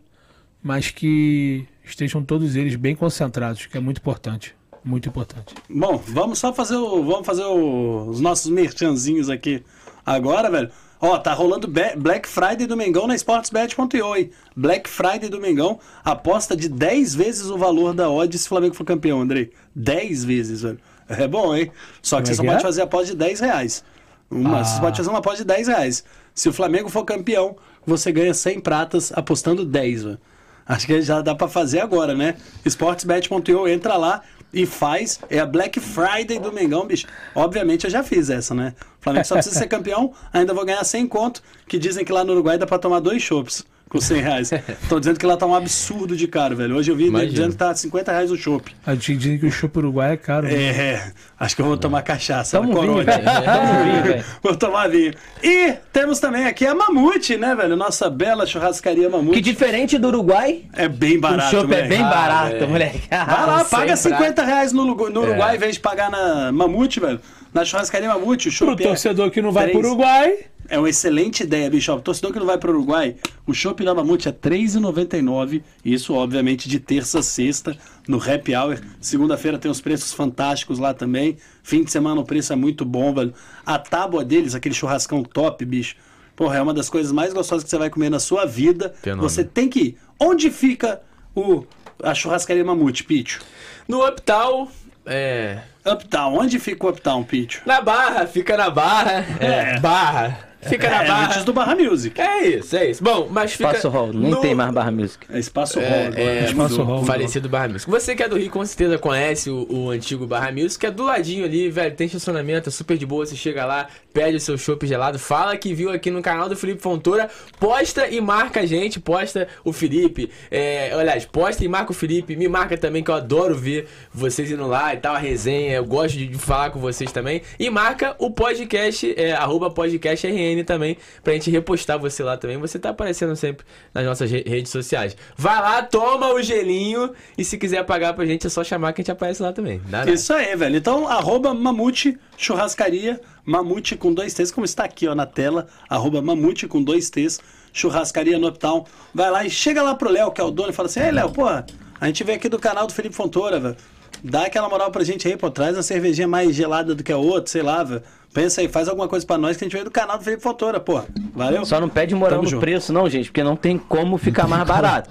Speaker 4: mas que estejam todos eles bem concentrados, que é muito importante. Muito importante.
Speaker 1: Bom, vamos só fazer o, vamos fazer o- os nossos merchanzinhos aqui agora, velho. Ó, tá rolando Black Friday do Mengão na SportsBet.io, hein? Black Friday do Mengão, aposta de 10 vezes o valor da odd se o Flamengo for campeão, Andrei. 10 vezes, velho. É bom, hein? Só que
Speaker 4: Como
Speaker 1: você
Speaker 4: é
Speaker 1: só
Speaker 4: que
Speaker 1: pode
Speaker 4: é?
Speaker 1: fazer aposta de 10 reais. Uma,
Speaker 4: Ah.
Speaker 1: Você pode fazer uma aposta de 10 reais. Se o Flamengo for campeão, você ganha 100 pratas apostando 10, velho. Acho que já dá pra fazer agora, né? Sportsbet.io, entra lá e faz. É a Black Friday do Mengão, bicho. Obviamente eu já fiz essa, né? O Flamengo só precisa ser campeão, ainda vou ganhar 100 conto, que dizem que lá no Uruguai dá pra tomar dois chopps com 100 reais. Estão dizendo que lá tá um absurdo de caro, velho. Hoje eu vi
Speaker 3: Imagina.
Speaker 1: dizendo que tá 50 reais o chopp.
Speaker 4: A gente dizem que o chopp uruguai é caro. né?
Speaker 1: É, acho que eu vou tomar cachaça.
Speaker 2: Tamo vinho. Tamo vinho.
Speaker 1: Vou tomar vinho. E temos também aqui a Mamute, né, velho? Nossa bela churrascaria Mamute.
Speaker 2: Que diferente do Uruguai,
Speaker 1: É bem
Speaker 2: o
Speaker 1: barato,
Speaker 2: chopp é bem
Speaker 3: Ah,
Speaker 2: barato,
Speaker 3: velho.
Speaker 2: moleque.
Speaker 1: Vai lá, paga
Speaker 3: Sem
Speaker 1: 50 reais no, Lugu-
Speaker 2: É.
Speaker 1: no Uruguai em vez de pagar na Mamute, velho. Na churrascaria Mamute, o chopp é,
Speaker 4: torcedor que não vai
Speaker 1: três.
Speaker 4: pro Uruguai,
Speaker 1: é uma excelente ideia, bicho. Ó, Torcedor que não vai pro Uruguai, o chopp da Mamute é R$ 3,99. Isso, obviamente, de terça a sexta, no Happy Hour. Segunda-feira tem os preços fantásticos lá também. Fim de semana o preço é muito bom, velho. A tábua deles, aquele churrascão top, bicho. Porra, é uma das coisas mais gostosas que você vai comer na sua vida.
Speaker 3: Fenômeno.
Speaker 1: Você tem que ir. Onde fica o a churrascaria Mamute, Pitch?
Speaker 3: No Uptown, é.
Speaker 1: Uptown, onde fica o Uptown, Pitch?
Speaker 3: Na Barra, fica na Barra. É, Barra. Fica na
Speaker 1: É,
Speaker 3: Barra.
Speaker 1: antes do Barra Music.
Speaker 3: É isso, é isso. Bom, mas fica.
Speaker 2: Espaço Hall, nem
Speaker 3: no-
Speaker 2: tem mais Barra Music.
Speaker 1: É Espaço Hall
Speaker 3: É,
Speaker 1: agora.
Speaker 3: é,
Speaker 4: Espaço
Speaker 3: do
Speaker 4: Hall,
Speaker 3: falecido Barra Music. Você que é do Rio, com certeza conhece o, o antigo Barra Music, que é do ladinho ali, velho. Tem estacionamento, é super de boa. Você chega lá, pede o seu chopp gelado, fala que viu aqui no canal do Felipe Fontoura, posta e marca a gente, posta o Felipe. É, aliás, posta e marca o Felipe, me marca também, que eu adoro ver vocês indo lá e tal, a resenha. Eu gosto de, falar com vocês também. E marca o podcast, é, arroba podcast RN também, pra gente repostar você lá também. Você tá aparecendo sempre nas nossas re- redes sociais. Vai lá, toma o gelinho e se quiser pagar pra gente é só chamar que a gente aparece lá também. Dá.
Speaker 1: Isso aí, velho. Então, arroba Mamute Churrascaria, Mamute com dois T's, como está aqui ó, na tela, arroba Mamute com dois T's, Churrascaria no Uptown. Vai lá e chega lá pro Léo, que é o dono, e fala assim, ei, Léo, porra, a gente veio aqui do canal do Felipe Fontoura, velho. Dá aquela moral pra gente aí, pô, traz uma cervejinha mais gelada do que a outra, sei lá, velho. Pensa aí, faz alguma coisa pra nós que a gente veio do canal do Felipe Fontoura, pô. Valeu?
Speaker 2: Só não pede moral
Speaker 1: Tamo
Speaker 2: no
Speaker 1: junto.
Speaker 2: preço, não, gente, porque não tem como ficar mais barato.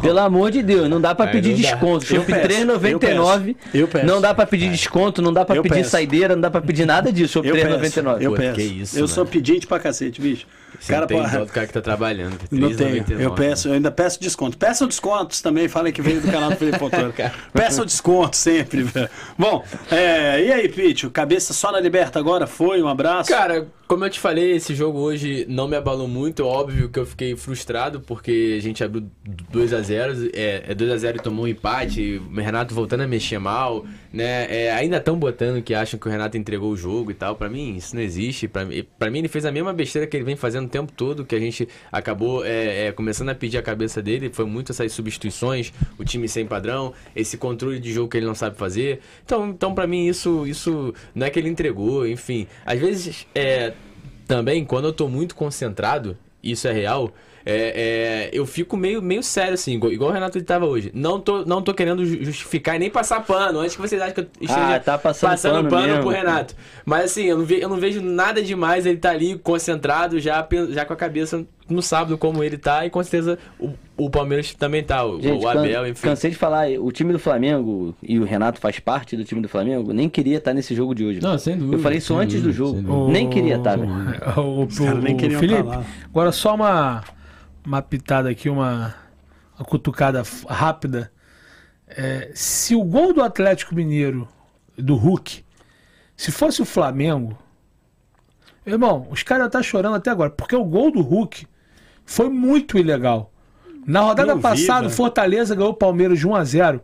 Speaker 2: Pelo amor de Deus, não dá pra
Speaker 3: Aí
Speaker 2: pedir
Speaker 3: não dá.
Speaker 2: desconto.
Speaker 1: Eu
Speaker 2: Chopp
Speaker 1: peço, eu
Speaker 2: R$3,99.
Speaker 1: peço, eu peço.
Speaker 2: Não dá pra pedir desconto, não dá pra
Speaker 1: Eu
Speaker 2: pedir
Speaker 1: peço.
Speaker 2: saideira, não dá pra pedir nada disso. Chopp
Speaker 1: Eu peço,
Speaker 2: R$3,99.
Speaker 1: eu
Speaker 3: Pô,
Speaker 1: peço.
Speaker 3: que isso,
Speaker 1: eu
Speaker 3: mano.
Speaker 1: sou pedinte pra cacete, bicho.
Speaker 3: Você
Speaker 1: cara,
Speaker 3: tem dó do cara que tá trabalhando.
Speaker 1: Não tenho.
Speaker 3: 3,99,
Speaker 1: Eu peço, eu ainda peço desconto. Peçam descontos também, falem que veio do canal do Felipe Fontoura. Peçam desconto sempre, velho. Bom, é, e aí, Pitch? Cabeça só na liberta agora? Foi? Um abraço?
Speaker 3: Cara, como eu te falei, esse jogo hoje não me abalou muito. Óbvio que eu fiquei frustrado porque a gente abriu 2 a 0 É, é 2 a 0 e tomou um empate. O Renato voltando a mexer mal, né? É, ainda estão botando que acham que o Renato entregou o jogo e tal. Pra mim, isso não existe. Pra mim, ele fez a mesma besteira que ele vem fazendo o tempo todo. Que a gente acabou é, é, começando a pedir a cabeça dele. Foi muito essas substituições, o time sem padrão, esse controle de jogo que ele não sabe fazer. Então, então para mim, isso, isso não é que ele entregou, enfim. Às vezes, é, também, quando eu tô muito concentrado, isso é real, é, é, eu fico meio, meio sério, assim, igual, igual o Renato ele tava hoje. Não tô, não tô querendo ju- justificar e nem passar pano, antes que vocês achem que eu esteja
Speaker 2: Ah, tá passando pano mesmo.
Speaker 3: pro Renato. Mas assim, eu não, ve- eu não vejo nada demais, ele tá ali concentrado, já, já com a cabeça no sábado como ele tá, e com certeza o, o Palmeiras também tá, o,
Speaker 2: Gente,
Speaker 3: o Abel, enfim.
Speaker 2: cansei de falar, o time do Flamengo, e o Renato faz parte do time do Flamengo, nem queria estar nesse jogo de hoje.
Speaker 5: Não, sem dúvida.
Speaker 2: Eu falei isso
Speaker 5: sem
Speaker 2: antes do
Speaker 5: dúvida,
Speaker 2: jogo.
Speaker 5: sem dúvida.
Speaker 2: Nem queria estar, velho.
Speaker 4: O, o, o
Speaker 1: queriam
Speaker 4: Felipe,
Speaker 1: falar.
Speaker 4: agora só uma, uma pitada aqui, uma, uma cutucada rápida. É, se o gol do Atlético Mineiro, do Hulk, se fosse o Flamengo, irmão, os caras estão chorando até agora, porque o gol do Hulk foi muito ilegal. Na rodada
Speaker 1: Eu vi,
Speaker 4: passada,
Speaker 1: velho.
Speaker 4: Fortaleza ganhou o Palmeiras de 1 a 0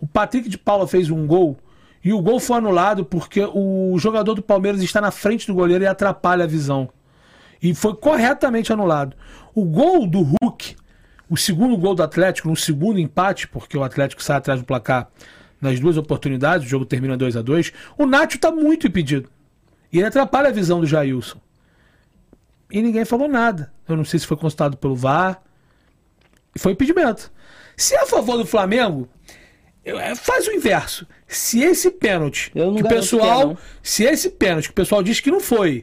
Speaker 4: O Patrick de Paula fez um gol e o gol foi anulado porque o jogador do Palmeiras está na frente do goleiro e atrapalha a visão. E foi corretamente anulado. O gol do Hulk, o segundo gol do Atlético, no segundo empate, porque o Atlético sai atrás do placar nas duas oportunidades, o jogo termina 2 a 2 o Nacho está muito impedido. E ele atrapalha a visão do Jailson. E ninguém falou nada. Eu não sei se foi constatado pelo VAR. Foi impedimento. Se é a favor do Flamengo, é, faz o inverso. Se esse pênalti que o
Speaker 2: garanto que é,
Speaker 4: pessoal. se esse pênalti que o pessoal diz que não foi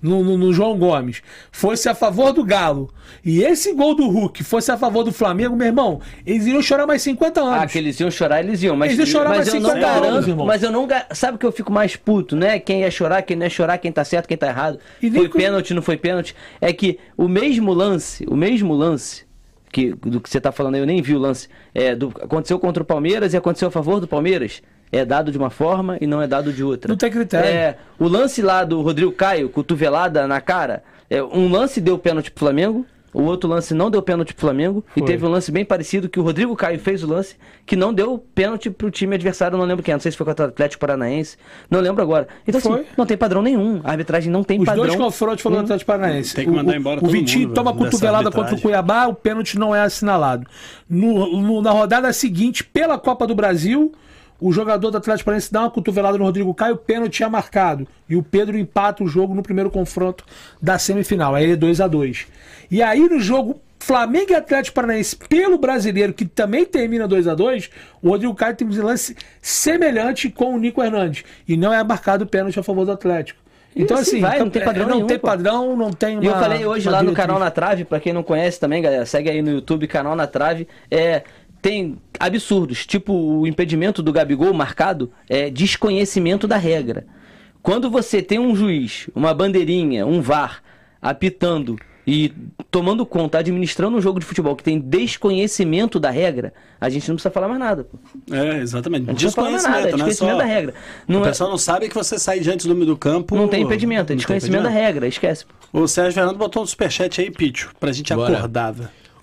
Speaker 4: no, no- no João Gomes fosse a favor do Galo e esse gol do Hulk fosse a favor do Flamengo, meu irmão, eles iriam chorar mais 50 anos.
Speaker 2: Ah, que eles iam chorar, eles iam. Mas,
Speaker 4: Eles iam chorar
Speaker 2: mas
Speaker 4: mais
Speaker 2: eu não
Speaker 4: 50 anos,
Speaker 2: garanto.
Speaker 4: irmão.
Speaker 2: mas eu não. Sabe que eu fico mais puto, né? Quem ia chorar, quem não ia chorar, quem tá certo, quem tá errado.
Speaker 4: E
Speaker 2: Foi
Speaker 4: com-
Speaker 2: pênalti, não foi pênalti. É que o mesmo lance, o mesmo lance. Que, do que você tá falando aí, eu nem vi o lance. É, do, aconteceu contra o Palmeiras e aconteceu a favor do Palmeiras. É dado de uma forma e não é dado de outra.
Speaker 4: Não tem critério.
Speaker 2: É, o lance lá do Rodrigo Caio, cotovelada na cara, é, um lance deu pênalti pro Flamengo, o outro lance não deu pênalti pro Flamengo, e
Speaker 4: Foi.
Speaker 2: teve um lance bem parecido que o Rodrigo Caio fez o lance, que não deu pênalti pro time adversário, não lembro quem, não sei se foi contra o Atlético Paranaense, não lembro agora. Então assim, não tem padrão nenhum, a arbitragem não tem
Speaker 4: Os
Speaker 2: padrão.
Speaker 4: dois confrontos foram do Atlético Paranaense.
Speaker 1: Tem que mandar
Speaker 4: O- o-
Speaker 1: embora
Speaker 4: O
Speaker 1: todo
Speaker 4: Vitinho
Speaker 1: mundo,
Speaker 4: toma cotovelada contra o. Cuiabá, o pênalti não é assinalado. No- no- na rodada seguinte, pela Copa do Brasil, o jogador do Atlético Paranaense dá uma cotovelada no Rodrigo Caio, o pênalti é marcado. E o Pedro empata o jogo no primeiro confronto da semifinal. Aí é 2 a 2 E aí no jogo Flamengo e Atlético Paranaense pelo brasileiro, que também termina 2 a 2 o Rodrigo Caio tem um lance semelhante com o Nico Hernandes. E não é marcado o pênalti a favor do Atlético. Então,
Speaker 2: assim
Speaker 4: assim,
Speaker 2: vai, não tem padrão
Speaker 4: não
Speaker 2: nenhum,
Speaker 4: tem
Speaker 2: pô.
Speaker 4: padrão, não tem uma.
Speaker 2: E eu falei hoje lá no canal na Trave, pra quem não conhece também, galera, segue aí no YouTube, canal na Trave. É, tem absurdos, tipo o impedimento do Gabigol marcado é desconhecimento da regra. Quando você tem um juiz, uma bandeirinha, um VAR apitando e tomando conta, administrando um jogo de futebol que tem desconhecimento da regra, a gente não precisa falar mais nada. Pô.
Speaker 1: É, exatamente.
Speaker 2: Mais nada, é
Speaker 1: Desconhecimento, né?
Speaker 2: desconhecimento
Speaker 1: Só-
Speaker 2: da regra. Não,
Speaker 1: o
Speaker 2: é-
Speaker 1: pessoal não sabe que você sai diante do, do campo.
Speaker 2: não tem impedimento, é desconhecimento da
Speaker 1: impedimento.
Speaker 2: regra, esquece. pô.
Speaker 1: O Sérgio Fernando botou um superchat aí, Pitcho, pra gente
Speaker 3: Bora.
Speaker 1: acordar.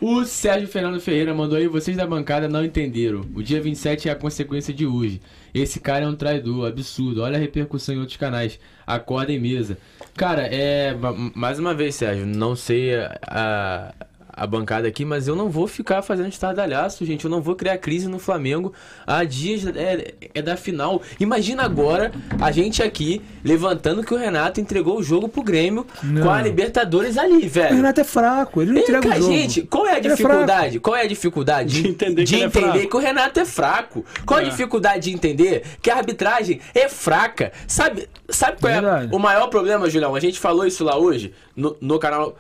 Speaker 5: O Sérgio Fernando Ferreira mandou aí, vocês da bancada não entenderam. O dia 27 é a consequência de hoje. Esse cara é um traidor, absurdo. Olha a repercussão em outros canais. Acorda em mesa.
Speaker 3: Cara, é. ma- Mais uma vez, Sérgio, não sei a, a, bancada aqui, mas eu não vou ficar fazendo estardalhaço, gente. Eu não vou criar crise no Flamengo há dias é, é da final. Imagina agora a gente aqui levantando que o Renato entregou o jogo pro Grêmio com a Libertadores ali,
Speaker 4: O
Speaker 3: velho.
Speaker 4: Renato é fraco, ele não
Speaker 3: Vem
Speaker 4: entrega
Speaker 3: cá,
Speaker 4: o jogo.
Speaker 3: gente, qual é a
Speaker 4: Ele é
Speaker 3: dificuldade? qual é a dificuldade
Speaker 1: De entender que ele é
Speaker 3: entender
Speaker 1: fraco.
Speaker 3: que o Renato é fraco? Qual a dificuldade de entender que a arbitragem é fraca? Sabe, sabe qual é o maior problema, Julião? A gente falou isso lá hoje no, no canal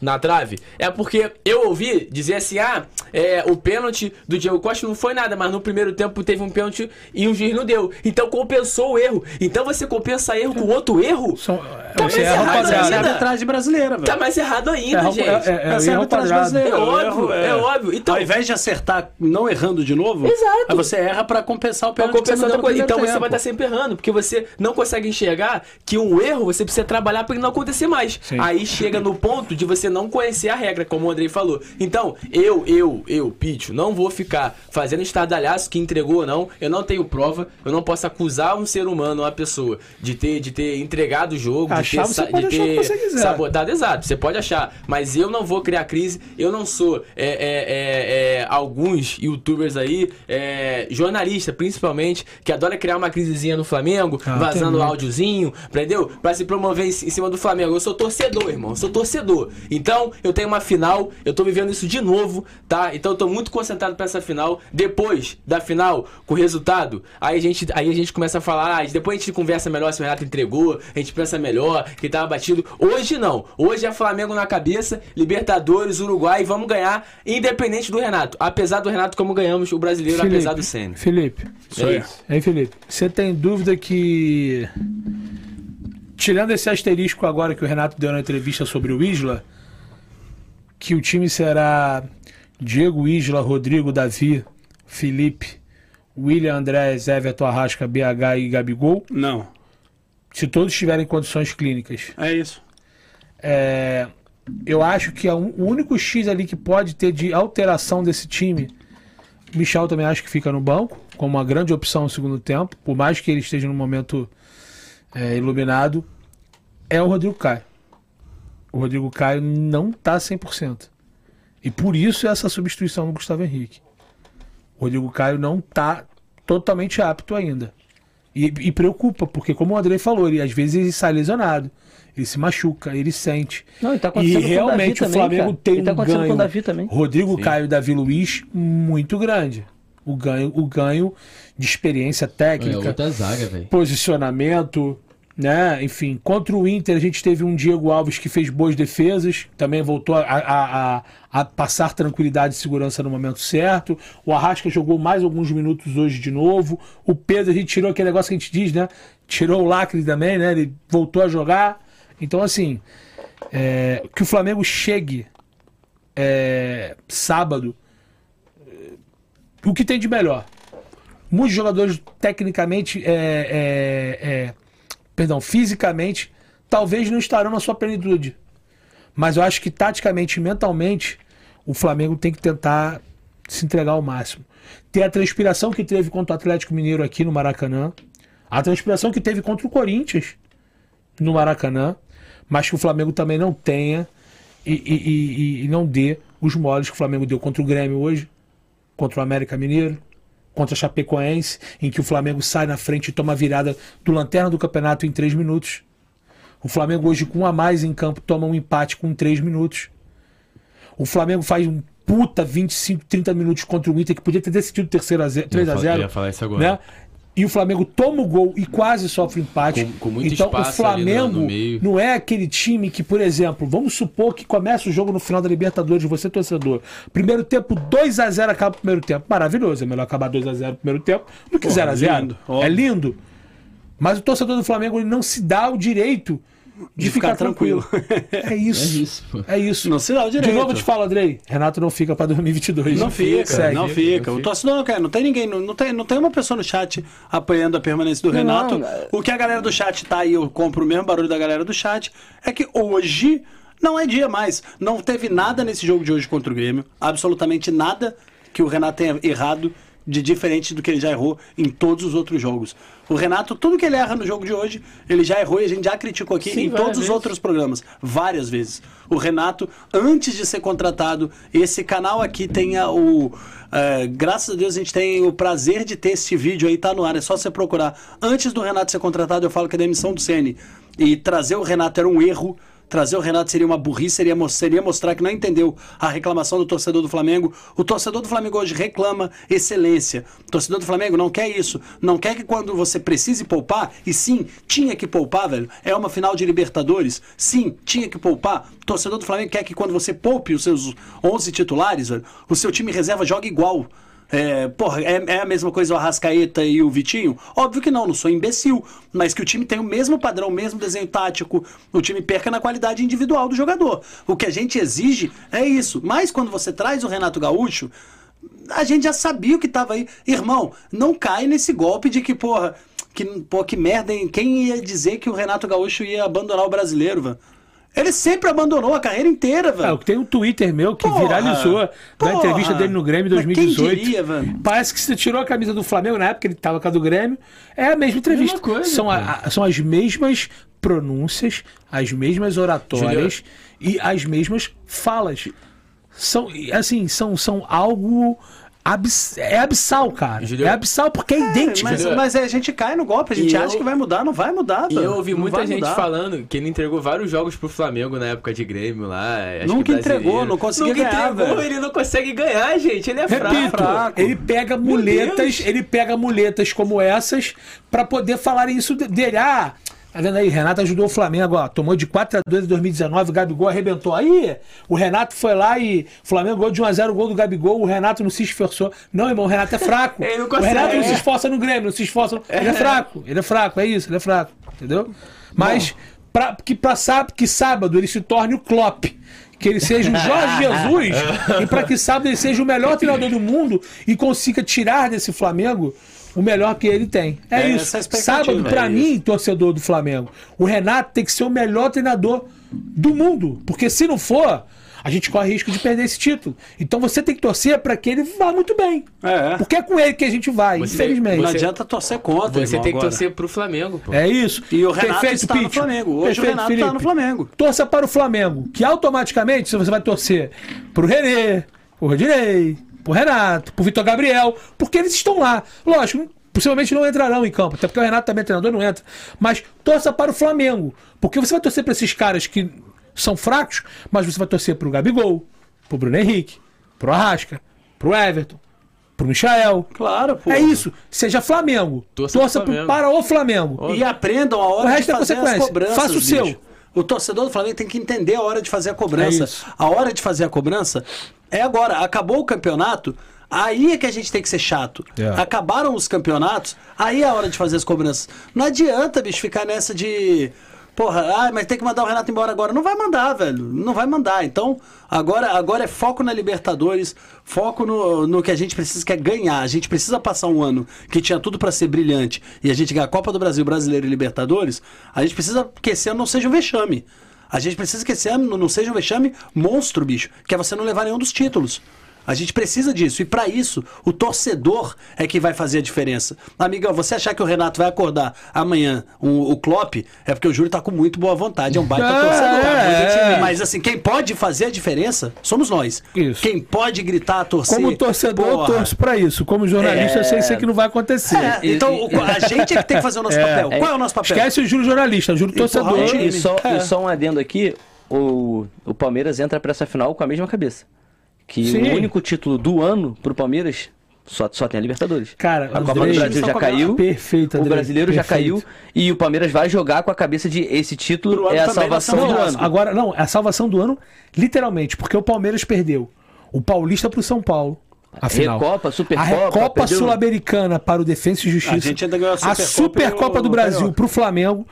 Speaker 3: na trave. É porque eu ouvi dizer assim: ah, é, o pênalti do Diego Costa não foi nada, mas no primeiro tempo teve um pênalti e o juiz não deu. Então compensou o erro. Então você compensa erro com outro erro?
Speaker 4: São,
Speaker 3: Tá
Speaker 4: você
Speaker 3: mais errado
Speaker 1: Essa é
Speaker 3: ainda.
Speaker 1: arbitragem brasileira, velho.
Speaker 3: Tá mais errado ainda,
Speaker 4: É,
Speaker 3: gente.
Speaker 4: é, é, é,
Speaker 1: Essa é
Speaker 4: erro quadrado.
Speaker 1: brasileira.
Speaker 3: É óbvio, é óbvio. Então-
Speaker 1: ao invés de acertar não errando de novo,
Speaker 3: Exato.
Speaker 1: aí você erra pra compensar o
Speaker 3: Pra
Speaker 1: pênalti que você
Speaker 3: compensar
Speaker 1: não
Speaker 3: outra
Speaker 1: deu no
Speaker 3: coisa. Então você
Speaker 1: tempo.
Speaker 3: vai estar sempre errando, porque você não consegue enxergar que um erro você precisa trabalhar para ele não acontecer mais.
Speaker 4: Sim.
Speaker 3: Aí chega no ponto de você não conhecer a regra, como o Andrei falou. Então, eu, eu, eu, Pitcho, não vou ficar fazendo estardalhaço que entregou ou não. Eu não tenho prova, eu não posso acusar um ser humano, uma pessoa, de ter, de ter entregado o jogo,
Speaker 4: Achar,
Speaker 3: de ter,
Speaker 4: você
Speaker 3: sa-
Speaker 4: pode
Speaker 3: de
Speaker 4: achar o que
Speaker 3: ter sabotado. Exato, você pode achar. Mas eu não vou criar crise, eu não sou é, é, é, é, alguns youtubers aí, é, jornalista principalmente, que adora criar uma crisezinha no Flamengo,
Speaker 4: Ah,
Speaker 3: vazando áudiozinho, entendeu? Pra se promover em, em cima do Flamengo. Eu sou torcedor, irmão, eu sou torcedor. Então, eu tenho uma final, eu tô vivendo isso de novo, tá? Então, eu tô muito concentrado pra essa final. Depois da final, com o resultado, aí a gente, aí a gente começa a falar, ah, depois a gente conversa melhor se o Renato entregou, a gente pensa melhor, que tava batido. Hoje não. Hoje é Flamengo na cabeça, Libertadores, Uruguai, vamos ganhar, independente do Renato. Apesar do Renato, como ganhamos o brasileiro, apesar do Senna.
Speaker 4: Felipe,
Speaker 3: É isso.
Speaker 4: Aí, Felipe, você tem dúvida que. Tirando esse asterisco agora que o Renato deu na entrevista sobre o Isla, que o time será Diego Isla, Rodrigo, Davi, Felipe, William Andrés, Everton Arrasca, BH e Gabigol,
Speaker 1: Não,
Speaker 4: se todos tiverem condições clínicas.
Speaker 1: é isso.
Speaker 4: É, eu acho que é um- o único X ali que pode ter de alteração desse time, Michel também acho que fica no banco, como uma grande opção no segundo tempo, por mais que ele esteja num momento é, iluminado, é o Rodrigo Caio. O Rodrigo Caio não tá 100%. E por isso essa substituição do Gustavo Henrique. O Rodrigo Caio não tá totalmente apto ainda. E, e preocupa, porque como o André falou, ele às vezes ele sai lesionado, ele se machuca, ele sente.
Speaker 2: Não, e tá
Speaker 4: E
Speaker 2: acontecendo
Speaker 4: realmente
Speaker 2: Davi
Speaker 4: o Flamengo
Speaker 2: também,
Speaker 4: tem
Speaker 2: tá
Speaker 4: um ganho.
Speaker 2: com o Davi também.
Speaker 4: Rodrigo Caio e Davi Luiz muito grande. O ganho, o ganho de experiência
Speaker 5: É
Speaker 4: técnica,
Speaker 5: outra zaga,
Speaker 4: posicionamento, né? Enfim, contra o Inter a gente teve um Diego Alves que fez boas defesas, também voltou a, a- a- a passar tranquilidade e segurança no momento certo. O Arrasca jogou mais alguns minutos hoje de novo. O Pedro a gente tirou aquele negócio que a gente diz, né? Tirou o lacre também, né? Ele voltou a jogar. Então, assim, é, que o Flamengo chegue é, sábado, é, o que tem de melhor? Muitos jogadores tecnicamente, é, é, é, perdão, fisicamente, talvez não estarão na sua plenitude. Mas eu acho que taticamente e mentalmente, o Flamengo tem que tentar se entregar ao máximo. Ter a transpiração que teve contra o Atlético Mineiro aqui no Maracanã, a transpiração que teve contra o Corinthians no Maracanã, mas que o Flamengo também não tenha e, e- e- e não dê os moles que o Flamengo deu contra o Grêmio hoje, contra o América Mineiro, contra a Chapecoense, em que o Flamengo sai na frente e toma a virada do lanterna do campeonato em três minutos. O Flamengo hoje, com um a mais em campo, toma um empate com três minutos. O Flamengo faz um puta 25, 30 minutos contra o Inter, que podia ter decidido terceiro a zero, 3 a
Speaker 5: Eu ia
Speaker 4: 0
Speaker 5: falar- ia falar isso agora.
Speaker 4: né? E o Flamengo toma o gol e quase sofre empate.
Speaker 5: Com- com
Speaker 4: então o
Speaker 5: no-
Speaker 4: Flamengo
Speaker 5: no meio.
Speaker 4: não é aquele time que, por exemplo, vamos supor que começa o jogo no final da Libertadores, você torcedor. Primeiro tempo 2 a 0 acaba o primeiro tempo. Maravilhoso, é melhor acabar 2 a 0 no primeiro tempo do que 0 a 0.
Speaker 1: lindo,
Speaker 4: É lindo. Mas o torcedor do Flamengo não se dá o direito de,
Speaker 1: De
Speaker 4: ficar,
Speaker 1: ficar
Speaker 4: tranquilo. É isso.
Speaker 5: É isso, pô.
Speaker 4: É isso.
Speaker 1: Não se dá o direito.
Speaker 4: De novo eu te falo, Andrei. Renato não fica pra 2022.
Speaker 1: Não fica,
Speaker 4: Segue.
Speaker 1: não fica. O torcedor não quer. Não tem ninguém, não, não tem, não tem uma pessoa no chat apoiando a permanência do Renato.
Speaker 2: é-
Speaker 1: O que a galera do chat tá aí, eu compro o mesmo barulho da galera do chat, é que hoje não é dia mais. Não teve nada nesse jogo de hoje contra o Grêmio. Absolutamente nada que o Renato tenha errado de diferente do que ele já errou em todos os outros jogos. O Renato, tudo que ele erra no jogo de hoje, ele já errou e a gente já criticou aqui
Speaker 5: Sim,
Speaker 1: em todos os
Speaker 5: vezes.
Speaker 1: outros programas, várias vezes. O Renato, antes de ser contratado, esse canal aqui tem a- o. é, graças a Deus a gente tem o prazer de ter esse vídeo aí, tá no ar, é só você procurar. Antes do Renato ser contratado, eu falo que a demissão do Ceni e trazer o Renato era um erro. Trazer o Renato seria uma burrice, seria, seria mostrar que não entendeu a reclamação do torcedor do Flamengo. O torcedor do Flamengo hoje reclama excelência. O torcedor do Flamengo não quer isso. Não quer que quando você precise poupar, e sim, tinha que poupar, velho. É uma final de Libertadores. Sim, tinha que poupar. O torcedor do Flamengo quer que quando você poupe os seus 11 titulares, velho, o seu time reserva jogue igual. É, porra, é, é a mesma coisa o Arrascaeta e o Vitinho? Óbvio que não, não sou imbecil. Mas que o time tem o mesmo padrão, o mesmo desenho tático, o time perca na qualidade individual do jogador. O que a gente exige é isso. Mas quando você traz o Renato Gaúcho, a gente já sabia o que tava aí. Irmão, não cai nesse golpe de que, porra, que, pô, que merda, hein? Quem ia dizer que o Renato Gaúcho ia abandonar o brasileiro, velho? Ele sempre abandonou a carreira inteira,
Speaker 4: É,
Speaker 1: velho.
Speaker 4: tem um Twitter meu que
Speaker 1: Porra!
Speaker 4: viralizou da
Speaker 1: Porra!
Speaker 4: entrevista dele no Grêmio em
Speaker 1: Mas quem
Speaker 4: 2018.
Speaker 1: diria?
Speaker 4: Parece que você tirou a camisa do Flamengo na época ele tava com a do Grêmio. É a mesma entrevista.
Speaker 5: Mesma coisa,
Speaker 4: são, a- a- são as mesmas pronúncias, as mesmas oratórias e as mesmas falas. São, assim, são, são algo. Abs- é abissal, cara.
Speaker 5: Julio-
Speaker 4: É abissal porque é idêntico.
Speaker 1: Mas, mas é, a gente cai no golpe, a gente
Speaker 5: E
Speaker 1: acha
Speaker 5: eu-
Speaker 1: que vai mudar, não vai mudar,
Speaker 5: E
Speaker 1: velho.
Speaker 5: eu ouvi
Speaker 1: Não
Speaker 5: muita gente
Speaker 1: mudar.
Speaker 5: falando que ele entregou vários jogos pro Flamengo na época de Grêmio lá. acho
Speaker 1: Nunca entregou, não conseguia
Speaker 5: Nunca
Speaker 1: ganhar,
Speaker 5: entregou,
Speaker 1: velho.
Speaker 5: ele não consegue ganhar, gente. Ele é
Speaker 4: Repito,
Speaker 5: fraco.
Speaker 4: ele pega muletas, ele pega muletas como essas pra poder falar isso de- dele. Ah, tá vendo aí? Renato ajudou o Flamengo, ó. Tomou de 4 a 2 em 2019, o Gabigol arrebentou. Aí, o Renato foi lá e o Flamengo ganhou de 1 a 0 o gol do Gabigol, o Renato não se esforçou. Não, irmão, o Renato é fraco.
Speaker 5: Ele não
Speaker 4: o
Speaker 5: consegue.
Speaker 4: Renato não se esforça no Grêmio, não se esforça. no- Ele é fraco, ele é fraco, é isso, ele é fraco, entendeu? Mas pra, que pra sábado, que sábado ele se torne o Klopp. Que ele seja o Jorge Jesus e para que sábado ele seja o melhor treinador do mundo e consiga tirar desse Flamengo o melhor que ele tem. É,
Speaker 1: É
Speaker 4: isso. Sábado, pra
Speaker 1: é
Speaker 4: mim, torcedor do Flamengo, o Renato tem que ser o melhor treinador do mundo. Porque se não for, a gente corre risco de perder esse título. Então você tem que torcer para que ele vá muito bem.
Speaker 1: É.
Speaker 4: Porque é com ele que a gente vai,
Speaker 5: Você-
Speaker 4: infelizmente.
Speaker 1: Não adianta torcer contra,
Speaker 5: Você
Speaker 1: irmão,
Speaker 5: tem que
Speaker 1: agora.
Speaker 5: torcer pro Flamengo, pô.
Speaker 4: É isso.
Speaker 1: E o Renato
Speaker 4: Perfeito,
Speaker 1: está no
Speaker 4: Pitch.
Speaker 1: Flamengo. Hoje o
Speaker 4: Perfeito,
Speaker 1: Renato está no Flamengo.
Speaker 4: Torça para o Flamengo, que automaticamente você vai torcer pro Renê, pro Rodinei, pro Renato, pro Vitor Gabriel, porque eles estão lá. Lógico, possivelmente não entrarão em campo, até porque o Renato também é treinador, não entra. Mas torça para o Flamengo, porque você vai torcer para esses caras que são fracos, mas você vai torcer pro Gabigol, pro Bruno Henrique, pro Arrasca, pro Everton, pro Michael.
Speaker 1: Claro, pô.
Speaker 4: É isso. Seja Flamengo.
Speaker 5: Torça
Speaker 4: Torça,
Speaker 5: Flamengo.
Speaker 4: para o Flamengo.
Speaker 1: E aprendam a hora
Speaker 4: O
Speaker 1: de
Speaker 4: resto é
Speaker 1: fazer as
Speaker 4: consequência. Faça o seu.
Speaker 1: O torcedor do Flamengo tem que entender a hora de fazer a cobrança.
Speaker 4: É
Speaker 1: a hora de fazer a cobrança é agora. Acabou o campeonato, aí é que a gente tem que ser chato.
Speaker 4: É.
Speaker 1: Acabaram os campeonatos, aí é a hora de fazer as cobranças. Não adianta, bicho, ficar nessa de. Porra, ah, mas tem que mandar o Renato embora agora. Não vai mandar, velho. Não vai mandar. Então, agora, agora é foco na Libertadores, foco no, no que a gente precisa, que é ganhar. A gente precisa passar um ano que tinha tudo pra ser brilhante e a gente ganhar a Copa do Brasil, Brasileiro e Libertadores. A gente precisa que esse ano não seja um vexame. A gente precisa que esse ano não seja um vexame monstro, bicho, que é você não levar nenhum dos títulos. A gente precisa disso. E pra isso, o torcedor é que vai fazer a diferença. Amigão, você achar que o Renato vai acordar amanhã um- o Klopp, é porque o Júlio tá com muito boa vontade. É um baita
Speaker 4: É,
Speaker 1: torcedor.
Speaker 4: é.
Speaker 1: Mas assim, quem pode fazer a diferença somos nós.
Speaker 4: Isso.
Speaker 1: Quem pode gritar, torcer.
Speaker 4: Como torcedor, eu
Speaker 1: porra.
Speaker 4: torço pra isso. Como jornalista, eu sei, sei que não vai acontecer.
Speaker 1: É, então, o- a gente é que tem que fazer o nosso papel. Qual é o nosso papel?
Speaker 4: Esquece o Júlio jornalista, o Júlio torcedor.
Speaker 1: empurrar o time.
Speaker 2: E só,
Speaker 1: É.
Speaker 2: e só um adendo aqui, o, o Palmeiras entra pra essa final com a mesma cabeça. Que
Speaker 4: Sim.
Speaker 2: o único título do ano pro Palmeiras Só, só tem a Libertadores.
Speaker 4: Cara,
Speaker 2: a Copa do Brasil já caiu.
Speaker 4: Perfeito,
Speaker 2: O brasileiro já
Speaker 4: perfeito.
Speaker 2: caiu e o Palmeiras vai jogar com a cabeça de esse título é a salvação do ano.
Speaker 4: Agora, não, é a salvação do ano, literalmente, porque o Palmeiras perdeu o Paulista pro São Paulo. A final.
Speaker 2: Recopa,
Speaker 4: a
Speaker 2: Supercopa,
Speaker 4: Recopa
Speaker 2: perdeu-
Speaker 4: Sul-Americana para o Defensa e Justiça.
Speaker 1: A gente ainda ganhou a Supercopa
Speaker 4: Supercopa
Speaker 1: e o
Speaker 4: do Brasil
Speaker 1: Carioca.
Speaker 4: pro Flamengo.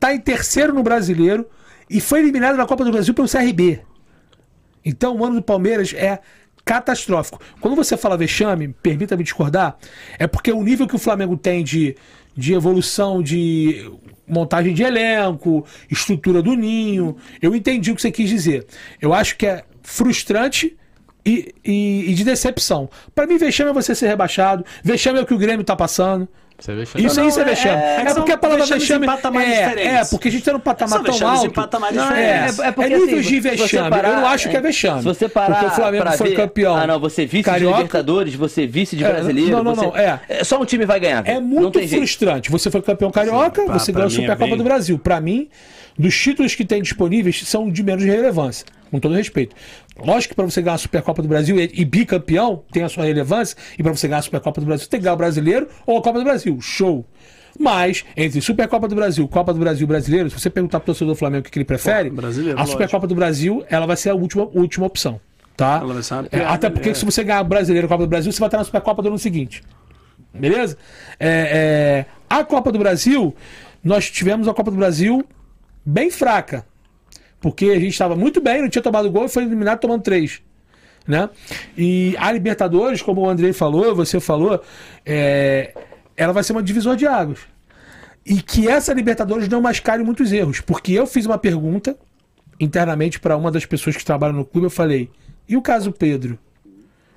Speaker 4: Tá em terceiro no Brasileiro e foi eliminado na Copa do Brasil pelo CRB. Então o ano do Palmeiras é catastrófico. Quando você fala vexame, permita-me discordar, é porque o nível que o Flamengo tem de, de evolução de montagem de elenco, estrutura do ninho, eu entendi o que você quis dizer. Eu acho que é frustrante e, e- e de decepção. Pra mim, vexame é você ser rebaixado, vexame é o que o Grêmio tá passando.
Speaker 5: Você.
Speaker 4: Isso aí isso é
Speaker 1: é-
Speaker 4: vexame.
Speaker 1: é-
Speaker 4: É,
Speaker 1: é que
Speaker 4: porque a palavra vexame é, é, porque a gente tá num patamar
Speaker 1: São
Speaker 4: tão
Speaker 1: vexames em
Speaker 4: alto.
Speaker 1: patamares
Speaker 4: Não. É, é,
Speaker 2: porque,
Speaker 4: nível
Speaker 2: assim,
Speaker 4: de
Speaker 2: você
Speaker 4: vexame.
Speaker 2: parar-
Speaker 4: eu não acho que é vexame.
Speaker 2: Se você parar
Speaker 4: porque o Flamengo foi
Speaker 2: ver-
Speaker 4: campeão.
Speaker 2: Ah, não, você vice
Speaker 4: Carioca.
Speaker 2: de Libertadores, você vice de
Speaker 4: É,
Speaker 2: brasileiro.
Speaker 4: não, não,
Speaker 2: você-
Speaker 4: não, é.
Speaker 2: Só um time vai ganhar.
Speaker 4: É muito frustrante. Você foi campeão carioca,
Speaker 1: Sim,
Speaker 4: você ganhou a
Speaker 1: é
Speaker 4: Supercopa
Speaker 1: bem-
Speaker 4: do Brasil. Pra mim, dos títulos que tem disponíveis, são de menos relevância. Com todo respeito. Lógico que pra você ganhar a Supercopa do Brasil e, e bicampeão tem a sua relevância. E pra você ganhar a Supercopa do Brasil, você tem que ganhar o brasileiro ou a Copa do Brasil. Show. Mas, entre Supercopa do Brasil, Copa do Brasil Brasileiro, se você perguntar pro torcedor do Flamengo o que, que ele prefere,
Speaker 1: brasileiro,
Speaker 4: a
Speaker 1: lógico.
Speaker 4: Supercopa do Brasil ela vai ser a última, última opção. Tá?
Speaker 1: Ela vai ser uma
Speaker 4: É,
Speaker 1: piada,
Speaker 4: até porque
Speaker 1: é.
Speaker 4: se você ganhar o brasileiro a Copa do Brasil, você vai estar na Supercopa do ano seguinte. Beleza? É, é, a Copa do Brasil, nós tivemos a Copa do Brasil bem fraca. Porque a gente estava muito bem, não tinha tomado gol e foi eliminado tomando três. Né? E a Libertadores, como o Andrei falou, você falou, é, ela vai ser uma divisor de águas. E que essa Libertadores não mascare muitos erros. Porque eu fiz uma pergunta internamente para uma das pessoas que trabalham no clube, eu falei, e o caso Pedro?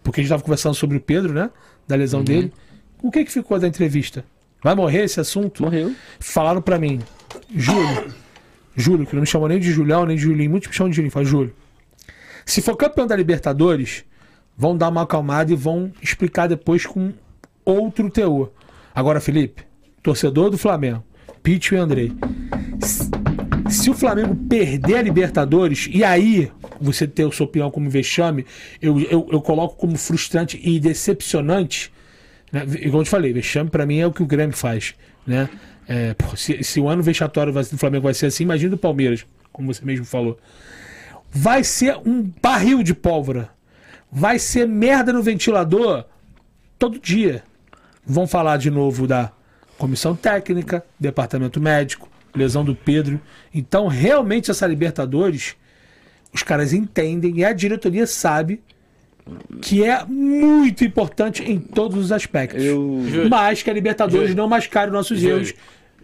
Speaker 4: Porque a gente estava conversando sobre o Pedro, né? Da lesão dele. O que que ficou da entrevista? Vai morrer esse assunto?
Speaker 2: Morreu.
Speaker 4: Falaram pra mim, Júlio, Júlio, que não me chamou nem de Julião, nem de Julinho, muitos me chamam de Julinho, fala, Júlio. Se for campeão da Libertadores, vão dar uma acalmada e vão explicar depois com outro teor. Agora, Felipe, torcedor do Flamengo, Pete e Andrei. Se, o Flamengo perder a Libertadores, e aí você ter o seu opinião como vexame, eu, eu, eu coloco como frustrante e decepcionante. Né? Igual eu te falei, vexame pra mim é o que o Grêmio faz. Né? É, pô, se, se o ano vexatório do Flamengo vai ser assim, imagina o Palmeiras, como você mesmo falou. Vai ser um barril de pólvora. Vai ser merda no ventilador todo dia. Vão falar de novo da comissão técnica, departamento médico, lesão do Pedro. Então, realmente, essa Libertadores, os caras entendem e a diretoria sabe que é muito importante em todos os aspectos. Mas que a Libertadores
Speaker 5: Júlio.
Speaker 4: não mascare nossos
Speaker 5: Júlio.
Speaker 4: erros.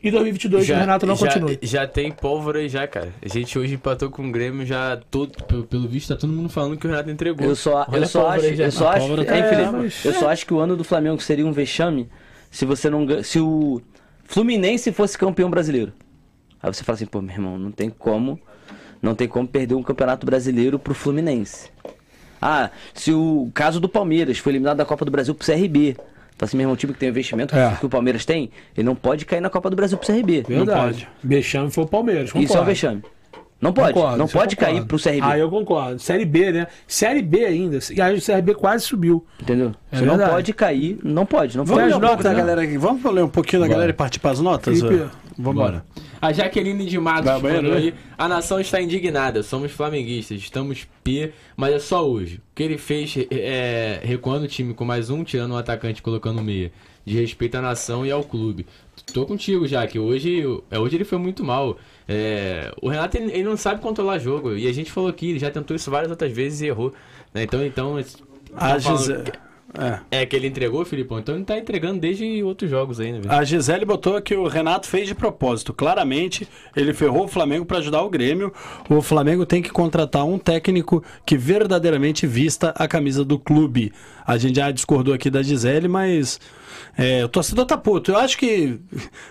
Speaker 4: E 2022 o Renato não
Speaker 5: já,
Speaker 4: continue.
Speaker 5: Já tem pólvora aí já, cara. A gente hoje empatou com o Grêmio já todo. Pelo, visto, tá todo mundo falando que o Renato entregou.
Speaker 2: Eu só,
Speaker 5: Olha
Speaker 2: eu só acho,
Speaker 5: aí já.
Speaker 2: eu só acho,
Speaker 5: tá-
Speaker 2: Felipe?
Speaker 4: mas-
Speaker 2: eu só acho que o ano do Flamengo seria um vexame se você não se o Fluminense fosse campeão brasileiro. Aí você fala assim, pô, meu irmão, não tem como, não tem como perder um campeonato brasileiro pro Fluminense. Ah, se o caso do Palmeiras foi eliminado da Copa do Brasil pro CRB. Fala assim, meu irmão, o time que tem investimento
Speaker 4: É.
Speaker 2: que o Palmeiras tem, ele não pode cair na Copa do Brasil pro CRB.
Speaker 4: Verdade. Vexame foi o Palmeiras.
Speaker 2: Isso é um
Speaker 4: concordo.
Speaker 2: vexame. Não pode,
Speaker 4: Concordo,
Speaker 2: não pode cair
Speaker 4: concordo.
Speaker 2: pro CRB.
Speaker 4: Ah, eu concordo. Série B, né? Série B ainda. E aí o CRB quase subiu.
Speaker 2: Entendeu?
Speaker 4: É
Speaker 2: Você não pode cair, não pode, não
Speaker 1: Vamos
Speaker 2: pode.
Speaker 1: ler
Speaker 4: as
Speaker 1: um pouco
Speaker 4: notas,
Speaker 1: da
Speaker 4: né?
Speaker 1: galera aqui. Vamos ler um pouquinho da galera e partir para as notas?
Speaker 4: Felipe,
Speaker 1: embora.
Speaker 5: A Jaqueline de Matos
Speaker 1: Vai banheiro, né?
Speaker 5: aí. A nação está indignada. Somos flamenguistas. Estamos P, mas é só hoje. O que ele fez é, recuando o time com mais um, tirando um atacante e colocando meia. De respeito à nação e ao clube. Tô contigo, já que hoje, é, hoje ele foi muito mal. É, o Renato ele, ele não sabe controlar jogo. E a gente falou aqui, ele já tentou isso várias outras vezes e errou. né? Então, então.
Speaker 1: A
Speaker 5: tão falando
Speaker 1: Gise-
Speaker 5: que-
Speaker 1: é.
Speaker 5: É que ele entregou, Filipão. Então ele tá entregando desde outros jogos aí, né? velho?
Speaker 1: A Gisele botou que o Renato fez de propósito. Claramente, ele ferrou o Flamengo para ajudar o Grêmio. O Flamengo tem que contratar um técnico que verdadeiramente vista a camisa do clube. A gente já discordou aqui da Gisele, mas é, o torcedor tá puto. Eu acho que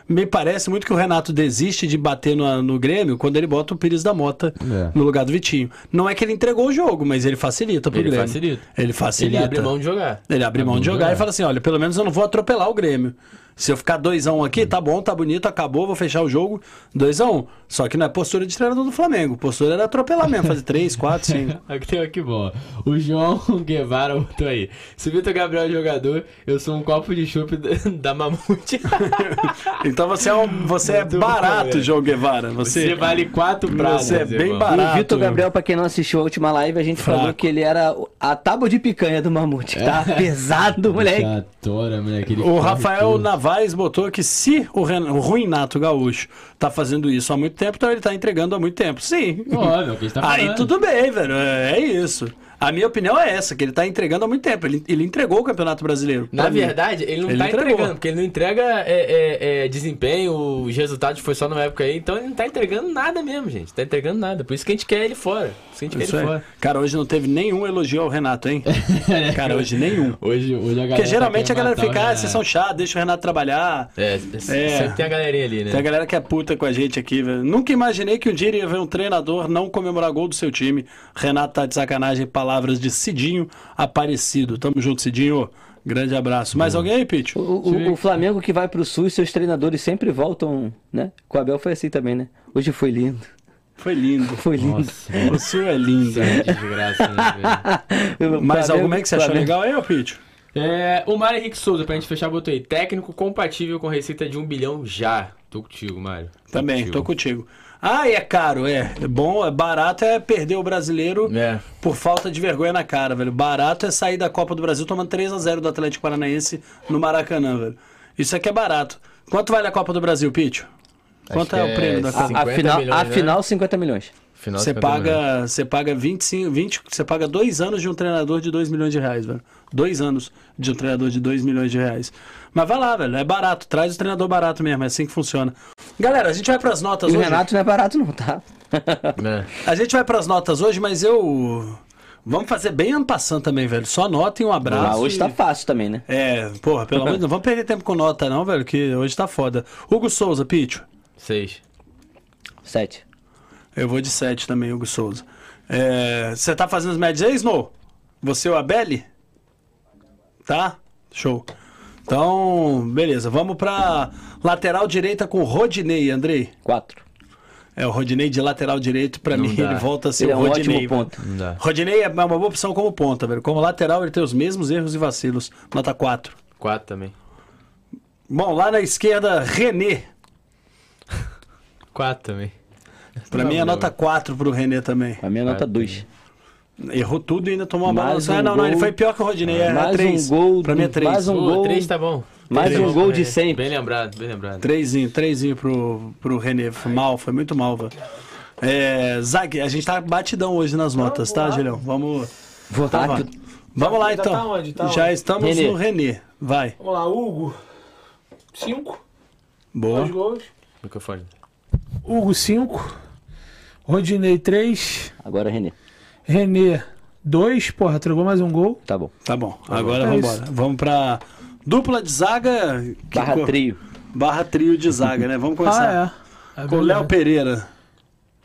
Speaker 1: me parece muito que o Renato desiste de bater no, no Grêmio quando ele bota o Pires da Mota
Speaker 5: É.
Speaker 1: no lugar do Vitinho. Não é que ele entregou o jogo, mas ele facilita pro
Speaker 5: Ele
Speaker 1: Grêmio.
Speaker 5: facilita.
Speaker 1: Ele
Speaker 5: Ele
Speaker 1: facilita.
Speaker 5: abre mão de jogar.
Speaker 1: Ele abre mão de jogar e fala assim: olha, pelo menos eu não vou atropelar o Grêmio. Se eu ficar 2x1 aqui, tá bom, tá bonito, acabou, vou fechar o jogo. 2x1. Só que não é postura de treinador do Flamengo. Postura era atropelar mesmo, fazer 3, 4, 5.
Speaker 5: Aqui tem aqui bom. O João Guevara botou aí. Se o Vitor Gabriel é jogador, eu sou um copo de chopp da, Mamute.
Speaker 1: Então você é, um, você é barato. João Guevara.
Speaker 5: Você
Speaker 1: Você,
Speaker 5: vale quatro pratos.
Speaker 1: você é bem
Speaker 5: irmão.
Speaker 1: barato.
Speaker 2: E o Vitor Gabriel, pra quem não assistiu a última live, a gente falou
Speaker 1: Fraco.
Speaker 2: que ele era a tábua de picanha do Mamute. Tá pesado, moleque.
Speaker 5: Chatora, moleque. ele
Speaker 1: O Rafael
Speaker 5: tudo.
Speaker 1: Navaz botou que se o, Ren... o Ruinato Gaúcho tá fazendo isso há muito tempo, então ele tá entregando há muito tempo. Sim.
Speaker 5: Óbvio, é o que tá
Speaker 1: Aí tudo bem, velho. É, é isso. A minha opinião é essa, que ele tá entregando há muito tempo. Ele, ele entregou o Campeonato Brasileiro.
Speaker 3: Na verdade, ele não
Speaker 1: Ele
Speaker 3: tá
Speaker 1: entregou.
Speaker 3: entregando, porque ele não entrega é, é, é, desempenho, os resultados foi só na época aí, então ele não tá entregando nada mesmo, gente. Tá entregando nada. Por isso que a gente quer ele fora. Por isso que a gente
Speaker 1: Isso
Speaker 3: quer ele fora.
Speaker 1: Cara, hoje não teve nenhum elogio ao Renato, hein? Cara, hoje nenhum.
Speaker 5: Hoje, hoje a galera.
Speaker 1: Porque geralmente
Speaker 5: tá
Speaker 1: a galera fica, ah, vocês são chatos, deixa o Renato trabalhar.
Speaker 3: É, sempre tem a galerinha ali, né?
Speaker 1: Tem a galera que é puta com a gente aqui, velho. Nunca imaginei que um dia ia ver um treinador não comemorar gol do seu time. Renato tá de sacanagem, palavras de Cidinho Aparecido. Tamo junto, Cidinho. Grande abraço. Mais alguém aí, Pitch?
Speaker 2: O, o- o Flamengo que vai pro sul e seus treinadores sempre voltam, né? Com o Abel foi assim também, né? Hoje foi lindo.
Speaker 1: Foi lindo.
Speaker 2: Foi lindo.
Speaker 5: Nossa,
Speaker 1: O senhor é lindo.
Speaker 5: que desgraça, né, velho?
Speaker 1: Mais
Speaker 2: Flamengo-
Speaker 1: alguma aí que você achou
Speaker 2: Flamengo-
Speaker 1: legal aí, ô Pitch?
Speaker 5: É, o Mário Henrique Souza, pra gente fechar, botou aí. Técnico compatível com receita de um bilhão já. Tô contigo, Mário. Tô
Speaker 1: Também,
Speaker 5: contigo.
Speaker 1: tô contigo. Ah, e é caro, é. É bom, é barato é perder o brasileiro
Speaker 3: É.
Speaker 1: por falta de vergonha na cara, velho. Barato é sair da Copa do Brasil tomando 3 a 0 do Atlético Paranaense no Maracanã, velho. Isso aqui é barato. Quanto vale a Copa do Brasil, Pitch? Quanto
Speaker 3: que
Speaker 1: é, o
Speaker 3: é
Speaker 1: prêmio da
Speaker 2: A,
Speaker 1: Copa?
Speaker 2: a
Speaker 3: 50
Speaker 2: final,
Speaker 3: milhões,
Speaker 2: a
Speaker 3: né?
Speaker 2: final, 50 milhões.
Speaker 3: Final
Speaker 1: Você
Speaker 3: 50 milhões.
Speaker 1: paga, você paga 25, 20, você paga dois anos de um treinador de 2 milhões de reais, velho. Dois anos de um treinador de 2 milhões de reais. Mas vai lá, velho, é barato. Traz o treinador barato mesmo, é assim que funciona. Galera, a gente vai pras notas
Speaker 2: E o
Speaker 1: hoje.
Speaker 2: Renato não é barato não, tá?
Speaker 3: É.
Speaker 1: A gente vai pras notas hoje, mas eu. Vamos fazer bem ano passando também, velho. Só nota e um abraço.
Speaker 2: Mas hoje
Speaker 1: e-
Speaker 2: tá fácil também, né?
Speaker 1: É, porra, pelo menos não vamos perder tempo com nota, não, velho, que hoje tá foda. Hugo Souza, Pitch.
Speaker 3: Seis.
Speaker 2: 7.
Speaker 1: Eu vou de 7 também, Hugo Souza. É, Você tá fazendo as médias aí, Snow? Você ou a Belly? Tá? Show. Então, beleza. Vamos pra lateral direita com o Rodinei, Andrei.
Speaker 2: 4.
Speaker 1: É, o Rodinei de lateral direito, pra
Speaker 3: Não
Speaker 1: mim,
Speaker 3: dá.
Speaker 1: ele volta a ser
Speaker 2: Ele é
Speaker 1: o
Speaker 2: um
Speaker 1: Rodinei.
Speaker 2: ótimo ponto.
Speaker 3: Não dá.
Speaker 1: Rodinei é uma boa opção como ponta, velho. Como lateral, ele tem os mesmos erros e vacilos. Nota 4.
Speaker 3: Quatro também.
Speaker 1: Bom, lá na esquerda, René.
Speaker 3: Quatro também.
Speaker 1: Pra mim é nota 4 pro René também.
Speaker 2: A minha nota 2.
Speaker 1: Errou tudo e ainda tomou uma
Speaker 2: Mais
Speaker 1: bola.
Speaker 2: um
Speaker 1: ah, não, não, ele
Speaker 2: gol.
Speaker 1: foi pior que o Rodinei. É,
Speaker 2: Mais um
Speaker 1: 3.
Speaker 2: gol
Speaker 1: Pra mim é 3.
Speaker 2: mais um
Speaker 3: Pô,
Speaker 2: gol.
Speaker 3: três tá bom.
Speaker 2: Mais
Speaker 3: Três
Speaker 2: um
Speaker 3: tá
Speaker 2: gol de
Speaker 3: é.
Speaker 2: 100.
Speaker 3: Bem lembrado, bem lembrado.
Speaker 1: Trezinho, trezinho pro, pro René. Foi mal, foi muito mal, velho. É, Zag, a gente tá batidão hoje nas notas, tá, Julião? Vamos.
Speaker 2: Vou
Speaker 1: Então,
Speaker 2: tá.
Speaker 1: Vamos lá
Speaker 4: Já
Speaker 1: então.
Speaker 4: tá onde? Tá
Speaker 1: Já
Speaker 4: onde?
Speaker 1: estamos
Speaker 2: René.
Speaker 1: no René. Vai.
Speaker 4: Vamos lá, Hugo. 5.
Speaker 1: Boa.
Speaker 4: Dois gols.
Speaker 3: Microfone.
Speaker 4: Hugo, 5. Rodinei, 3.
Speaker 2: Agora René.
Speaker 4: René, 2. Porra, entregou mais um gol.
Speaker 2: Tá bom.
Speaker 1: Tá bom. Agora
Speaker 4: É
Speaker 1: vamos embora. Vamos pra dupla de zaga. que
Speaker 2: Barra
Speaker 1: cor-
Speaker 2: trio.
Speaker 1: Barra trio de zaga, né? Vamos começar
Speaker 4: Ah, é. é
Speaker 1: com o. Léo Pereira.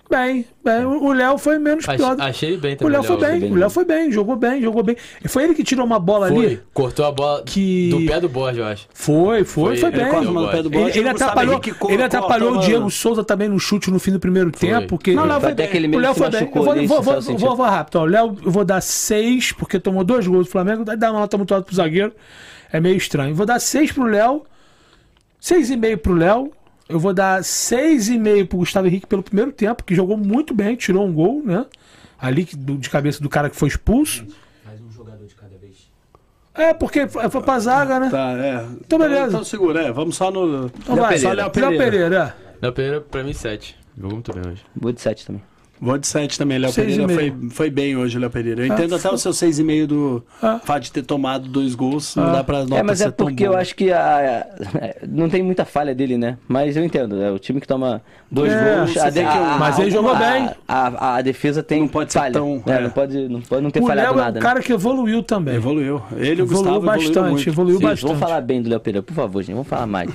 Speaker 4: Bem, bem. O o Léo foi menos
Speaker 3: Ach-
Speaker 4: pior.
Speaker 3: achei bem
Speaker 4: O
Speaker 3: também.
Speaker 4: Léo foi bem,
Speaker 2: bem.
Speaker 4: o Léo foi bem, jogou bem, jogou bem. E foi ele que tirou uma bola
Speaker 3: Foi.
Speaker 4: ali.
Speaker 3: Cortou a bola
Speaker 4: Que-
Speaker 3: do pé do Borges, eu acho.
Speaker 4: Foi, foi,
Speaker 3: Foi
Speaker 4: foi.
Speaker 3: Ele
Speaker 4: bem. Ele, ele
Speaker 1: o
Speaker 4: atrapalhou,
Speaker 1: Henrique co-
Speaker 4: ele atrapalhou o Diego Souza também no chute no fim do primeiro tempo. Porque
Speaker 1: Não, Léo foi
Speaker 2: Até
Speaker 1: bem.
Speaker 2: que ele
Speaker 4: o
Speaker 2: meio
Speaker 4: Léo foi bem. Eu vou,
Speaker 2: ali,
Speaker 4: vou, rápido. Ó, O Léo, eu vou dar 6, porque tomou dois gols do Flamengo. Dá uma nota muito alta pro zagueiro. É meio estranho. Vou dar 6 pro Léo. 6,5 pro Léo. Eu vou dar 6,5 pro Gustavo Henrique pelo primeiro tempo, que jogou muito bem, tirou um gol, né? Ali de cabeça do cara que foi expulso. É, porque foi pra zaga, né?
Speaker 1: Tá, é.
Speaker 4: Então, beleza.
Speaker 1: Então segura, é. Vamos só no.
Speaker 4: Então vai,
Speaker 1: Só Léo
Speaker 4: Léo
Speaker 1: Pereira.
Speaker 4: Pereira. é.
Speaker 3: Léo Pereira, pra mim, sete. Jogou muito bem hoje.
Speaker 2: Vou de 7 também.
Speaker 1: Vou de 7 também, Léo
Speaker 4: Seis
Speaker 1: Pereira foi, foi bem hoje, Léo Pereira. Eu
Speaker 4: Ah,
Speaker 1: entendo até
Speaker 4: foi.
Speaker 1: o seu 6,5 do
Speaker 4: Ah.
Speaker 1: fato de ter tomado dois gols, não
Speaker 4: Ah.
Speaker 1: dá pra nota
Speaker 2: é, mas é
Speaker 1: ser tão
Speaker 2: porque eu acho que a, não tem muita falha dele, né? Mas eu entendo, é o time que toma dois
Speaker 4: É,
Speaker 2: gols. a de-
Speaker 1: tem que-
Speaker 2: a-
Speaker 4: Mas
Speaker 2: a-
Speaker 4: ele jogou bem.
Speaker 2: A, a defesa tem
Speaker 1: Não pode ser
Speaker 2: falha.
Speaker 1: tão-
Speaker 2: né?
Speaker 1: é.
Speaker 2: Não, pode, não pode não ter
Speaker 4: O
Speaker 2: falhado
Speaker 4: Léo é
Speaker 2: nada.
Speaker 4: um
Speaker 2: né?
Speaker 4: cara que evoluiu também.
Speaker 1: Evoluiu. Ele
Speaker 4: Evoluiu
Speaker 1: Gustavo
Speaker 4: bastante, evoluiu
Speaker 2: Sim,
Speaker 4: bastante.
Speaker 2: vamos falar bem do Léo Pereira, por favor, gente. Vamos falar mais.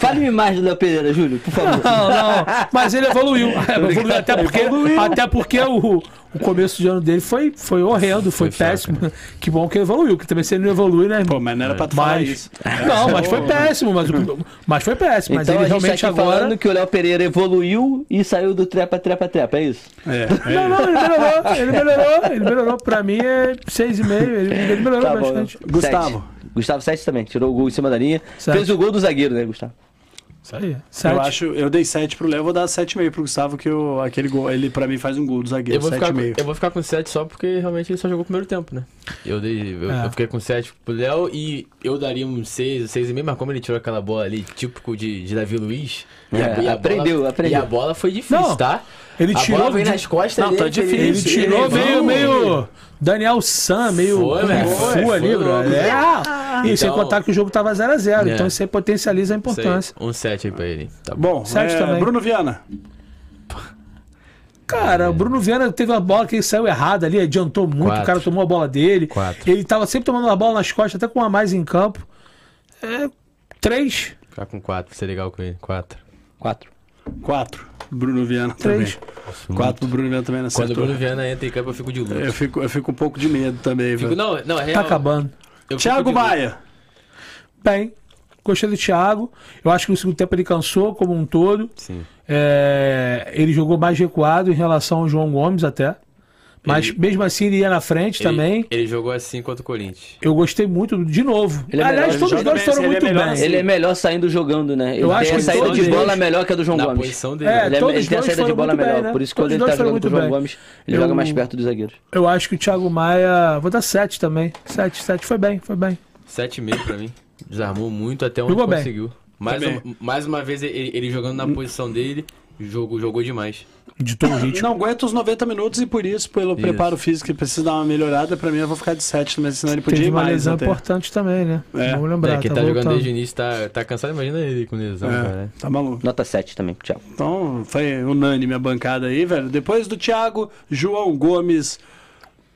Speaker 2: Fale-me mais do Léo Pereira, Júlio, por favor.
Speaker 4: Não, não. Mas ele evoluiu. evoluiu até porque.
Speaker 1: Evoluiu,
Speaker 4: Até porque o, o começo de ano dele foi, foi horrendo, foi,
Speaker 5: Foi
Speaker 4: péssimo. Que bom que ele evoluiu, que também se ele não evolui, né?
Speaker 1: Pô, mas não era pra tu falar
Speaker 4: Mas,
Speaker 1: isso.
Speaker 4: não, mas foi péssimo, mas, o- mas foi péssimo. Mas
Speaker 2: então
Speaker 4: ele
Speaker 2: a gente tá
Speaker 4: realmente
Speaker 2: aqui
Speaker 4: agora.
Speaker 2: falando que o Léo Pereira evoluiu e saiu do trepa, trepa, trepa, é isso?
Speaker 1: É,
Speaker 4: Não, não, ele melhorou, ele melhorou, ele melhorou. Pra mim é 6,5, ele, ele melhorou
Speaker 2: Tá bom.
Speaker 4: bastante.
Speaker 1: Gustavo.
Speaker 2: Sete. Gustavo 7 também, tirou o gol em cima da linha.
Speaker 4: Sete.
Speaker 2: Fez o gol do zagueiro, né, Gustavo?
Speaker 4: Isso aí.
Speaker 1: Eu
Speaker 4: Sete.
Speaker 1: acho, eu dei 7 pro Léo, vou dar 7,5 pro Gustavo, que eu, aquele gol, ele pra mim faz um gol do zagueiro,
Speaker 3: Eu vou, ficar, com-
Speaker 1: 7,5.
Speaker 3: eu vou ficar com 7 só porque realmente ele só jogou o primeiro tempo, né? Eu, dei, eu,
Speaker 4: É.
Speaker 3: eu fiquei com 7 pro Léo e eu daria um 6, 6,5, mas como ele tirou aquela bola ali, típico de, de Davi Luiz.
Speaker 2: É, aprendeu,
Speaker 3: bola,
Speaker 2: aprendeu.
Speaker 3: E a bola foi difícil,
Speaker 4: Não,
Speaker 3: tá?
Speaker 4: Ele
Speaker 3: a
Speaker 4: tirou
Speaker 3: bola nas costas
Speaker 1: Não,
Speaker 3: dele.
Speaker 1: tá difícil.
Speaker 4: Ele
Speaker 1: Ele
Speaker 4: tirou
Speaker 3: levou-
Speaker 4: meio, meio Daniel San, meio
Speaker 3: Foi, velho,
Speaker 4: Fu
Speaker 3: foi,
Speaker 4: ali,
Speaker 3: foi
Speaker 4: bro. É. E sem
Speaker 3: Então-
Speaker 4: contar que o jogo tava 0x0,
Speaker 3: É.
Speaker 4: então isso aí potencializa a importância.
Speaker 3: Um 7 aí pra ele. Tá bom.
Speaker 1: Bom,
Speaker 4: Sete
Speaker 1: é,
Speaker 4: também.
Speaker 1: Bruno Viana.
Speaker 4: Cara, o Bruno Viana teve uma bola que ele saiu errada ali, adiantou muito,
Speaker 3: Quatro.
Speaker 4: o cara tomou a bola dele.
Speaker 3: Quatro.
Speaker 4: Ele tava sempre tomando a bola nas costas, até com uma a mais em campo. É. Três.
Speaker 3: Ficar com 4, ser legal com ele. 4.
Speaker 2: 4.
Speaker 1: 4. Bruno Viana
Speaker 4: Três.
Speaker 1: também. 4 pro Bruno Viana também não
Speaker 3: Quando o. Bruno Viana entra em campo, eu fico de luto.
Speaker 1: Eu fico, eu fico um pouco de medo também,
Speaker 3: Fico, não, não, é real.
Speaker 4: Tá acabando.
Speaker 1: Thiago. Maia.
Speaker 4: Bem. Gostei do Thiago. Eu acho que no segundo tempo ele cansou como um todo.
Speaker 3: Sim.
Speaker 4: É, ele jogou mais recuado em relação ao João Gomes até. Mas
Speaker 3: Ele-
Speaker 4: mesmo assim ele ia na frente
Speaker 3: Ele-
Speaker 4: também.
Speaker 3: Ele jogou assim contra o Corinthians.
Speaker 4: Eu gostei muito, de novo.
Speaker 2: Ele é
Speaker 4: Aliás,
Speaker 2: melhor,
Speaker 4: todos dois foram
Speaker 1: bem,
Speaker 4: muito
Speaker 1: é melhor
Speaker 4: bem.
Speaker 1: assim.
Speaker 2: Ele é melhor saindo jogando, né? Ele
Speaker 4: Eu acho
Speaker 2: tem a
Speaker 4: que
Speaker 2: saída de bola
Speaker 4: eles-
Speaker 2: melhor que a do João
Speaker 3: Na
Speaker 2: Gomes.
Speaker 3: posição dele.
Speaker 4: É,
Speaker 2: Ele, é,
Speaker 4: todos
Speaker 2: ele
Speaker 4: os
Speaker 2: tem a
Speaker 4: dois
Speaker 2: saída de
Speaker 4: foram
Speaker 2: bola
Speaker 4: muito bem,
Speaker 2: melhor.
Speaker 4: né?
Speaker 2: Por isso que quando ele tá jogando com o João
Speaker 4: bem.
Speaker 2: Gomes, ele
Speaker 4: Eu-
Speaker 2: joga mais perto dos zagueiros.
Speaker 4: Eu acho que o Thiago Maia. Vou dar 7 também. 7, 7 foi bem, foi bem.
Speaker 3: 7,5 pra mim. Desarmou muito até onde
Speaker 4: Jogou bem.
Speaker 3: conseguiu. Mais, mais uma vez ele, ele jogando na posição dele, jogou, jogou demais.
Speaker 4: Ditou o ritmo.
Speaker 1: Não aguenta os 90 minutos e por isso, pelo
Speaker 3: Isso.
Speaker 1: preparo físico, que precisa dar uma melhorada, pra mim eu vou ficar de 7 também, senão ele podia
Speaker 4: Teve
Speaker 1: ir
Speaker 4: uma
Speaker 1: mais
Speaker 4: lesão
Speaker 1: até.
Speaker 4: importante também, né?
Speaker 1: É.
Speaker 4: Vamos lembrar.
Speaker 3: é, quem tá,
Speaker 4: tá
Speaker 3: jogando
Speaker 4: voltando.
Speaker 3: desde o início tá, tá cansado, imagina ele com lesão,
Speaker 1: É,
Speaker 3: cara.
Speaker 1: tá maluco.
Speaker 2: Nota 7 também, Thiago.
Speaker 1: Então, foi unânime a bancada aí, velho. Depois do Thiago, João Gomes,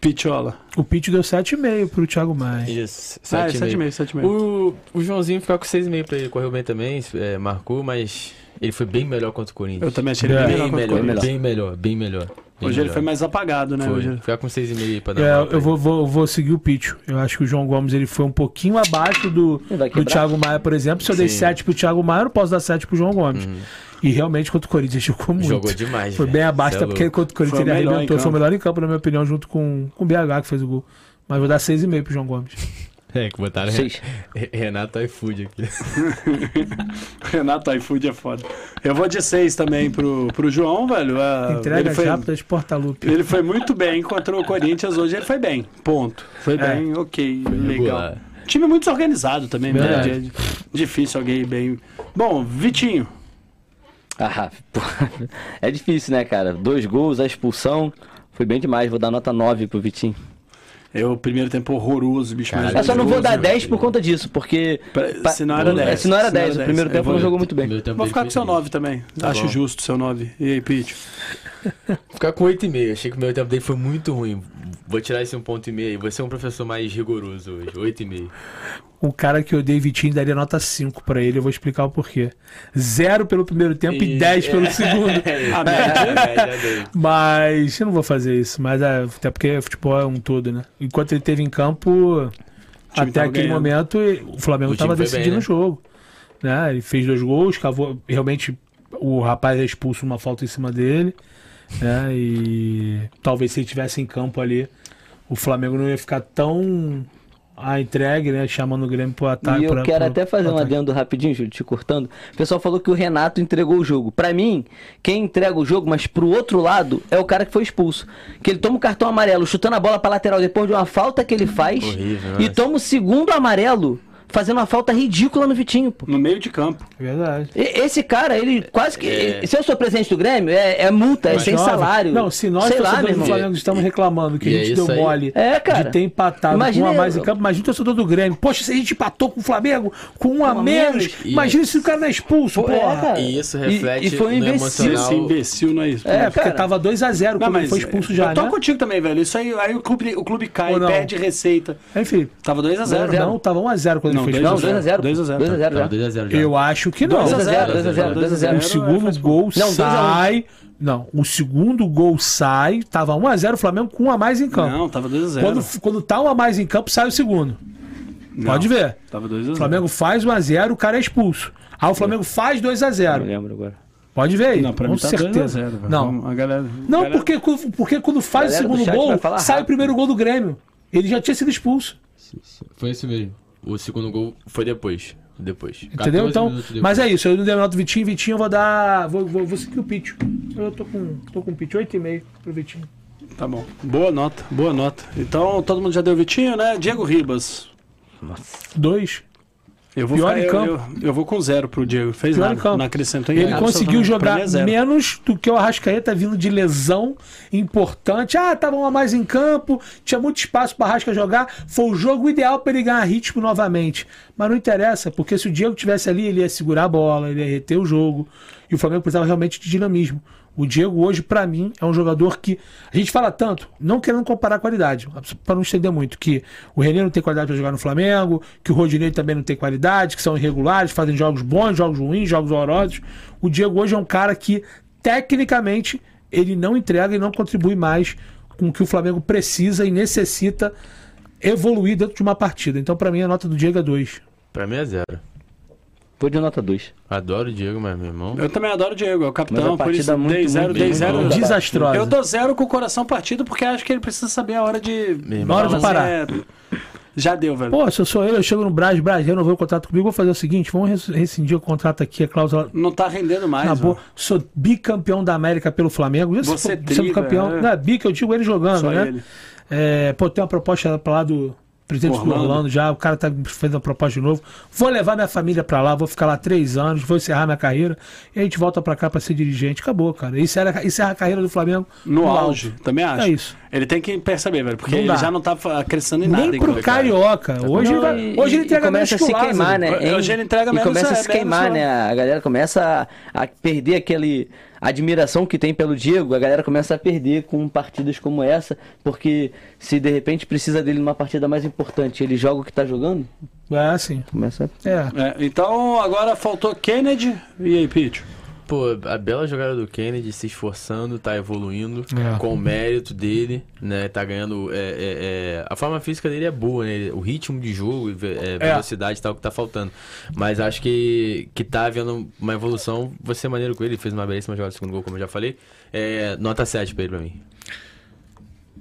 Speaker 1: Pichola.
Speaker 4: O Pitch deu 7,5 pro Thiago Maia.
Speaker 3: Isso,
Speaker 1: Ah, é
Speaker 3: 7,5.
Speaker 1: 7,5, 7,5.
Speaker 3: O, o Joãozinho ficou com 6,5 pra ele, correu bem também, é, marcou, mas ele foi bem melhor contra o Corinthians.
Speaker 1: Eu também achei ele bem
Speaker 3: Bem
Speaker 1: melhor.
Speaker 3: melhor, bem melhor, bem melhor. bem
Speaker 1: Hoje ele
Speaker 3: melhor.
Speaker 1: foi mais apagado, né?
Speaker 3: Foi.
Speaker 1: Hoje...
Speaker 3: Ficar com 6,5 aí pra dar
Speaker 4: É,
Speaker 3: pra
Speaker 4: eu
Speaker 3: ele.
Speaker 4: vou, vou, vou seguir o Pitch. Eu acho que o João Gomes ele foi um pouquinho abaixo do,
Speaker 2: Ele
Speaker 4: do. Thiago Maia, por exemplo. Se eu dei
Speaker 3: Sim.
Speaker 4: 7 pro Thiago Maia, eu não posso dar 7 pro João Gomes. E realmente contra o Corinthians jogou muito.
Speaker 3: Jogou demais.
Speaker 4: Foi
Speaker 3: velho.
Speaker 4: bem abaixo, até
Speaker 3: é
Speaker 4: porque contra o Corinthians
Speaker 1: Foi
Speaker 4: ele arrebentou. Foi o melhor em campo, na minha opinião, junto com, com o BH que fez o gol. Mas vou dar 6,5 pro João Gomes.
Speaker 3: É, que botaram
Speaker 2: 6.
Speaker 3: Re- Renato iFood aqui.
Speaker 1: Renato iFood é foda. Eu vou de 6 também pro, pro João, velho. Ah,
Speaker 4: Entrega
Speaker 1: ele foi,
Speaker 4: rápidas Portalupe.
Speaker 1: ele foi muito bem contra o Corinthians. Hoje ele foi bem. Ponto. Foi
Speaker 4: É.
Speaker 1: bem, ok, legal.
Speaker 3: regular.
Speaker 1: Time muito desorganizado também, né?
Speaker 3: Verdade.
Speaker 1: É Difícil alguém ir bem. Bom, Vitinho.
Speaker 2: Ah, é difícil, né, cara? Dois gols, a expulsão. Foi bem demais. Vou dar nota 9 pro Vitinho.
Speaker 1: Eu, primeiro tempo horroroso, bicho.
Speaker 3: Cara,
Speaker 1: mas
Speaker 2: Eu só não vou dar 10 por conta disso, porque.
Speaker 1: Pra- se não era
Speaker 2: é,
Speaker 1: 10.
Speaker 2: Se não era
Speaker 1: Se não
Speaker 2: 10,
Speaker 1: era
Speaker 2: o primeiro
Speaker 1: 10.
Speaker 2: tempo não jogou muito bem.
Speaker 1: Vou ficar com seu
Speaker 3: triste.
Speaker 1: 9 também.
Speaker 3: Tá
Speaker 1: Acho
Speaker 3: bom.
Speaker 1: justo o seu 9. E aí, Pete?
Speaker 3: Vou ficar com 8,5. Achei que o meu tempo dele foi muito ruim. Vou tirar esse um ponto e meio. Vou ser um professor mais rigoroso hoje. 8,5.
Speaker 4: O cara que eu dei Vitinho daria nota 5 pra ele, eu vou explicar o porquê. Zero pelo primeiro tempo e,
Speaker 3: E-
Speaker 4: 10 pelo segundo.
Speaker 1: A média.
Speaker 3: média dele.
Speaker 4: Mas eu não vou fazer isso. Mas é, até porque futebol é um todo, né? Enquanto ele esteve em campo, até aquele
Speaker 1: ganhando.
Speaker 4: momento, o Flamengo estava decidindo
Speaker 3: bem, né?
Speaker 4: o jogo. Né? Ele fez dois gols, cavou. Realmente o rapaz é expulso uma falta em cima dele. Né? E talvez se ele tivesse em campo ali, o Flamengo não ia ficar tão a entregue, né? Chamando o Grêmio pro ataque.
Speaker 2: E eu
Speaker 4: pra-
Speaker 2: quero
Speaker 4: pro-
Speaker 2: até fazer um adendo rapidinho, Júlio, te cortando. O pessoal falou que o Renato entregou o jogo. Pra mim, quem entrega o jogo, mas pro outro lado, é o cara que foi expulso. Que ele toma o cartão amarelo chutando a bola pra lateral depois de uma falta que ele faz.
Speaker 3: Horrível,
Speaker 2: e
Speaker 3: né?
Speaker 2: toma o segundo amarelo fazendo uma falta ridícula no Vitinho, pô.
Speaker 1: No meio de campo.
Speaker 4: Verdade.
Speaker 2: E- Esse cara, ele quase que.
Speaker 3: É.
Speaker 2: Se eu sou presidente do Grêmio, é, é multa, é
Speaker 4: Mas
Speaker 2: sem
Speaker 4: nove-
Speaker 2: salário.
Speaker 4: Não, se nós,
Speaker 2: sei lá,
Speaker 4: do. Flamengo, estamos reclamando que
Speaker 3: E
Speaker 4: a
Speaker 3: é
Speaker 4: gente deu
Speaker 3: isso aí.
Speaker 4: mole
Speaker 2: É, cara.
Speaker 4: de ter empatado
Speaker 2: Imagina
Speaker 4: com um a mais
Speaker 2: eu-
Speaker 4: em campo, imagina o torcedor do Grêmio. Poxa, se a gente empatou com o Flamengo com um a
Speaker 2: a
Speaker 4: menos,
Speaker 2: menos.
Speaker 4: imagina se o cara não é expulso,
Speaker 2: Pô, é,
Speaker 4: porra.
Speaker 2: cara.
Speaker 3: E isso
Speaker 2: E-
Speaker 3: reflete
Speaker 2: e foi um imbecil.
Speaker 1: Esse imbecil não é isso.
Speaker 4: É, porque
Speaker 2: cara.
Speaker 4: tava 2x0 quando ele foi expulso já,
Speaker 1: Eu tô
Speaker 4: né?
Speaker 1: contigo também, velho. Isso aí, aí o clube, o clube cai, perde receita.
Speaker 4: Enfim,
Speaker 1: Tava 2x0.
Speaker 4: não, tava 1x0 quando
Speaker 1: Não, Não,
Speaker 4: fez
Speaker 1: 2
Speaker 2: Não,
Speaker 1: a 0.
Speaker 2: 2x0.
Speaker 1: 2 a 0.
Speaker 2: 2x0 já.
Speaker 5: Tava 2x0 já.
Speaker 4: Eu acho que não.
Speaker 1: 2 a 0.
Speaker 2: 2 a 0, 2 a 0.
Speaker 4: O segundo gol
Speaker 2: Não,
Speaker 4: sai. Não, o segundo gol sai. Tava 1x0 o Flamengo com um a mais em campo.
Speaker 1: Não, tava 2 a 0.
Speaker 4: Quando, quando tá um a mais em campo, sai o segundo. Pode ver.
Speaker 1: Tava 2 a 0.
Speaker 4: O Flamengo faz 1x0, o cara é expulso. Aí o Flamengo faz 2x0.
Speaker 2: Não lembro agora.
Speaker 4: Pode ver aí.
Speaker 1: Não, pra
Speaker 4: com
Speaker 1: mim tá 2 a
Speaker 4: certeza.
Speaker 1: 0. velho.
Speaker 4: Não,
Speaker 1: A galera,
Speaker 4: não
Speaker 1: galera-
Speaker 4: porque, porque quando faz o segundo gol, sai
Speaker 2: rápido.
Speaker 4: o primeiro gol do Grêmio. Ele já tinha sido expulso.
Speaker 5: Foi isso mesmo. O segundo gol foi depois. Depois.
Speaker 4: Entendeu?
Speaker 5: 14
Speaker 4: Então,
Speaker 5: depois.
Speaker 4: mas é isso. Eu não dei a nota do Vitinho. Vitinho eu vou dar. Vou, vou, vou seguir o Pitch. Eu tô com, tô com o Pitch 8,5 pro Vitinho.
Speaker 1: Tá bom. Boa nota, boa nota. Então, todo mundo já deu o Vitinho, né? Diego Ribas.
Speaker 4: Dois.
Speaker 1: Eu vou, ficar,
Speaker 4: em
Speaker 1: eu,
Speaker 4: campo.
Speaker 1: eu, eu vou com zero pro Diego. Fez
Speaker 4: Pior em
Speaker 1: nada,
Speaker 4: campo.
Speaker 1: não acrescentou em
Speaker 4: Ele conseguiu jogar
Speaker 1: é zero.
Speaker 4: menos do que o Arrascaeta vindo de lesão importante. Ah, tava um a mais em campo, tinha muito espaço para Arrasca jogar. Foi o jogo ideal para ele ganhar ritmo novamente. Mas não interessa, porque se o Diego tivesse ali, ele ia segurar a bola, ele ia reter o jogo. E o Flamengo precisava realmente de dinamismo. O Diego hoje, para mim, é um jogador que a gente fala tanto, não querendo comparar a qualidade, para não estender muito, que o René não tem qualidade para jogar no Flamengo, que o Rodinei também não tem qualidade, que são irregulares, fazem jogos bons, jogos ruins, jogos horrorosos. O Diego hoje é um cara que, tecnicamente, ele não entrega e não contribui mais com o que o Flamengo precisa e necessita evoluir dentro de uma partida. Então, para mim, a nota do Diego é 2.
Speaker 5: Pra mim é zero.
Speaker 2: Vou de nota 2.
Speaker 5: Adoro o Diego, mas meu irmão.
Speaker 1: Eu também adoro o Diego, é o capitão, por
Speaker 2: partida
Speaker 1: isso
Speaker 2: muito,
Speaker 1: dei zero, dei zero.
Speaker 5: Muito
Speaker 4: Desastrosa.
Speaker 1: Eu dou zero com o coração partido porque acho que ele precisa saber a hora de.
Speaker 5: irmão.
Speaker 4: Hora de parar.
Speaker 1: é- Já deu, velho.
Speaker 4: Pô, se eu sou ele, eu chego no Braz, Braz, renovou o contrato comigo, vou fazer o seguinte, vamos res- rescindir o contrato aqui, a cláusula
Speaker 1: Não tá rendendo mais.
Speaker 4: na boa.
Speaker 1: velho.
Speaker 4: Sou bicampeão da América pelo Flamengo. Já
Speaker 1: Você
Speaker 4: sou-
Speaker 1: tri,
Speaker 4: sendo campeão.
Speaker 1: é.
Speaker 4: Não é bica, eu digo ele jogando,
Speaker 1: Só
Speaker 4: né?
Speaker 1: ele.
Speaker 4: É, pô, tem uma proposta pra lá do presidente do
Speaker 1: Orlando.
Speaker 4: Orlando já, o cara tá fazendo uma proposta de novo. Vou levar minha família pra lá, vou ficar lá três anos, vou encerrar minha carreira e a gente volta pra cá pra ser dirigente. Acabou, cara. Isso era, isso era a carreira do Flamengo
Speaker 1: No auge, também acho.
Speaker 4: É isso.
Speaker 1: Ele tem que perceber, velho, porque
Speaker 4: Não
Speaker 1: ele
Speaker 4: dá.
Speaker 1: já não tá acrescentando em nada.
Speaker 4: Nem pro. Carioca. Hoje, ele,
Speaker 2: Não,
Speaker 4: vai,
Speaker 2: e-
Speaker 4: hoje ele entrega
Speaker 2: começa a se queimar, né?
Speaker 1: Hoje ele entrega
Speaker 2: e
Speaker 1: menos,
Speaker 2: começa a se queimar, né? A galera começa a, a perder aquele admiração que tem pelo Diego. A galera começa a perder com partidas como essa, porque se de repente precisa dele numa partida mais importante, ele joga o que tá jogando,
Speaker 4: É, sim.
Speaker 2: começa. a-
Speaker 4: É.
Speaker 1: É, então agora faltou Kennedy e aí, Pitch.
Speaker 5: Pô, a bela jogada do Kennedy se esforçando, tá evoluindo
Speaker 4: É.
Speaker 5: com o mérito dele, né? Tá ganhando. é, é, é, a forma física dele é boa, né? O ritmo de jogo, é, velocidade e tal que tá faltando. Mas acho que, que tá havendo uma evolução. Vou ser maneiro com ele, fez uma belíssima jogada do segundo gol, como eu já falei. É, nota 7 pra ele pra mim.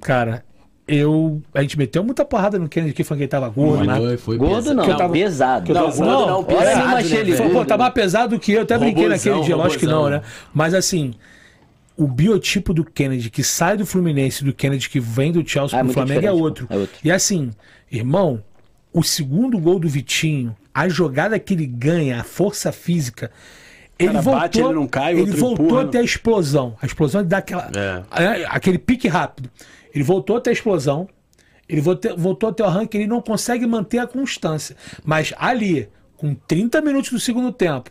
Speaker 4: Cara, eu. A gente meteu muita porrada no Kennedy que foi que ele tava gordo, né?
Speaker 5: Foi, foi
Speaker 2: Gordo
Speaker 5: pesado.
Speaker 2: não,
Speaker 4: eu tava-
Speaker 2: pesado.
Speaker 4: eu tava-
Speaker 1: Não, gordo não, pesado,
Speaker 2: mas
Speaker 1: né,
Speaker 2: ele
Speaker 1: velho?
Speaker 4: Pô, tá mais pesado do que eu, até brinquei
Speaker 5: Robozão,
Speaker 4: naquele dia, lógico que não, né? Mas assim, o biotipo do Kennedy que sai do Fluminense e do Kennedy que vem do Chelsea
Speaker 2: Ah,
Speaker 4: pro
Speaker 2: muito
Speaker 4: Flamengo é outro.
Speaker 2: é outro.
Speaker 4: E assim, irmão, o segundo gol do Vitinho, a jogada que ele ganha, a força física. Ele
Speaker 1: Cara,
Speaker 4: voltou,
Speaker 1: bate, ele não cai,
Speaker 4: ele
Speaker 1: outro
Speaker 4: voltou
Speaker 1: empurra.
Speaker 4: até a explosão. A explosão ele dá aquela,
Speaker 5: É.
Speaker 4: é, aquele pique rápido. Ele voltou a explosão. Ele voltou, voltou até o arranque, ele não consegue manter a constância. Mas ali, com 30 minutos do segundo tempo,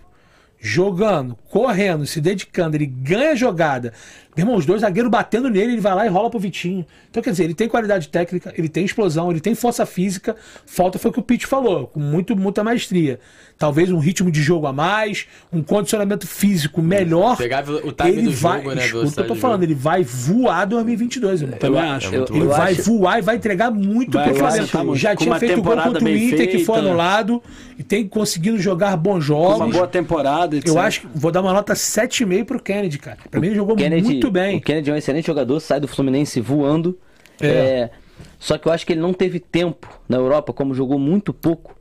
Speaker 4: jogando, correndo, se dedicando, ele ganha a jogada. Meu irmão, os dois zagueiros batendo nele, ele vai lá e rola pro Vitinho. Então, quer dizer, ele tem qualidade técnica, ele tem explosão, ele tem força física. Falta foi o que o Pete falou, com muito, muita maestria. Talvez um ritmo de jogo a mais, um condicionamento físico melhor.
Speaker 5: Pegar o time
Speaker 4: ele
Speaker 5: do
Speaker 4: vai,
Speaker 5: jogo, né?
Speaker 4: escuta, eu
Speaker 5: velocidade
Speaker 4: tô
Speaker 5: do
Speaker 4: falando, ele vai voar 2022, irmão.
Speaker 1: Também
Speaker 5: Eu-
Speaker 1: acho.
Speaker 2: eu-
Speaker 4: Ele
Speaker 5: bom.
Speaker 4: vai
Speaker 2: acho-
Speaker 4: voar e vai entregar muito
Speaker 1: Vai
Speaker 4: pro Flamengo.
Speaker 1: muito.
Speaker 4: Já tinha feito gol contra o Inter, que foi
Speaker 1: feita.
Speaker 4: anulado, e tem conseguido jogar bons
Speaker 1: Com uma
Speaker 4: jogos.
Speaker 1: boa temporada, etc.
Speaker 4: Eu acho que vou dar uma nota 7,5 pro Kennedy, cara. Pra mim ele jogou
Speaker 2: Kennedy,
Speaker 4: muito bem.
Speaker 2: O Kennedy é um excelente jogador, sai do Fluminense voando.
Speaker 4: É.
Speaker 2: É, só que eu acho que ele não teve tempo na Europa, como jogou muito pouco,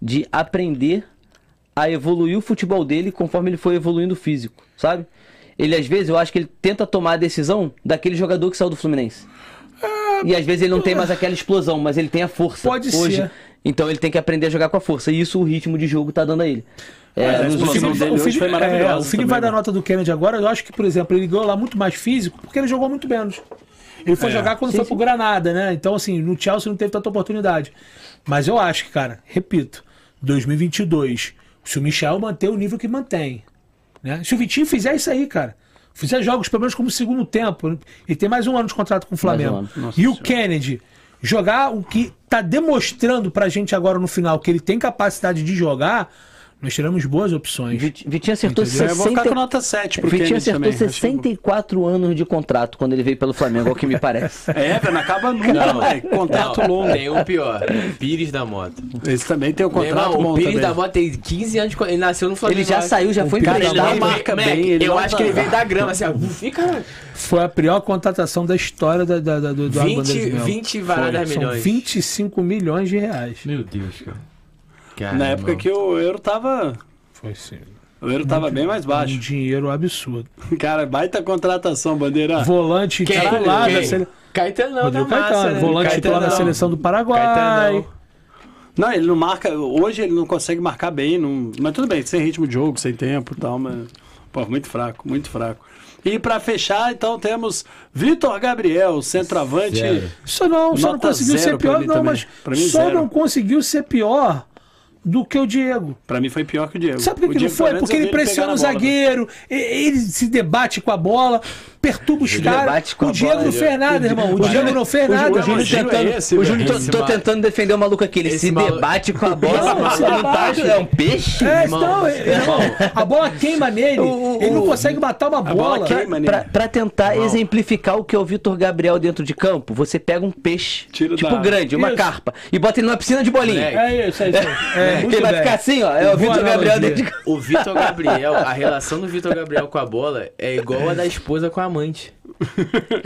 Speaker 2: de aprender a evoluir o futebol dele conforme ele foi evoluindo o físico, sabe? Ele às vezes eu acho que ele tenta tomar a decisão daquele jogador que saiu do Fluminense. E às vezes ele não tem mais aquela explosão, mas ele tem a força.
Speaker 4: Pode
Speaker 2: hoje.
Speaker 4: ser.
Speaker 2: Então ele tem que aprender a jogar com a força. E isso o ritmo de jogo tá dando a ele. É,
Speaker 1: dele
Speaker 4: o Felipe,
Speaker 1: foi maravilhosa
Speaker 4: é, o Felipe
Speaker 1: também,
Speaker 4: vai dar
Speaker 1: né?
Speaker 4: nota do Kennedy agora. Eu acho que, por exemplo, ele ganhou lá muito mais físico porque ele jogou muito menos. Ele foi
Speaker 1: É.
Speaker 4: jogar quando foi pro Granada, né? Então, assim, no Chelsea não teve tanta oportunidade. Mas eu acho que, cara, repito, 2022, se o Michel manter o nível que mantém, né? Se o Vitinho fizer isso aí, cara, fizer jogos pelo menos como segundo tempo, ele tem mais um ano de contrato com o Flamengo.
Speaker 1: Nossa
Speaker 4: e o
Speaker 1: Senhora.
Speaker 4: Kennedy jogar o que tá demonstrando pra gente agora no final que ele tem capacidade de jogar, nós tiramos boas opções.
Speaker 2: Vit- Vitinho acertou
Speaker 1: Eu vou ficar
Speaker 2: 60...
Speaker 1: com nota 7 pro
Speaker 2: Vitinho acertou
Speaker 1: também. Achei bom.
Speaker 2: 64 anos de contrato quando ele veio pelo Flamengo, ao que me parece.
Speaker 1: É, não acaba nunca,
Speaker 3: Não,
Speaker 1: moleque. Contrato
Speaker 3: Não,
Speaker 1: longo.
Speaker 3: Tem o pior, Pires da Moto.
Speaker 1: Esse também tem o
Speaker 3: Meu
Speaker 1: contrato bom
Speaker 3: o Pires
Speaker 1: também.
Speaker 3: da Moto tem 15 anos, de... ele nasceu no Flamengo.
Speaker 2: Ele já saiu, já foi
Speaker 1: Cara, ele
Speaker 2: emprestado.
Speaker 1: não marca
Speaker 3: Moleque,
Speaker 1: bem, ele
Speaker 3: eu
Speaker 1: não
Speaker 3: acho que ele veio da grama, assim, ó. Fica
Speaker 4: Foi a pior contratação da história da, da, da, do Eduardo
Speaker 3: 20,
Speaker 4: Bandeira de Melo.
Speaker 3: 20 varadas
Speaker 4: São
Speaker 3: milhões.
Speaker 4: 25 milhões de reais.
Speaker 5: Meu Deus, cara.
Speaker 3: Cara,
Speaker 1: Na época que o euro tava.
Speaker 4: Foi sim.
Speaker 1: O euro tava bem mais
Speaker 4: Um
Speaker 1: baixo.
Speaker 4: dinheiro absurdo.
Speaker 1: Cara, baita contratação, bandeira.
Speaker 4: Volante
Speaker 3: Quem?
Speaker 4: titular da seleção.
Speaker 3: Caetanão
Speaker 4: Rodrigo
Speaker 3: da massa,
Speaker 4: Caetano,
Speaker 3: né?
Speaker 4: volante titular da seleção do Paraguai.
Speaker 1: Não, ele não marca. Hoje ele não consegue marcar bem. Não... Mas tudo bem, sem ritmo de jogo, sem tempo e tal, mas. Pô, muito fraco, muito fraco. E pra fechar, então temos Vitor Gabriel, centroavante.
Speaker 3: Zero.
Speaker 4: Só não, só não conseguiu ser pior, não,
Speaker 1: também.
Speaker 4: mas só
Speaker 1: zero.
Speaker 4: não conseguiu ser pior do que o Diego.
Speaker 1: Pra mim foi pior que o Diego.
Speaker 4: Sabe por que, que não foi? Porque ele pressiona
Speaker 1: na
Speaker 4: o
Speaker 1: bola,
Speaker 4: zagueiro, ele se debate com a bola, perturba os
Speaker 2: Ele
Speaker 4: caras.
Speaker 2: debate com
Speaker 4: O Diego não fez nada, irmão. O Diego não fez nada.
Speaker 2: o
Speaker 1: é
Speaker 2: tentando, o Júlio
Speaker 1: velho.
Speaker 2: tô, tentando defender o maluco aqui. Ele se debate com a bola, ele tá-
Speaker 4: debate.
Speaker 2: é um peixe?
Speaker 4: É,
Speaker 3: Irmão.
Speaker 4: então, irmão, a bola queima nele, ele não consegue matar uma bola.
Speaker 2: Pra, tentar exemplificar o que é o Vitor Gabriel dentro de campo, você pega um peixe, tipo grande, uma carpa, e bota ele numa piscina de bolinha.
Speaker 4: É isso, é isso. É,
Speaker 2: que
Speaker 4: muito
Speaker 2: vai ficar assim, ó. É o Vitor Gabriel dentro de campo.
Speaker 3: O Vitor Gabriel, a relação do Vitor Gabriel com a bola é igual a da esposa com a amante.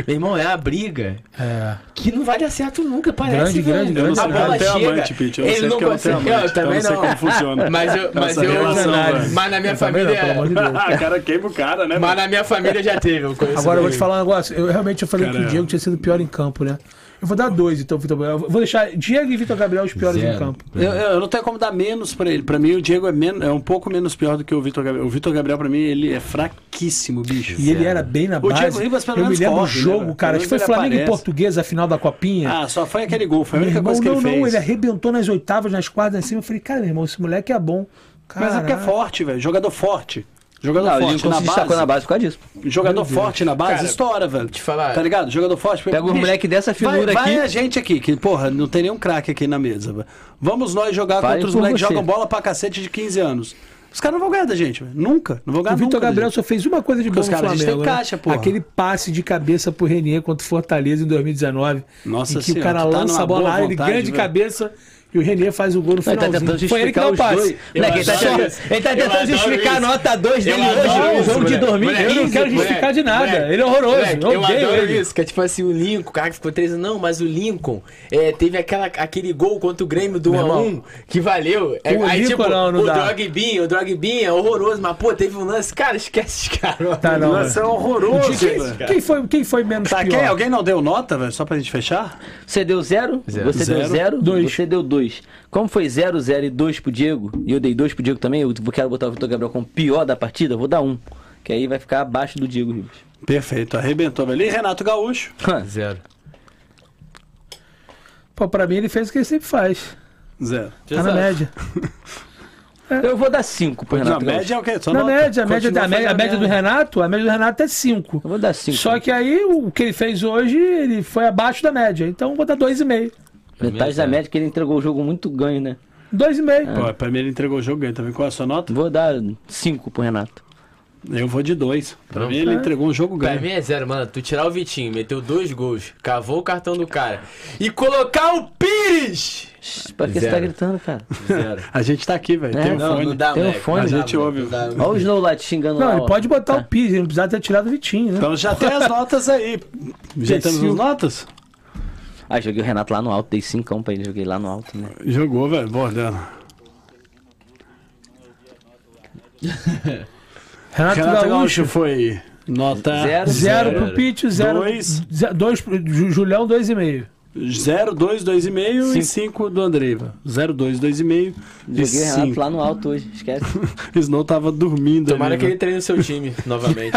Speaker 3: Meu irmão, é a briga
Speaker 4: É.
Speaker 3: que não vai dar certo nunca, parece.
Speaker 4: Grande,
Speaker 3: velho.
Speaker 4: grande, grande
Speaker 3: A
Speaker 1: Eu
Speaker 3: bola
Speaker 1: não tenho
Speaker 3: chega.
Speaker 1: amante, Pete. Eu
Speaker 3: ele
Speaker 1: sei
Speaker 3: não
Speaker 1: que não
Speaker 3: consegue.
Speaker 1: amante,
Speaker 3: Eu também
Speaker 1: então
Speaker 3: não.
Speaker 1: não sei como funciona.
Speaker 3: Mas eu, mas
Speaker 1: Essa
Speaker 3: eu,
Speaker 1: relação,
Speaker 3: mas na minha
Speaker 4: Eu não, de
Speaker 3: família,
Speaker 4: Deus.
Speaker 1: Ah, o cara queima o cara, né?
Speaker 3: mas
Speaker 1: mano?
Speaker 3: na minha família já teve.
Speaker 4: Agora eu vou te falar um negócio. Eu realmente eu falei que
Speaker 1: Cara,
Speaker 4: o Diego tinha sido pior em campo, né? Eu vou dar dois, então, Vitor Gabriel. Eu vou deixar Diego e Vitor Gabriel os piores
Speaker 5: Zero.
Speaker 4: em campo.
Speaker 1: Eu, eu- eu não tenho como dar menos pra ele. Pra mim, o Diego é, men- é um pouco menos pior do que o Vitor Gabriel. O Vitor Gabriel, pra mim, ele é fraquíssimo, bicho.
Speaker 4: E ele era bem na
Speaker 1: O
Speaker 4: base.
Speaker 1: Diego Ribas, pelo
Speaker 4: eu me
Speaker 1: menos,
Speaker 4: lembro do
Speaker 1: corre, né,
Speaker 4: jogo,
Speaker 1: velho?
Speaker 4: cara. Acho que foi
Speaker 1: menos
Speaker 4: Flamengo e
Speaker 1: aparece.
Speaker 4: Portuguesa, a final da Copinha.
Speaker 1: Ah, só foi aquele gol. Foi a
Speaker 4: meu
Speaker 1: única
Speaker 4: irmão,
Speaker 1: coisa que
Speaker 4: não,
Speaker 1: ele fez.
Speaker 4: não, ele arrebentou nas oitavas, nas quartas, em cima. Eu falei, cara, meu irmão, esse moleque é bom.
Speaker 1: Mas é porque é
Speaker 4: Caraca.
Speaker 1: forte, velho. Jogador forte. Jogador
Speaker 2: Não, ele
Speaker 1: forte
Speaker 2: não
Speaker 1: na
Speaker 2: destacou
Speaker 1: base.
Speaker 2: na base por causa disso.
Speaker 1: Jogador forte na base,
Speaker 3: Cara,
Speaker 1: estoura, velho.
Speaker 3: te falar-
Speaker 1: Tá ligado? Jogador forte.
Speaker 2: Pega um moleque dessa finura
Speaker 1: vai, vai
Speaker 2: aqui.
Speaker 1: a gente aqui, que, porra, não tem nenhum craque aqui na mesa. velho. Vamos nós jogar
Speaker 2: Fale
Speaker 1: contra os moleques que jogam bola pra cacete de 15 anos. Os caras não vão ganhar da gente, velho. Nunca. Não vão ganhar
Speaker 4: O Vitor Gabriel só fez uma coisa de bom no
Speaker 1: caras, a gente
Speaker 4: Flamengo.
Speaker 1: tem
Speaker 4: né?
Speaker 1: caixa, porra.
Speaker 4: Aquele passe de cabeça pro Renier contra o Fortaleza em 2019.
Speaker 1: Nossa
Speaker 4: em que
Speaker 1: senhora,
Speaker 4: o cara
Speaker 1: tá
Speaker 4: lança a bola ele ganha de
Speaker 1: velho.
Speaker 4: cabeça e o Renier faz o gol no
Speaker 2: Ele tá tentando
Speaker 4: Foi ele que deu o passe.
Speaker 2: dois.
Speaker 3: Eu
Speaker 2: Moleque, ele tá tentando- ele tá tentando justificar a nota 2 dele hoje no
Speaker 3: isso,
Speaker 2: jogo de
Speaker 3: moleque.
Speaker 2: dormir.
Speaker 3: Moleque,
Speaker 4: Eu não quero justificar de nada.
Speaker 3: moleque.
Speaker 4: Ele é horroroso.
Speaker 3: Moleque,
Speaker 4: eu
Speaker 3: adoro
Speaker 4: ele.
Speaker 3: isso, que é tipo assim, o Lincoln, o cara que ficou 13 não, mas o Lincoln é, teve aquela, aquele gol contra o Grêmio do
Speaker 4: Meu
Speaker 3: 1x1 que valeu. É,
Speaker 4: O
Speaker 3: aí,
Speaker 4: Lincoln
Speaker 3: tipo,
Speaker 4: não, não
Speaker 3: o
Speaker 4: dá.
Speaker 3: Drogbin, o Drogbin é horroroso, mas pô, teve um lance, cara, esquece esse cara.
Speaker 4: Tá, não.
Speaker 1: Nossa, é horroroso,
Speaker 4: Quem, foi, quem foi menos
Speaker 1: Tá,
Speaker 4: pior?
Speaker 1: quem? Alguém não deu nota, velho? Só pra gente fechar?
Speaker 2: Você deu 0,
Speaker 3: Zero.
Speaker 2: você deu
Speaker 1: Zero.
Speaker 2: 0,
Speaker 4: Dois.
Speaker 2: você deu 2. Como foi 0, 0 e 2 pro Diego, e eu dei 2 pro Diego também, eu quero botar o Vitor Gabriel como pior da partida, eu vou dar 1. Um, que aí vai ficar abaixo do Diego Ribas.
Speaker 1: Perfeito, arrebentou. E Renato Gaúcho?
Speaker 3: Zero.
Speaker 4: Pô, pra mim ele fez o que ele sempre faz.
Speaker 1: Zero.
Speaker 4: Tá na média.
Speaker 2: Eu vou dar 5 pro
Speaker 1: Na
Speaker 2: Renato
Speaker 1: média é o quê? Só
Speaker 4: Na
Speaker 1: nota.
Speaker 4: média, a média, a média, a média do. Renato, a média do Renato é 5.
Speaker 2: Eu vou dar 5.
Speaker 4: Só que aí o que ele fez hoje, ele foi abaixo da média. Então eu vou dar 2,5.
Speaker 2: Metade da média que ele entregou o jogo muito ganho, né?
Speaker 4: 2,5.
Speaker 1: Pô, pra mim ele entregou o jogo ganho também. Qual é a sua nota?
Speaker 2: Vou dar 5 pro Renato.
Speaker 1: Eu vou de dois. Pra
Speaker 3: Pronto.
Speaker 1: mim ele entregou um jogo
Speaker 3: Pra
Speaker 1: ganho.
Speaker 3: mim é zero, mano. Tu tirar o Vitinho, meteu dois gols, cavou o cartão do cara e colocar o Pires!
Speaker 2: Pra que você tá
Speaker 3: Zero.
Speaker 2: gritando, cara?
Speaker 3: Zero.
Speaker 1: A gente tá aqui, velho.
Speaker 2: É.
Speaker 1: Tem um
Speaker 3: Não,
Speaker 1: fone.
Speaker 3: não dá,
Speaker 2: Tem um fone,
Speaker 3: dá,
Speaker 1: a gente
Speaker 3: moleque.
Speaker 1: ouve.
Speaker 3: Não dá.
Speaker 2: Olha o Snowlight xingando
Speaker 4: Não,
Speaker 2: lá.
Speaker 4: ele pode botar o Pires, ele não precisava ter tirado o Vitinho, né?
Speaker 1: Então já tem as notas aí. Já temos as notas?
Speaker 2: Ah, joguei o Renato lá no alto, dei 5 pra ele, joguei lá no alto, né?
Speaker 1: Jogou, velho. Bordando.
Speaker 4: Renato,
Speaker 1: Renato
Speaker 4: Gaúcho,
Speaker 1: Gaúcho foi nota
Speaker 2: Zero.
Speaker 4: zero
Speaker 3: Zero.
Speaker 4: pro Pitch, zero.
Speaker 1: Dois.
Speaker 4: ze- dois pro Ju- Julião, 2,5.
Speaker 1: 0, 2, 2,5 e
Speaker 2: Cinco.
Speaker 1: 5 do Andreiva. 0, 2, 2,5 e
Speaker 2: Joguei o Renato
Speaker 1: 5.
Speaker 2: lá no alto hoje, esquece.
Speaker 1: Snow tava dormindo
Speaker 3: Tomara
Speaker 1: ali,
Speaker 3: que ele
Speaker 1: velho.
Speaker 3: treine o seu time novamente.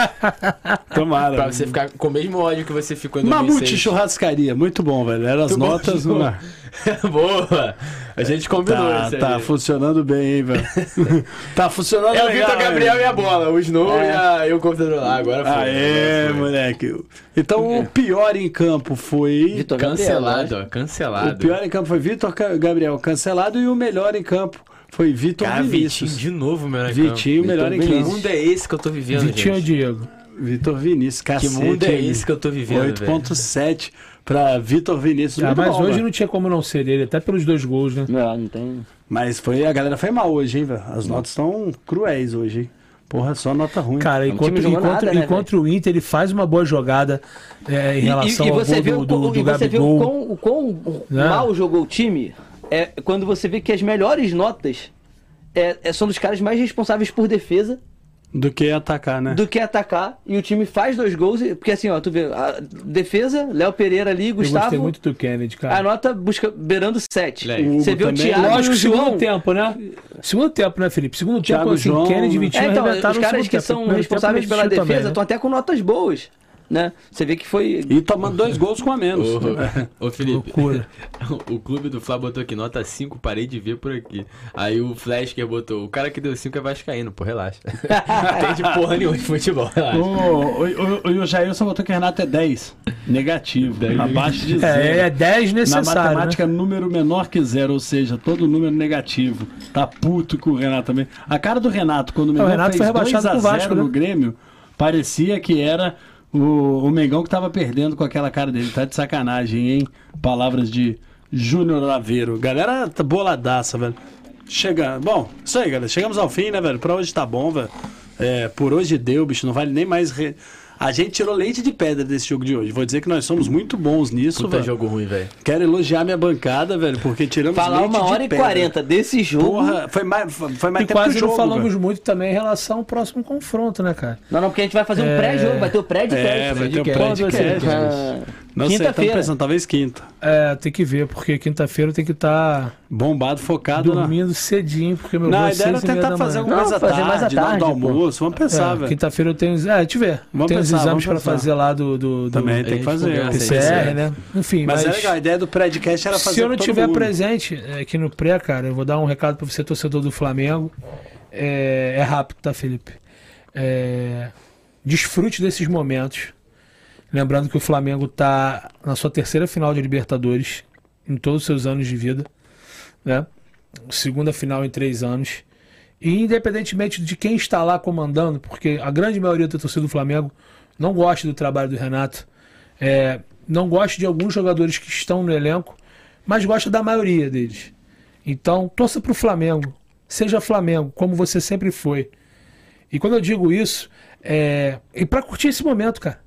Speaker 1: Tomara.
Speaker 3: pra você ficar com o mesmo ódio que você ficou em
Speaker 1: Mamute
Speaker 3: 2006.
Speaker 1: churrascaria, muito bom, velho. Eram as
Speaker 3: bom,
Speaker 1: notas.
Speaker 3: bom. Boa! A gente combinou
Speaker 1: Tá,
Speaker 3: isso aí.
Speaker 1: tá funcionando bem, hein, velho? tá funcionando
Speaker 3: É o Vitor Gabriel
Speaker 1: hein?
Speaker 3: e a bola, o Snow e, a, e o computador lá. Agora foi.
Speaker 1: Aê,
Speaker 3: agora foi.
Speaker 1: moleque. Então o pior em campo foi.
Speaker 2: Vitor Gabriel,
Speaker 3: Cancelado,
Speaker 2: né?
Speaker 3: ó,
Speaker 1: O
Speaker 3: cancelado.
Speaker 1: pior em campo foi Vitor Gabriel cancelado e o melhor em campo foi Vitor
Speaker 3: Cara,
Speaker 1: Vinícius.
Speaker 3: Vitinho de novo, meu né,
Speaker 1: Vitinho, melhor em
Speaker 3: Que
Speaker 1: campo.
Speaker 3: mundo é esse que eu tô vivendo,
Speaker 4: Vitinho ou
Speaker 3: gente?
Speaker 4: Diego?
Speaker 1: Vitor Vinícius,
Speaker 3: Que
Speaker 1: cacete.
Speaker 3: mundo é esse que eu tô vivendo, velho?
Speaker 1: 8.7 pra Vitor Vinícius.
Speaker 4: Ah, mas
Speaker 1: bom,
Speaker 4: hoje
Speaker 1: velho.
Speaker 4: não tinha como não ser ele, até pelos dois gols, né?
Speaker 2: Não, não tem.
Speaker 1: Mas foi, a galera foi mal hoje, hein, velho? As notas estão cruéis hoje, hein? Porra, só nota ruim.
Speaker 4: Cara, enquanto, enquanto,
Speaker 2: nada, né,
Speaker 4: enquanto o Inter ele faz uma boa jogada é, em relação ao gol
Speaker 2: vê
Speaker 4: do,
Speaker 2: o,
Speaker 4: do, do
Speaker 2: e você vê o
Speaker 4: Gabigol.
Speaker 2: quão, o quão
Speaker 4: Né?
Speaker 2: mal jogou o time é quando você vê que as melhores notas é, é- são dos caras mais responsáveis por defesa
Speaker 1: Do que atacar, né?
Speaker 2: do que atacar. E o time faz dois gols. Porque assim, ó, tu vê, a defesa, Léo Pereira ali,
Speaker 4: Eu gostei
Speaker 2: Gustavo.
Speaker 4: muito do Kennedy,
Speaker 2: A
Speaker 4: cara.
Speaker 2: nota busca beirando 7.
Speaker 3: Leque.
Speaker 2: Você vê o. Thiago e
Speaker 4: Lógico
Speaker 2: o
Speaker 4: segundo tempo, né? Segundo tempo, né, Felipe? Segundo
Speaker 1: Thiago,
Speaker 4: tempo, assim,
Speaker 1: João,
Speaker 4: Kennedy e
Speaker 1: né?
Speaker 4: Vitinho
Speaker 2: É, então, os caras que
Speaker 4: tempo.
Speaker 2: são responsáveis pela defesa
Speaker 4: também,
Speaker 2: estão até com notas boas. Né? Você vê que foi.
Speaker 1: E tomando dois gols com a menos.
Speaker 3: Ô, ô Felipe,
Speaker 4: Loucura.
Speaker 3: o clube do Fla botou aqui nota 5, parei de ver por aqui. Aí o Flasker botou, o cara que deu 5 é vascaíno, pô, relaxa. Tem de porra nenhuma de futebol, relaxa.
Speaker 1: O, o, o, o Jailson botou que o Renato é 10. Negativo. abaixo de zero.
Speaker 4: É, é 10
Speaker 1: Na
Speaker 4: necessário. né?
Speaker 1: matemática, número menor que zero, ou seja, todo número negativo. Tá puto com o Renato também. A cara do Renato, quando o Mengão
Speaker 4: Renato
Speaker 1: fez
Speaker 4: foi rebaixado
Speaker 1: 2 a
Speaker 4: pro
Speaker 1: 0
Speaker 4: Vasco,
Speaker 1: no
Speaker 4: né?
Speaker 1: Grêmio, parecia que era o, o Mengão que tava perdendo com aquela cara dele. Tá de sacanagem, hein? Palavras de Júnior Laveiro. Galera tá boladaça, velho. Chega. Bom, isso aí, galera. Chegamos ao fim, né, velho? Pra hoje tá bom, velho. É, por hoje deu, bicho. Não vale nem mais. re- A gente tirou leite de pedra desse jogo de hoje. Vou dizer que nós somos muito bons nisso,
Speaker 3: Puta
Speaker 1: velho.
Speaker 3: jogo ruim, velho.
Speaker 1: Quero elogiar minha bancada, velho, porque tiramos
Speaker 2: Falar
Speaker 1: leite
Speaker 2: uma
Speaker 1: de
Speaker 2: hora e
Speaker 1: pedra.
Speaker 2: quarenta desse jogo.
Speaker 1: Porra, foi mais, foi mais
Speaker 4: E
Speaker 1: tempo
Speaker 4: quase
Speaker 1: que o jogo,
Speaker 4: não falamos
Speaker 1: velho.
Speaker 4: muito também em relação ao próximo confronto, né, cara?
Speaker 2: Não, não, porque a gente vai fazer um
Speaker 4: É.
Speaker 2: pré-jogo, vai ter o pré-de
Speaker 1: É, vai ter o
Speaker 4: podcast.
Speaker 2: Ah,
Speaker 1: Não sei, estamos
Speaker 2: Quinta-feira.
Speaker 1: pensando, talvez quinta.
Speaker 4: É, tem que ver, porque quinta-feira tem que estar
Speaker 1: Bombado, focado na...
Speaker 4: dormindo cedinho, porque meu
Speaker 1: Não, a
Speaker 4: é
Speaker 1: ideia era tentar fazer alguma
Speaker 2: Não,
Speaker 1: coisa à
Speaker 2: fazer mais à
Speaker 1: tarde, na hora do
Speaker 2: tarde, pô.
Speaker 1: almoço. Vamos pensar,
Speaker 4: É,
Speaker 1: velho.
Speaker 4: quinta-feira eu tenho. É, deixa eu ver.
Speaker 1: Vamos
Speaker 4: tem os
Speaker 1: pensar,
Speaker 4: exames
Speaker 1: pensar.
Speaker 4: fazer lá do. do, do
Speaker 1: Também
Speaker 3: a
Speaker 1: tem que fazer.
Speaker 4: PCR, né? Enfim,
Speaker 1: Mas,
Speaker 4: mas.
Speaker 1: é legal, a ideia do podcast era fazer
Speaker 4: Se eu não tiver
Speaker 1: mundo.
Speaker 4: presente é, aqui no pré, cara, eu vou dar um recado pra você, torcedor do Flamengo. É, é rápido, tá, Felipe? É, desfrute desses momentos. Lembrando que o Flamengo tá na sua terceira final de Libertadores em todos os seus anos de vida, né? Segunda final em três anos. E independentemente de quem está lá comandando, porque a grande maioria da torcida do Flamengo não gosta do trabalho do Renato, é, não gosta de alguns jogadores que estão no elenco, mas gosta da maioria deles. Então, torça para o Flamengo, seja Flamengo, como você sempre foi. E quando eu digo isso, é. E para curtir esse momento, cara.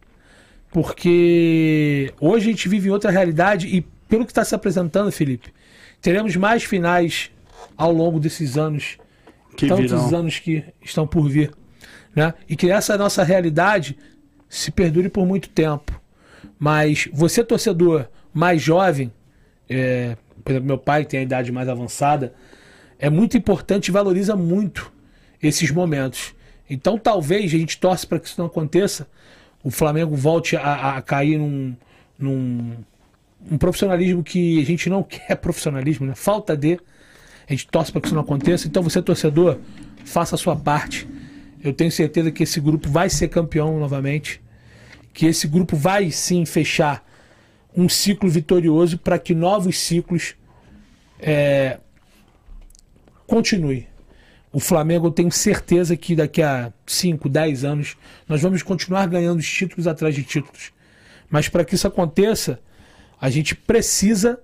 Speaker 4: Porque hoje a gente vive em outra realidade e, pelo que está se apresentando, Felipe, teremos mais finais ao longo desses anos
Speaker 1: Que
Speaker 4: tantos
Speaker 1: virão.
Speaker 4: anos que estão por vir. Né? E que essa nossa realidade se perdure por muito tempo. Mas você, torcedor mais jovem, é, por exemplo, meu pai tem a idade mais avançada, é muito importante e valoriza muito esses momentos. Então talvez a gente torce para que isso não aconteça, o Flamengo volte a, a cair num, num um profissionalismo que a gente não quer profissionalismo, né? falta de. A gente torce para que isso não aconteça. Então você, torcedor, faça a sua parte. Eu tenho certeza que esse grupo vai ser campeão novamente. Que esse grupo vai sim fechar um ciclo vitorioso para que novos ciclos é, continuem. O Flamengo, eu tenho certeza que daqui a 5, 10 anos nós vamos continuar ganhando títulos atrás de títulos. Mas para que isso aconteça, a gente precisa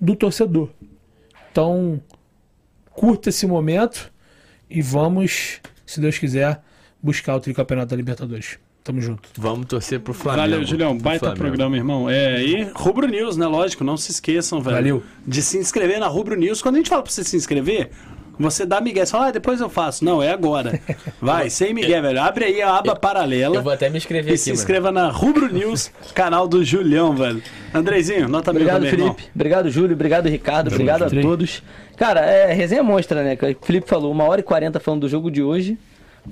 Speaker 4: do torcedor. Então, curta esse momento e vamos, se Deus quiser, buscar o tricampeonato da Libertadores. Tamo junto.
Speaker 3: Vamos torcer pro Flamengo.
Speaker 1: Valeu, Julião. Baita
Speaker 3: Flamengo.
Speaker 1: programa, irmão. É, e Rubro News, né? Lógico, não se esqueçam, velho.
Speaker 4: Valeu.
Speaker 1: De se inscrever na Rubro News. Quando a gente fala pra você se inscrever, você dá migué. Você fala, ah, depois eu faço. Não, é agora. Vai, sem migué, velho. Abre aí a aba paralela.
Speaker 3: Eu vou até me inscrever
Speaker 1: E
Speaker 3: aqui,
Speaker 1: se
Speaker 3: mano.
Speaker 1: inscreva na Rubro News, canal do Julião, velho. Andrezinho, nota mil
Speaker 2: Obrigado,
Speaker 1: também, irmão.
Speaker 2: Felipe. Obrigado, Júlio. Obrigado, Ricardo. Obrigado a todos. Cara, é resenha monstra, né? O Felipe falou, uma hora e quarenta falando do jogo de hoje.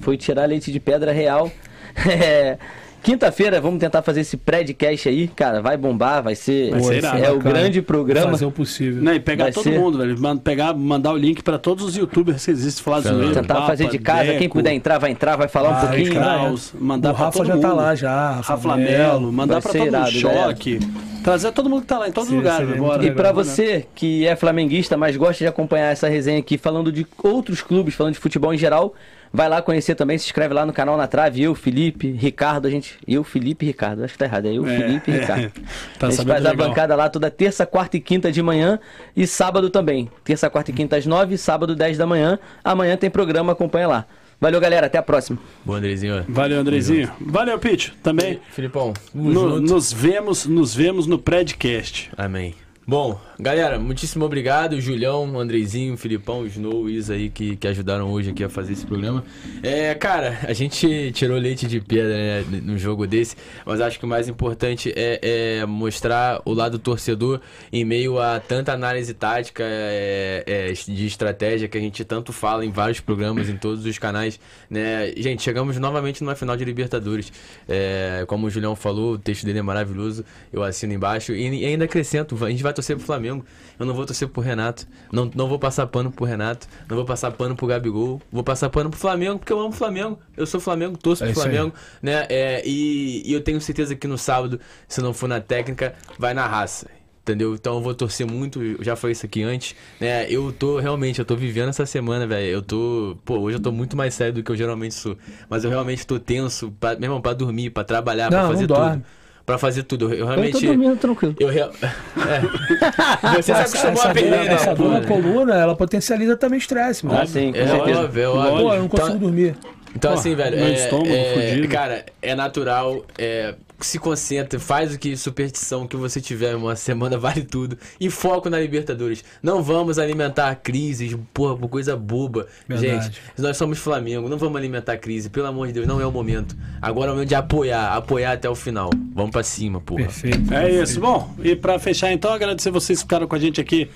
Speaker 2: Foi tirar leite de pedra real. É, Quinta-feira vamos tentar fazer esse podcast aí, cara. Vai bombar, vai ser,
Speaker 1: Vai ser
Speaker 2: é o grande programa.
Speaker 4: Fazer o possível.
Speaker 1: Né, e pegar
Speaker 2: Vai
Speaker 1: todo
Speaker 2: ser.
Speaker 1: mundo, velho. Pegar, mandar o link pra todos os youtubers que existem, falar zoeira.
Speaker 2: Tentar
Speaker 1: Papa,
Speaker 2: fazer de casa, quem
Speaker 1: Deco,
Speaker 2: puder entrar, vai entrar, vai falar um
Speaker 4: Vai,
Speaker 2: pouquinho.
Speaker 1: Kraus, mandar
Speaker 4: o Rafa
Speaker 1: todo
Speaker 4: já tá
Speaker 1: mundo.
Speaker 4: lá já.
Speaker 1: Rafa Melo, mandar
Speaker 2: Vai
Speaker 1: pra
Speaker 2: ser
Speaker 1: todo mundo.
Speaker 2: irado, galera.
Speaker 1: Choque. Trazer todo mundo que tá lá em todos os
Speaker 4: Sim,
Speaker 1: lugares.
Speaker 4: muito
Speaker 2: E
Speaker 4: né?
Speaker 2: você que é flamenguista, mas gosta de acompanhar essa resenha aqui, falando de outros clubes, falando de futebol em geral, vai lá conhecer também, se inscreve lá no canal na trave, eu, Felipe, Ricardo, a gente. Eu, Felipe e Ricardo, acho que tá errado, é eu,
Speaker 1: É,
Speaker 2: Felipe e
Speaker 1: é.
Speaker 2: Ricardo.
Speaker 1: Tá
Speaker 2: a gente
Speaker 1: sabendo
Speaker 2: faz a
Speaker 1: legal.
Speaker 2: bancada lá toda terça, quarta e quinta de manhã e sábado também. Terça, quarta e quinta às nove, sábado 10 da manhã. Amanhã tem programa, acompanha lá. Valeu, galera, até a próxima.
Speaker 3: Boa, Andrezinho.
Speaker 1: Valeu, Andrezinho. Valeu, Pete. Também.
Speaker 3: Filipão,
Speaker 1: No- nos vemos, nos vemos no Predcast.
Speaker 3: Amém. Bom, galera, muitíssimo obrigado, Julião, Andrezinho, Filipão, Snow, Isa aí que, que ajudaram hoje aqui a fazer esse programa. É, cara, a gente tirou leite de pedra né, num jogo desse, mas acho que o mais importante é, é mostrar o lado torcedor em meio a tanta análise tática é, é, de estratégia que a gente tanto fala em vários programas, em todos os canais, né? Gente, chegamos novamente numa final de Libertadores. É, como o Julião falou, o texto dele é maravilhoso, eu assino embaixo e ainda acrescento, a gente vai torcer pro Flamengo. Eu não vou torcer pro Renato, não, não vou passar pano pro Renato, não vou passar pano pro Gabigol, vou passar pano pro Flamengo, porque eu amo o Flamengo. Eu sou Flamengo, torço
Speaker 4: É
Speaker 3: pro
Speaker 4: aí.
Speaker 3: Flamengo, né? É, e, e eu tenho certeza que no sábado, se não for na técnica, vai na raça. Entendeu? Então eu vou torcer muito, eu já falei isso aqui antes, né? Eu tô realmente, eu tô vivendo essa semana, velho. Eu tô, pô, hoje eu tô muito mais sério do que eu geralmente sou, mas eu realmente tô tenso, pra, meu irmão, pra dormir, pra trabalhar, pra fazer tudo. Pra fazer tudo. Eu
Speaker 2: Eu tô
Speaker 3: realmente
Speaker 2: dormindo tranquilo.
Speaker 3: eu real... é. Você se acostumou
Speaker 4: essa
Speaker 3: a perder, né?
Speaker 4: Essa dor na coluna, ela potencializa também estresse, mano.
Speaker 2: Ah, sim, com
Speaker 3: É
Speaker 2: certeza.
Speaker 3: óbvio, é óbvio.
Speaker 4: Pô, eu não consigo
Speaker 3: Então-
Speaker 4: dormir.
Speaker 3: Então,
Speaker 1: Pô,
Speaker 3: assim, velho,
Speaker 1: meu
Speaker 3: é,
Speaker 1: estômago
Speaker 3: é-
Speaker 1: fudido.
Speaker 3: cara, é natural, é, se concentra, faz o que superstição que você tiver, uma semana vale tudo. E foco na Libertadores. Não vamos alimentar crises, porra, por coisa boba.
Speaker 4: Verdade.
Speaker 3: Gente, nós somos Flamengo, não vamos alimentar crise, pelo amor de Deus, não é o momento. Agora é o momento de apoiar, apoiar até o final. Vamos pra cima, porra.
Speaker 4: Perfeito.
Speaker 1: É isso. Bom, e pra fechar então, agradecer vocês que ficaram com a gente aqui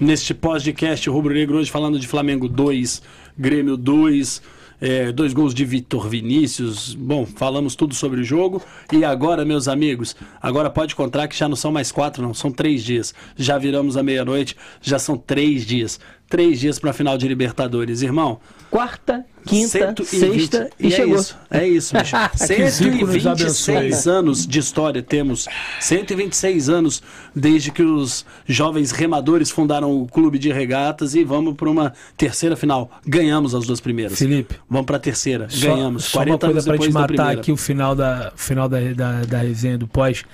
Speaker 1: neste podcast Rubro Negro hoje falando de Flamengo 2, Grêmio 2, é, dois gols de Vitor Vinícius. Bom, falamos tudo sobre o jogo. E agora, meus amigos, agora pode contar que já não são mais quatro, não, são três dias. Já viramos a meia-noite, já são três dias. Três dias pra final de Libertadores, irmão.
Speaker 2: Quarta, quinta,
Speaker 1: 120.
Speaker 2: sexta e,
Speaker 1: é
Speaker 2: chegou.
Speaker 1: Isso, é isso, bicho.
Speaker 4: Que Zico nos
Speaker 1: 126 anos de história temos. 126 anos desde que os jovens remadores fundaram o clube de regatas e vamos para uma terceira final. Ganhamos as duas primeiras.
Speaker 4: Felipe.
Speaker 1: Vamos para a terceira.
Speaker 4: Só-
Speaker 1: Ganhamos.
Speaker 4: Só, uma
Speaker 1: 40
Speaker 4: coisa
Speaker 1: anos
Speaker 4: pra te matar aqui o final da, final da, da, da resenha do pós.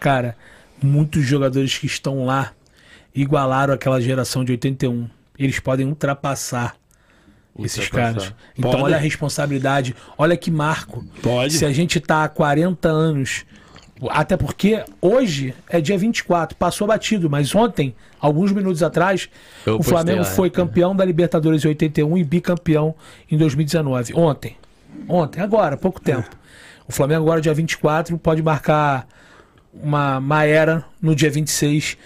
Speaker 4: Cara, muitos jogadores que estão lá igualaram aquela geração de 81. Eles podem ultrapassar esses caras. Então
Speaker 1: Podem.
Speaker 4: olha a responsabilidade, olha que marco.
Speaker 1: Pode.
Speaker 4: Se a gente tá há 40 anos, até porque hoje é dia 24, passou batido, mas ontem, alguns minutos atrás,
Speaker 3: Eu
Speaker 4: o Flamengo
Speaker 3: lá,
Speaker 4: foi
Speaker 3: é.
Speaker 4: campeão da Libertadores em 81 e bicampeão em 2019. Ontem. Ontem, agora, pouco tempo. O Flamengo agora, dia 24, pode marcar uma, uma era no dia 26,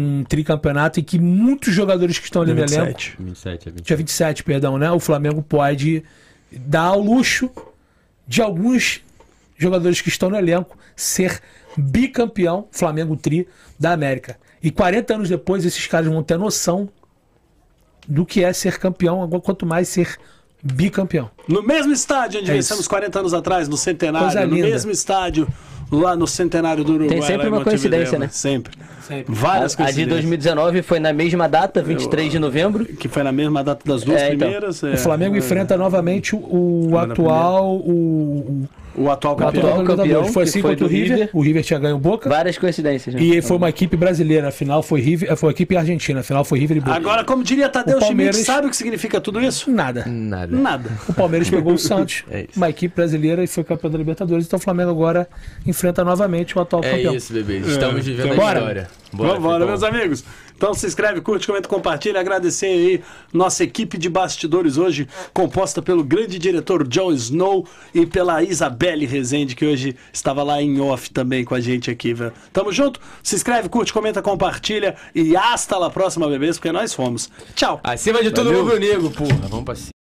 Speaker 4: um tricampeonato em que muitos jogadores que estão ali no elenco
Speaker 1: 27.
Speaker 3: 27 a 20.
Speaker 4: dia 27, perdão, né? O Flamengo pode dar ao luxo de alguns jogadores que estão no elenco ser bicampeão Flamengo Tri da América. E 40 anos depois, esses caras vão ter noção do que é ser campeão, quanto mais ser bicampeão.
Speaker 1: No mesmo estádio onde
Speaker 4: É
Speaker 1: vencemos
Speaker 4: isso.
Speaker 1: 40 anos atrás, no Centenário.
Speaker 4: Coisa
Speaker 1: no
Speaker 4: linda.
Speaker 1: mesmo estádio, lá no Centenário do Uruguai.
Speaker 2: Tem sempre uma coincidência,
Speaker 1: Montevidéu,
Speaker 2: né?
Speaker 1: Sempre.
Speaker 4: Sempre.
Speaker 1: Várias
Speaker 2: A, a de
Speaker 1: coincidências.
Speaker 2: 2019 foi na mesma data, 23 de novembro.
Speaker 1: Que foi na mesma data das duas
Speaker 2: É, então.
Speaker 1: primeiras. é.
Speaker 4: O Flamengo enfrenta novamente o, o atual, o, o,
Speaker 1: o atual
Speaker 4: o
Speaker 1: campeão.
Speaker 4: atual
Speaker 2: campeão,
Speaker 4: Libertadores. Foi assim contra o River.
Speaker 2: River.
Speaker 4: O River tinha ganho o Boca.
Speaker 2: Várias coincidências. né?
Speaker 4: E foi uma equipe brasileira, afinal foi River, foi uma equipe argentina, afinal foi River e Boca.
Speaker 1: Agora, como diria Tadeu
Speaker 4: O Palmeiras-
Speaker 1: Schmidt, sabe o que significa tudo isso?
Speaker 4: Nada.
Speaker 3: Nada.
Speaker 1: Nada.
Speaker 4: O Palmeiras pegou o Santos,
Speaker 3: É
Speaker 4: uma equipe brasileira, e foi campeão da Libertadores. Então o Flamengo agora enfrenta novamente o atual
Speaker 3: É
Speaker 4: campeão.
Speaker 3: isso, bebês. Estamos vivendo
Speaker 1: então
Speaker 3: a
Speaker 1: bora.
Speaker 3: história.
Speaker 1: Vamos embora,
Speaker 3: Filipão.
Speaker 1: meus amigos. Então se inscreve, curte, comenta, compartilha. Agradecer aí nossa equipe de bastidores hoje, composta pelo grande diretor John Snow e pela Isabelle Rezende, que hoje estava lá em off também com a gente aqui, velho. Tamo junto? Se inscreve, curte, comenta, compartilha e hasta la próxima, bebês, porque nós fomos. Tchau.
Speaker 3: Acima de tudo,
Speaker 2: Valeu.
Speaker 3: rubro negro, porra. Vamos pra cima.